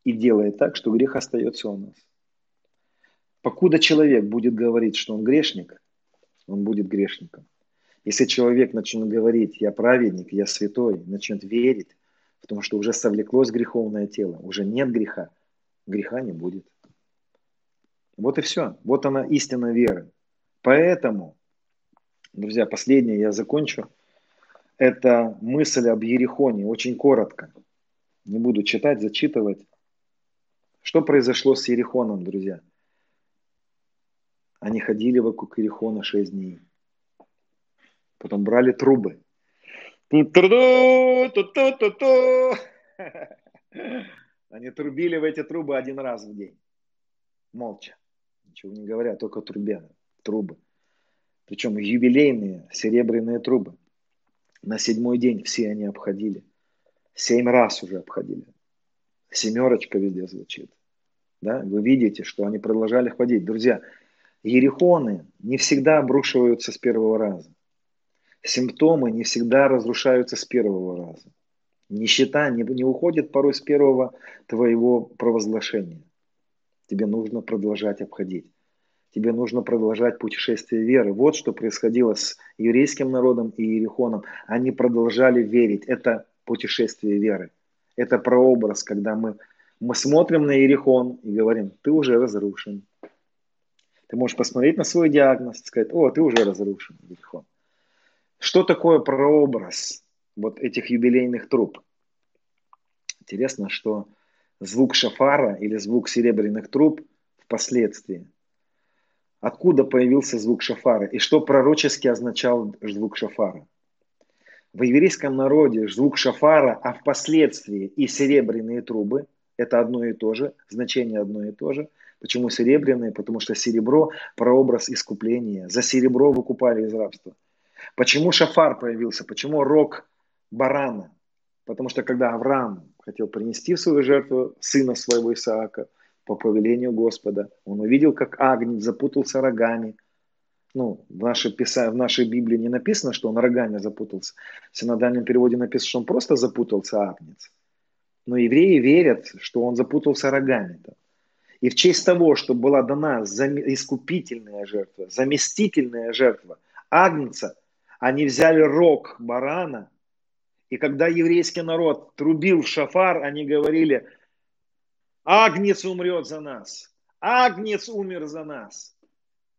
и делает так, что грех остается у нас. Покуда человек будет говорить, что он грешник, он будет грешником. Если человек начнет говорить, я праведник, я святой, начнет верить, потому что уже совлеклось греховное тело, уже нет греха, греха не будет. Вот и все. Вот она истина веры. Поэтому, друзья, последнее я закончу. Это мысль об Ерехоне, очень коротко. Не буду читать, зачитывать. Что произошло с Ерехоном, друзья? Они ходили вокруг Ерехона шесть дней. Потом брали трубы. Они трубили в эти трубы один раз в день. Молча. Ничего не говоря, только трубя, трубы. Причем юбилейные серебряные трубы. На седьмой день все они обходили. Семь раз уже обходили. Семерочка везде звучит. Да? Вы видите, что они продолжали ходить. Друзья, ерехоны не всегда обрушиваются с первого раза. Симптомы не всегда разрушаются с первого раза. Нищета не, не уходит порой с первого твоего провозглашения. Тебе нужно продолжать обходить. Тебе нужно продолжать путешествие веры. Вот что происходило с еврейским народом и Иерихоном. Они продолжали верить. Это путешествие веры. Это прообраз, когда мы, мы смотрим на Иерихон и говорим, ты уже разрушен. Ты можешь посмотреть на свой диагноз и сказать, о, ты уже разрушен, Иерихон. Что такое прообраз вот этих юбилейных труб? Интересно, что звук шафара или звук серебряных труб впоследствии. Откуда появился звук шафара и что пророчески означал звук шафара? В еврейском народе звук шафара, а впоследствии и серебряные трубы – это одно и то же, значение одно и то же. Почему серебряные? Потому что серебро – прообраз искупления. За серебро выкупали из рабства. Почему шафар появился? Почему рог барана? Потому что когда Авраам хотел принести в свою жертву сына своего Исаака по повелению Господа. Он увидел, как Агнец запутался рогами. Ну, в нашей, в нашей Библии не написано, что он рогами запутался. В синодальном переводе написано, что он просто запутался Агнец. Но евреи верят, что он запутался рогами. -то. И в честь того, что была дана искупительная жертва, заместительная жертва Агнца, они взяли рог барана и когда еврейский народ трубил в шафар, они говорили, Агнец умрет за нас. Агнец умер за нас.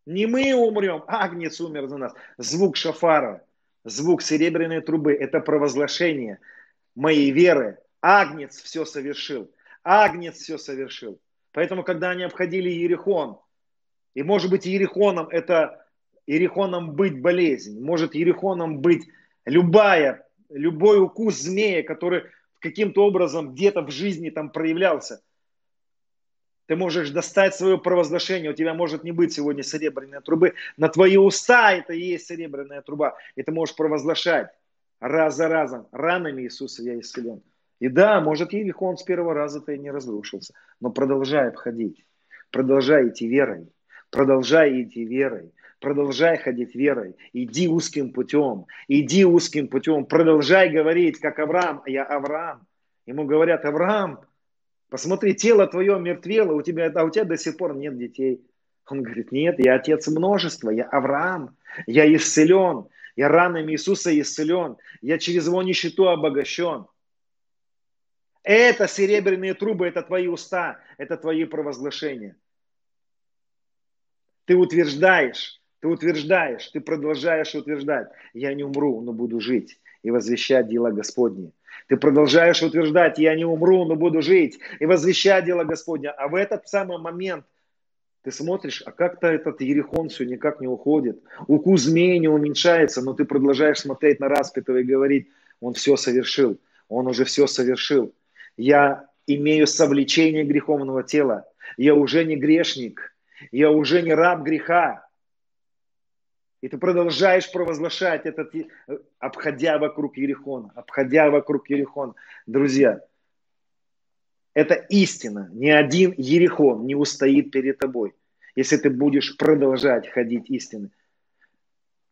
Не мы умрем, Агнец умер за нас. Звук шафара, звук серебряной трубы – это провозглашение моей веры. Агнец все совершил. Агнец все совершил. Поэтому, когда они обходили Ерехон, и может быть Ерехоном это Ерехоном быть болезнь, может Ерехоном быть любая любой укус змея, который каким-то образом где-то в жизни там проявлялся. Ты можешь достать свое провозглашение, у тебя может не быть сегодня серебряной трубы, на твои уста это и есть серебряная труба, и ты можешь провозглашать раз за разом, ранами Иисуса я исцелен. И да, может, Ерихон с первого раза-то и не разрушился, но продолжай обходить, продолжай идти верой, продолжай идти верой, продолжай ходить верой, иди узким путем, иди узким путем, продолжай говорить, как Авраам, я Авраам. Ему говорят, Авраам, посмотри, тело твое мертвело, у тебя, а у тебя до сих пор нет детей. Он говорит, нет, я отец множества, я Авраам, я исцелен, я ранами Иисуса исцелен, я через его нищету обогащен. Это серебряные трубы, это твои уста, это твои провозглашения. Ты утверждаешь, ты утверждаешь, ты продолжаешь утверждать, я не умру, но буду жить и возвещать дела Господни. Ты продолжаешь утверждать, я не умру, но буду жить и возвещать дела Господня. А в этот самый момент ты смотришь, а как-то этот Ерехон все никак не уходит. Укус змеи не уменьшается, но ты продолжаешь смотреть на распятого и говорить, он все совершил, он уже все совершил. Я имею совлечение греховного тела, я уже не грешник, я уже не раб греха, и ты продолжаешь провозглашать этот, э, обходя вокруг Ерехона, обходя вокруг Ерехона. Друзья, это истина. Ни один Ерехон не устоит перед тобой, если ты будешь продолжать ходить истины.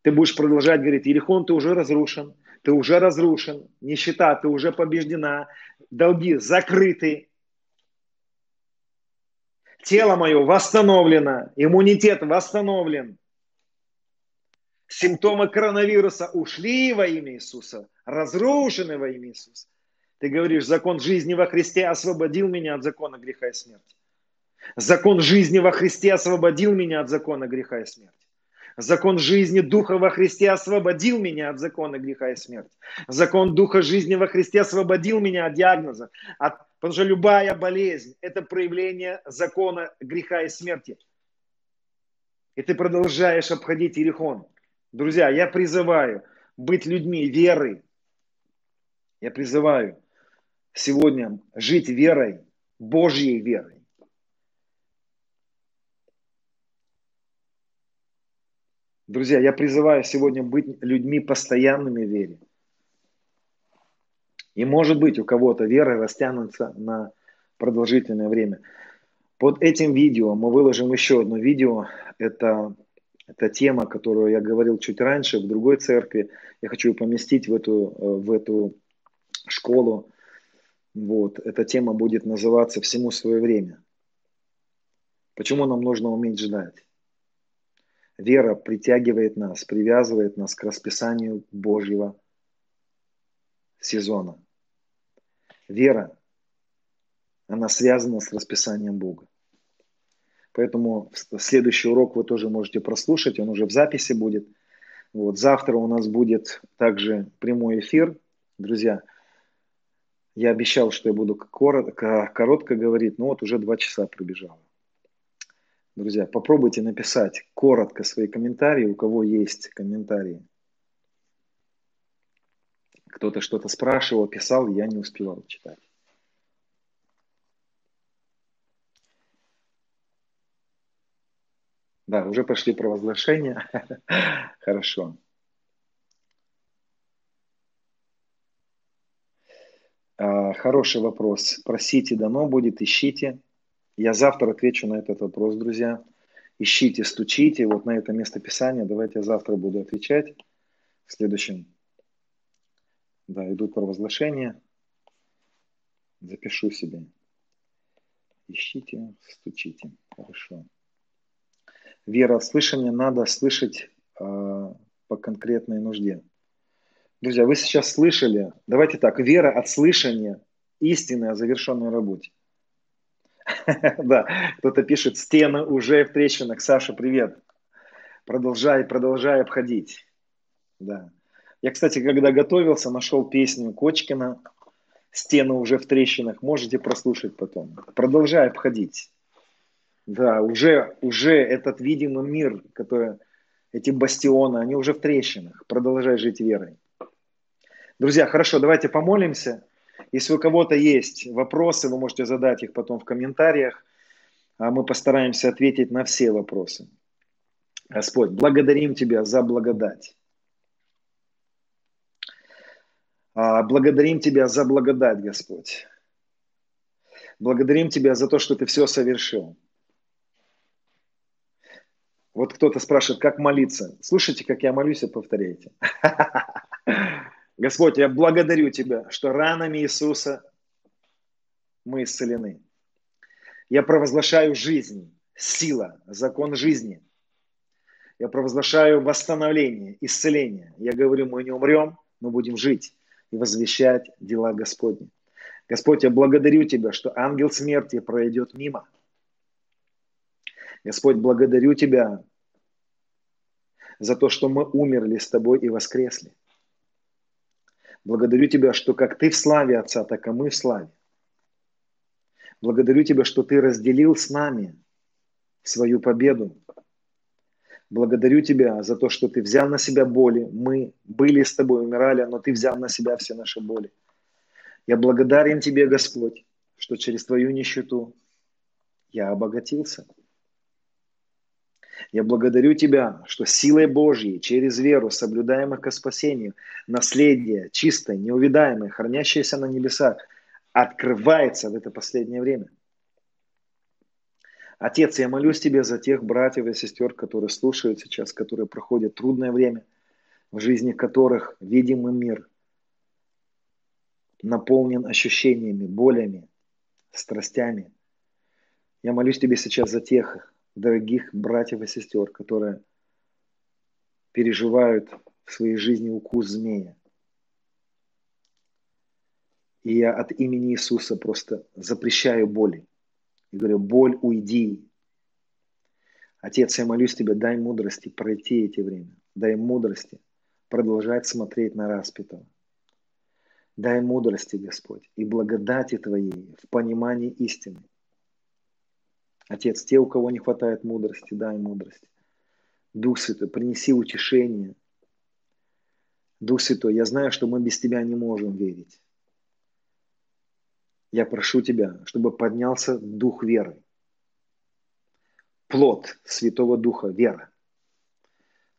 Ты будешь продолжать говорить, Ерехон, ты уже разрушен, ты уже разрушен, нищета, ты уже побеждена, долги закрыты, тело мое восстановлено, иммунитет восстановлен, симптомы коронавируса ушли во имя Иисуса, разрушены во имя Иисуса. Ты говоришь, закон жизни во Христе освободил меня от закона греха и смерти. Закон жизни во Христе освободил меня от закона греха и смерти. Закон жизни Духа во Христе освободил меня от закона греха и смерти. Закон Духа жизни во Христе освободил меня от диагноза. От, потому что любая болезнь – это проявление закона греха и смерти. И ты продолжаешь обходить Иерихон. Друзья, я призываю быть людьми веры. Я призываю сегодня жить верой, Божьей верой. Друзья, я призываю сегодня быть людьми постоянными в вере. И может быть у кого-то вера растянется на продолжительное время. Под этим видео мы выложим еще одно видео. Это, это тема, которую я говорил чуть раньше в другой церкви. Я хочу ее поместить в эту, в эту школу. Вот. Эта тема будет называться «Всему свое время». Почему нам нужно уметь ждать? Вера притягивает нас, привязывает нас к расписанию Божьего сезона. Вера, она связана с расписанием Бога. Поэтому следующий урок вы тоже можете прослушать, он уже в записи будет. Вот. Завтра у нас будет также прямой эфир. Друзья, я обещал, что я буду коротко, коротко говорить, но вот уже два часа пробежало. Друзья, попробуйте написать коротко свои комментарии, у кого есть комментарии. Кто-то что-то спрашивал, писал, я не успевал читать. Да, уже пошли провозглашения. Хорошо. А, хороший вопрос. Просите, дано будет, ищите. Я завтра отвечу на этот вопрос, друзья. Ищите, стучите. Вот на это место писания. Давайте я завтра буду отвечать. В следующем. Да, идут провозглашения. Запишу себе. Ищите, стучите. Хорошо. Вера от слышания надо слышать э, по конкретной нужде. Друзья, вы сейчас слышали, давайте так, вера от слышания истины о завершенной работе. Да, кто-то пишет, стены уже в трещинах. Саша, привет. Продолжай, продолжай обходить. Да. Я, кстати, когда готовился, нашел песню Кочкина «Стены уже в трещинах». Можете прослушать потом. Продолжай обходить. Да, уже, уже этот видимый мир, который, эти бастионы, они уже в трещинах. Продолжай жить верой. Друзья, хорошо, давайте помолимся. Если у кого-то есть вопросы, вы можете задать их потом в комментариях. А мы постараемся ответить на все вопросы. Господь, благодарим Тебя за благодать. А, благодарим Тебя за благодать, Господь. Благодарим Тебя за то, что Ты все совершил. Вот кто-то спрашивает, как молиться. Слушайте, как я молюсь, и повторяйте. Господь, я благодарю Тебя, что ранами Иисуса мы исцелены. Я провозглашаю жизнь, сила, закон жизни. Я провозглашаю восстановление, исцеление. Я говорю, мы не умрем, мы будем жить и возвещать дела Господни. Господь, я благодарю Тебя, что ангел смерти пройдет мимо. Господь, благодарю Тебя за то, что мы умерли с Тобой и воскресли. Благодарю Тебя, что как Ты в славе Отца, так и мы в славе. Благодарю Тебя, что Ты разделил с нами свою победу. Благодарю Тебя за то, что Ты взял на себя боли. Мы были с Тобой, умирали, но Ты взял на себя все наши боли. Я благодарен Тебе, Господь, что через Твою нищету я обогатился. Я благодарю Тебя, что силой Божьей, через веру, соблюдаемых ко спасению, наследие чистое, неувидаемое, хранящееся на небесах, открывается в это последнее время. Отец, я молюсь Тебе за тех братьев и сестер, которые слушают сейчас, которые проходят трудное время, в жизни которых видимый мир наполнен ощущениями, болями, страстями. Я молюсь Тебе сейчас за тех дорогих братьев и сестер, которые переживают в своей жизни укус змея. И я от имени Иисуса просто запрещаю боли. И говорю, боль, уйди. Отец, я молюсь Тебе, дай мудрости пройти эти время. Дай мудрости продолжать смотреть на распятого. Дай мудрости, Господь, и благодати Твоей в понимании истины. Отец, те, у кого не хватает мудрости, дай мудрости. Дух Святой, принеси утешение. Дух Святой, я знаю, что мы без Тебя не можем верить. Я прошу Тебя, чтобы поднялся дух веры. Плод Святого Духа, вера.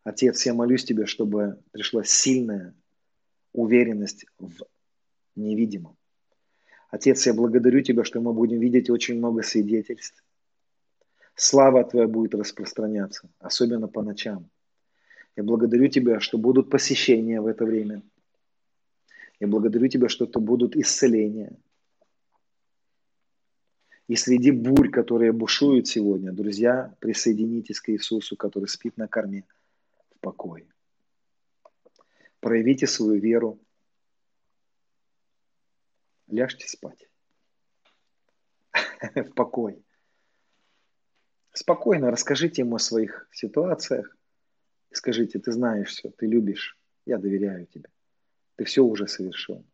Отец, я молюсь Тебе, чтобы пришла сильная уверенность в невидимом. Отец, я благодарю Тебя, что мы будем видеть очень много свидетельств. Слава Твоя будет распространяться, особенно по ночам. Я благодарю Тебя, что будут посещения в это время. Я благодарю Тебя, что это будут исцеления. И среди бурь, которые бушуют сегодня, друзья, присоединитесь к Иисусу, который спит на корме в покое. Проявите свою веру. Ляжьте спать в покое. Спокойно расскажите ему о своих ситуациях. Скажите, ты знаешь все, ты любишь, я доверяю тебе. Ты все уже совершил.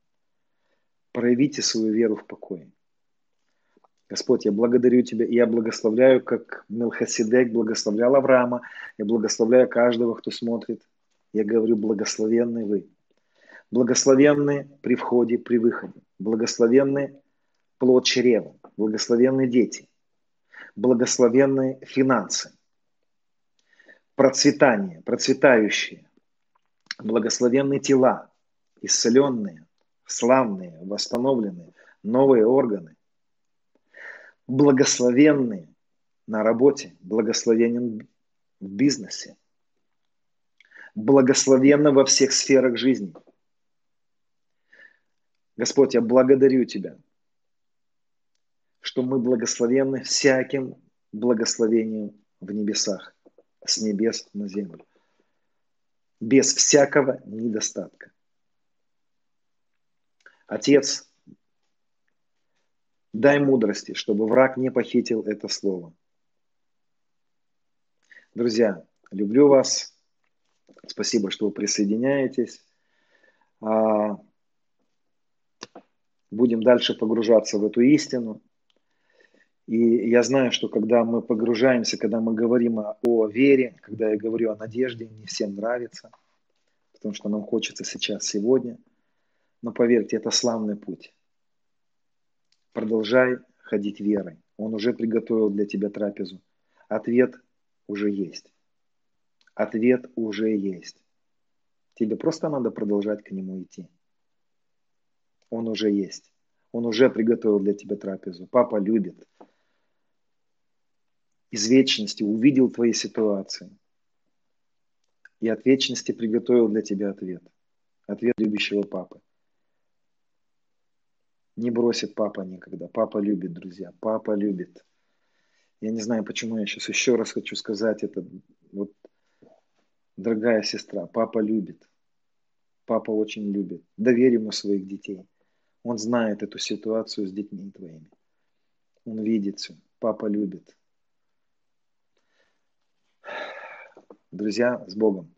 Проявите свою веру в покое. Господь, я благодарю Тебя, и я благословляю, как Мелхасидек благословлял Авраама, я благословляю каждого, кто смотрит. Я говорю, благословенны вы. Благословенны при входе, при выходе. Благословенны плод чрева. Благословенны дети. Благословенны финансы. Процветание, процветающие. Благословенные тела, исцеленные, славные, восстановленные, новые органы благословенный на работе, благословенен в бизнесе, благословенно во всех сферах жизни. Господь, я благодарю Тебя, что мы благословенны всяким благословением в небесах, с небес на землю, без всякого недостатка. Отец, Дай мудрости, чтобы враг не похитил это слово. Друзья, люблю вас. Спасибо, что вы присоединяетесь. А, будем дальше погружаться в эту истину. И я знаю, что когда мы погружаемся, когда мы говорим о вере, когда я говорю о надежде, не всем нравится, потому что нам хочется сейчас, сегодня. Но поверьте, это славный путь. Продолжай ходить верой. Он уже приготовил для тебя трапезу. Ответ уже есть. Ответ уже есть. Тебе просто надо продолжать к нему идти. Он уже есть. Он уже приготовил для тебя трапезу. Папа любит. Из вечности увидел твои ситуации. И от вечности приготовил для тебя ответ. Ответ любящего папы. Не бросит папа никогда. Папа любит, друзья. Папа любит. Я не знаю, почему я сейчас еще раз хочу сказать это. Вот, дорогая сестра, папа любит. Папа очень любит. Доверь ему своих детей. Он знает эту ситуацию с детьми твоими. Он видит все. Папа любит. Друзья, с Богом.